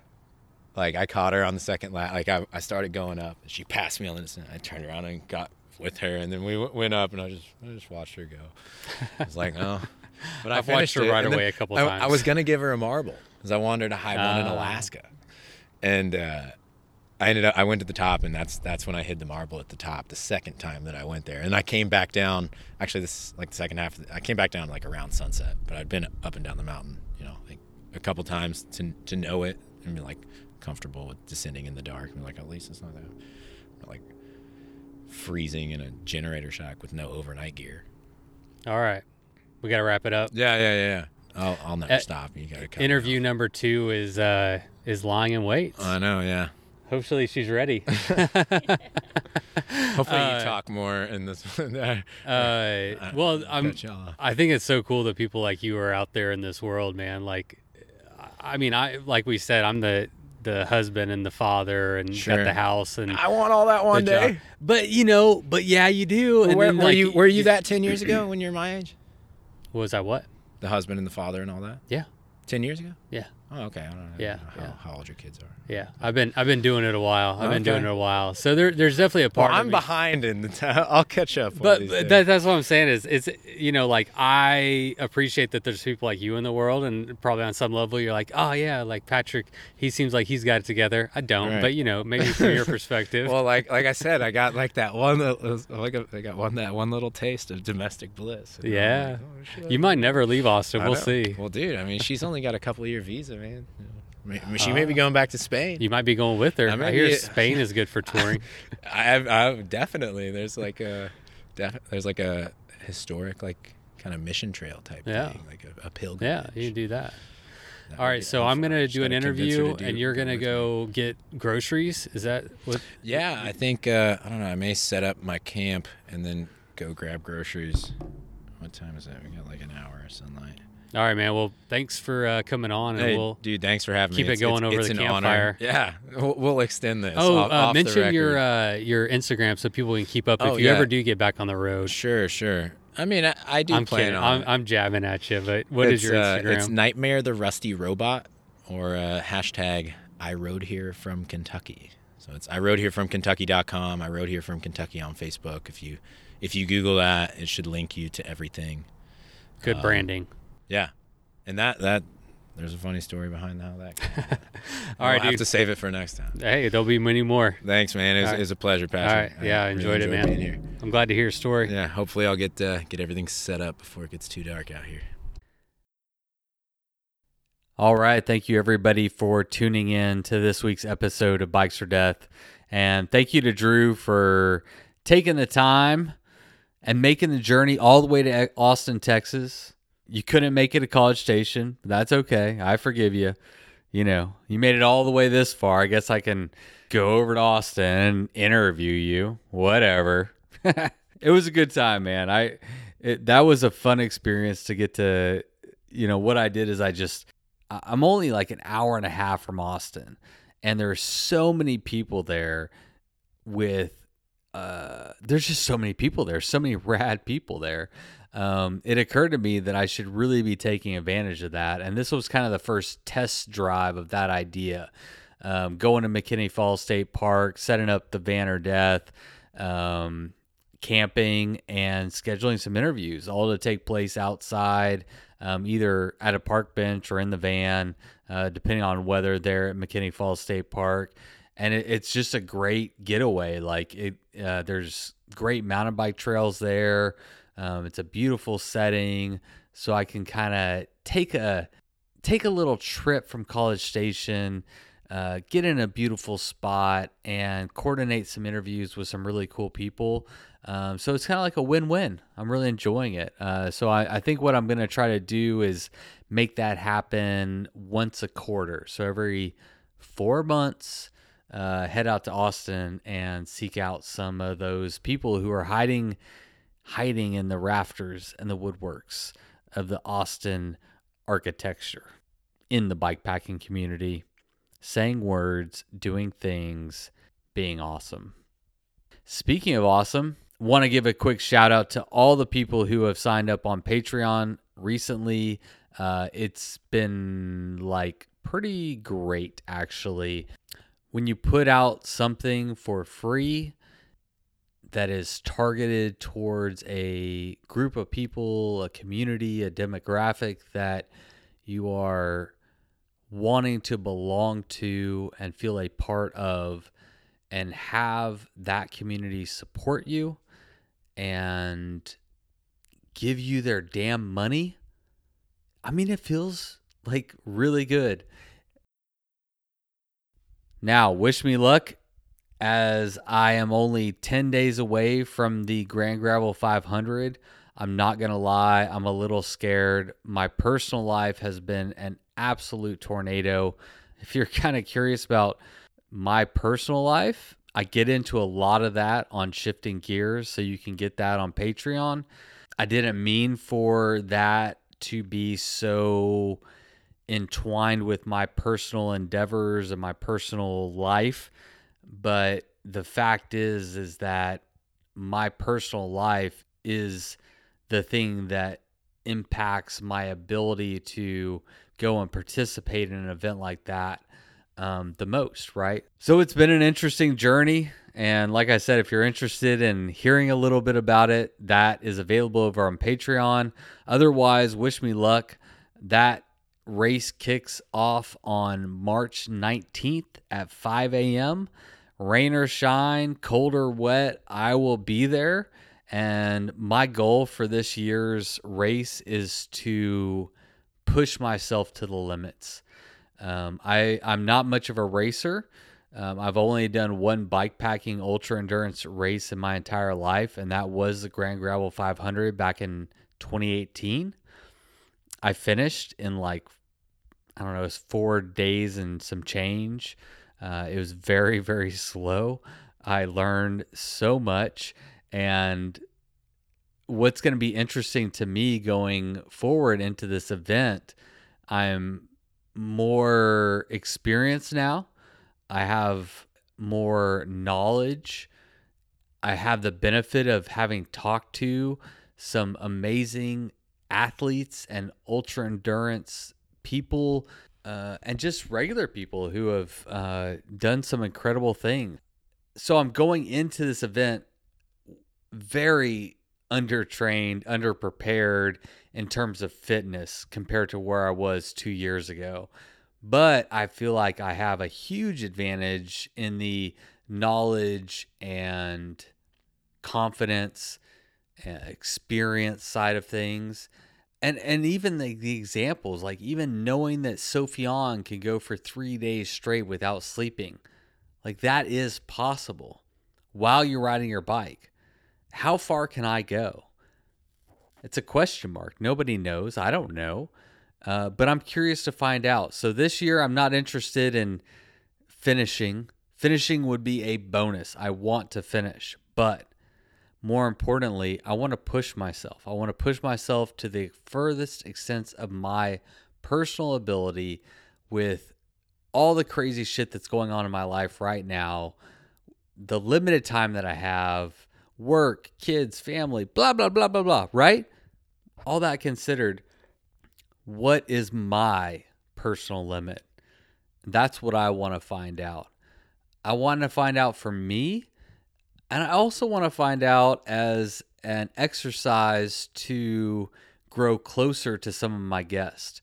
like I caught her on the second lap. Like I, I started going up, and she passed me on the descent. I turned around and got with her, and then we w- went up, and I just I just watched her go. I was like, oh, but I I've watched her and away a couple I, I was gonna give her a marble because I wanted her to hide one in Ah. Alaska, and uh, I ended up I went to the top and that's that's when I hid the marble at the top the second time that I went there. And I came back down actually this like the second half of the, I came back down like around sunset, but I'd been up and down the mountain, you know, like a couple times to to know it and be like comfortable with descending in the dark and be like at least it's not that not like freezing in a generator shack with no overnight gear. All right, we got to wrap it up. Yeah, yeah, yeah. I'll, I'll never Uh, stop. You got to Interview number two is uh, is lying in wait. I know, yeah. Hopefully she's ready. Hopefully Uh, you talk more in this. Uh, well, I'm. cut you off. I think it's so cool that people like you are out there in this world, man. Like, I mean, I like we said, I'm the the husband and the father, and got Sure. the house and I want all that the one job. day. But you know, but yeah, you do. and were, then, were like, you were you that ten years ago when you're my age? Was I what? The husband and the father and all that. Yeah. Ten years ago. Yeah. Oh, okay. I don't know. Yeah, How, yeah. how old your kids are. Yeah, I've been I've been doing it a while. I've been doing it a while. So there there's definitely a part. Well, I'm me- behind in the time. I'll catch up. one of But, these but days. that, that's what I'm saying is it's you know like I appreciate that there's people like you in the world and probably on some level you're like oh yeah like Patrick he seems like he's got it together I don't Right. but you know maybe from your perspective well, like like I said, I got like that one. Uh, uh, like uh, I got one that one little taste of domestic bliss. Yeah like, oh, you might never leave Austin I we'll know. see Well, dude, I mean, she's only got a couple year visa, man. May- She may be going back to Spain. you might be going with her I I, hear Spain is good for touring I, I definitely. There's like a, def, there's like a historic like kind of mission trail type Yeah. thing, like a, a pilgrimage. yeah you can do that That all right so awesome. I'm gonna do an interview to and you're gonna go get groceries is that what Yeah, I think uh, I don't know. I may set up my camp and then go grab groceries. What time is it? We got like an hour of sunlight. All right man well thanks for uh, coming on and Hey, we'll dude, thanks for having keep me. it going it's- over it's the an honor. campfire. Yeah, we'll, we'll extend this. Oh, off- uh, off mention your uh, your Instagram so people can keep up Oh, if you yeah. ever do get back on the road. Sure, sure. I mean, I, I do I'm plan kidding. on. I'm. I'm jabbing at you, but what is It's, your uh, Instagram? it's Nightmare the Rusty Robot or uh, hashtag I rode here from Kentucky. So it's I rode here from Kentucky.com. I rode here from Kentucky on Facebook. If you if you Google that, it should link you to everything. Good um, branding. Yeah, and that that there's a funny story behind how that. came about. All right, I'll have dude. to save it for next time. Hey, there'll be many more. Thanks, man. It was, All right. it was a pleasure, Patrick. All right. Patrick. Yeah, I really enjoyed it, man. being here. I'm glad to hear your story. Yeah, hopefully I'll get uh, get everything set up before it gets too dark out here. All right. Thank you, everybody, for tuning in to this week's episode of Bikes or Death. And thank you to Drew for taking the time and making the journey all the way to Austin, Texas. You couldn't make it to College Station. That's okay. I forgive you. You know, you made it all the way this far. I guess I can go over to Austin and interview you. Whatever. it was a good time, man. I it, that was a fun experience to get to you know what I did is I just I'm only like an hour and a half from Austin, and there's so many people there with uh there's just so many people there, so many rad people there. Um, it occurred to me that I should really be taking advantage of that, and this was kind of the first test drive of that idea. Um, going to McKinney Falls State Park, setting up the Van or Death, um, camping, and scheduling some interviews, all to take place outside, um, either at a park bench or in the van, uh, depending on whether they're at McKinney Falls State Park. And it, it's just a great getaway. Like it, uh, there's great mountain bike trails there. Um, it's a beautiful setting, so I can kind of take a take a little trip from College Station, uh, get in a beautiful spot, and coordinate some interviews with some really cool people. Um, so it's kind of like a win-win. I'm really enjoying it. Uh, so I, I think what I'm going to try to do is make that happen once a quarter. So every four months, uh, head out to Austin and seek out some of those people who are hiding, hiding in the rafters and the woodworks of the Austin architecture in the bikepacking community, saying words, doing things, being awesome. Speaking of awesome, want to give a quick shout out to all the people who have signed up on Patreon recently. Uh, it's been like pretty great, actually. When you put out something for free that is targeted towards a group of people, a community, a demographic that you are wanting to belong to and feel a part of and have that community support you and give you their damn money. I mean, it feels like really good. Now, wish me luck as I am only 10 days away from the Grand Gravel 500. I'm not going to lie, I'm a little scared. My personal life has been an absolute tornado. If you're kind of curious about my personal life, I get into a lot of that on shifting gears, so you can get that on Patreon. I didn't mean for that to be so entwined with my personal endeavors and my personal life, but the fact is is that my personal life is the thing that impacts my ability to go and participate in an event like that um, the most, right? So it's been an interesting journey. And like I said, if you're interested in hearing a little bit about it, that is available over on Patreon. Otherwise, wish me luck. That race kicks off on March 19th at 5 a.m. Rain or shine, cold or wet, I will be there. And my goal for this year's race is to push myself to the limits. Um, I I'm not much of a racer. Um, I've only done one bike packing ultra endurance race in my entire life, and that was the Grand Gravel 500 back in 2018. I finished in like I don't know, it was four days and some change. Uh, it was very very slow. I learned so much, and what's going to be interesting to me going forward into this event, I'm more experience now. I have more knowledge. I have the benefit of having talked to some amazing athletes and ultra endurance people uh, and just regular people who have uh, done some incredible things. So I'm going into this event very undertrained, underprepared in terms of fitness compared to where I was two years ago. But I feel like I have a huge advantage in the knowledge and confidence, and experience side of things. And, and even the, the examples, like even knowing that Sofiane can go for three days straight without sleeping, like that is possible while you're riding your bike how far can I go? It's a question mark. Nobody knows. I don't know. Uh, but I'm curious to find out. So this year, I'm not interested in finishing. Finishing would be a bonus. I want to finish. But more importantly, I want to push myself. I want to push myself to the furthest extent of my personal ability with all the crazy shit that's going on in my life right now, the limited time that I have, work, kids, family, blah, blah, blah, blah, blah, right? All that considered, what is my personal limit? That's what I want to find out. I want to find out for me. And I also want to find out as an exercise to grow closer to some of my guests.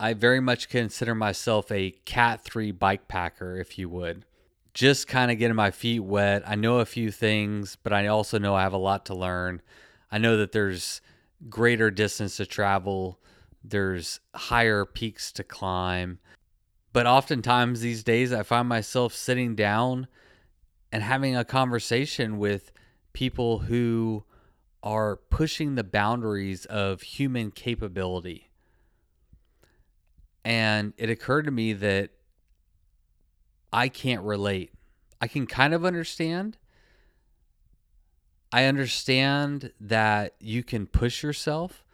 I very much consider myself a Cat 3 bike packer, if you would just kind of getting my feet wet. I know a few things, but I also know I have a lot to learn. I know that there's greater distance to travel, there's higher peaks to climb. But oftentimes these days, I find myself sitting down and having a conversation with people who are pushing the boundaries of human capability. And it occurred to me that I can't relate. I can kind of understand. I understand that you can push yourself.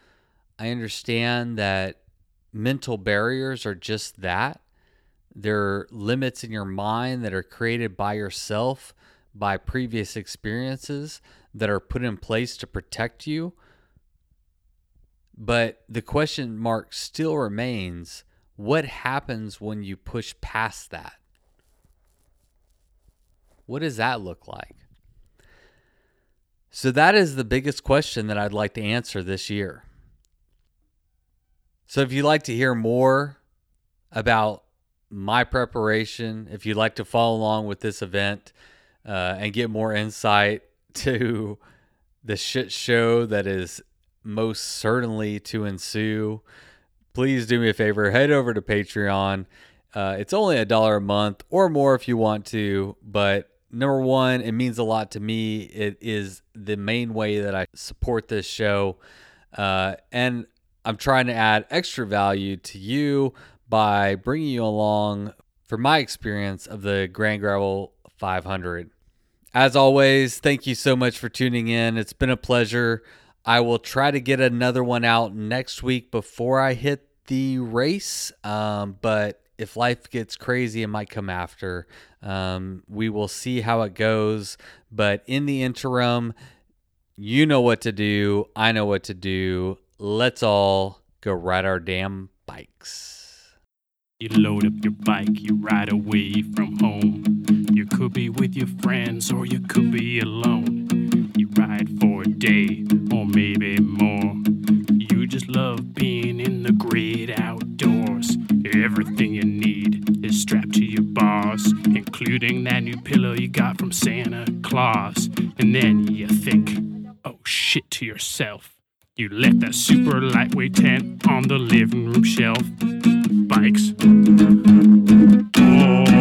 I understand that mental barriers are just that. They're limits in your mind that are created by yourself, by previous experiences that are put in place to protect you. But the question mark still remains what happens when you push past that? What does that look like? So, that is the biggest question that I'd like to answer this year. So, if you'd like to hear more about my preparation, if you'd like to follow along with this event uh, and get more insight to the shit show that is most certainly to ensue, please do me a favor. Head over to Patreon. Uh, it's only a dollar a month or more if you want to, but number one, it means a lot to me. It is the main way that I support this show. Uh, and I'm trying to add extra value to you by bringing you along for my experience of the Grand Gravel 500. As always, thank you so much for tuning in. It's been a pleasure. I will try to get another one out next week before I hit the race. Um, but if life gets crazy, it might come after. Um, we will see how it goes. But in the interim, you know what to do. I know what to do. Let's all go ride our damn bikes. You load up your bike, you ride away from home. You could be with your friends or you could be alone. You ride for a day or maybe more. You just love being in the great outdoors. Everything you need is strapped to your bars, including that new pillow you got from Santa Claus. And then you think, oh shit to yourself. You left that super lightweight tent on the living room shelf. Bikes. Oh.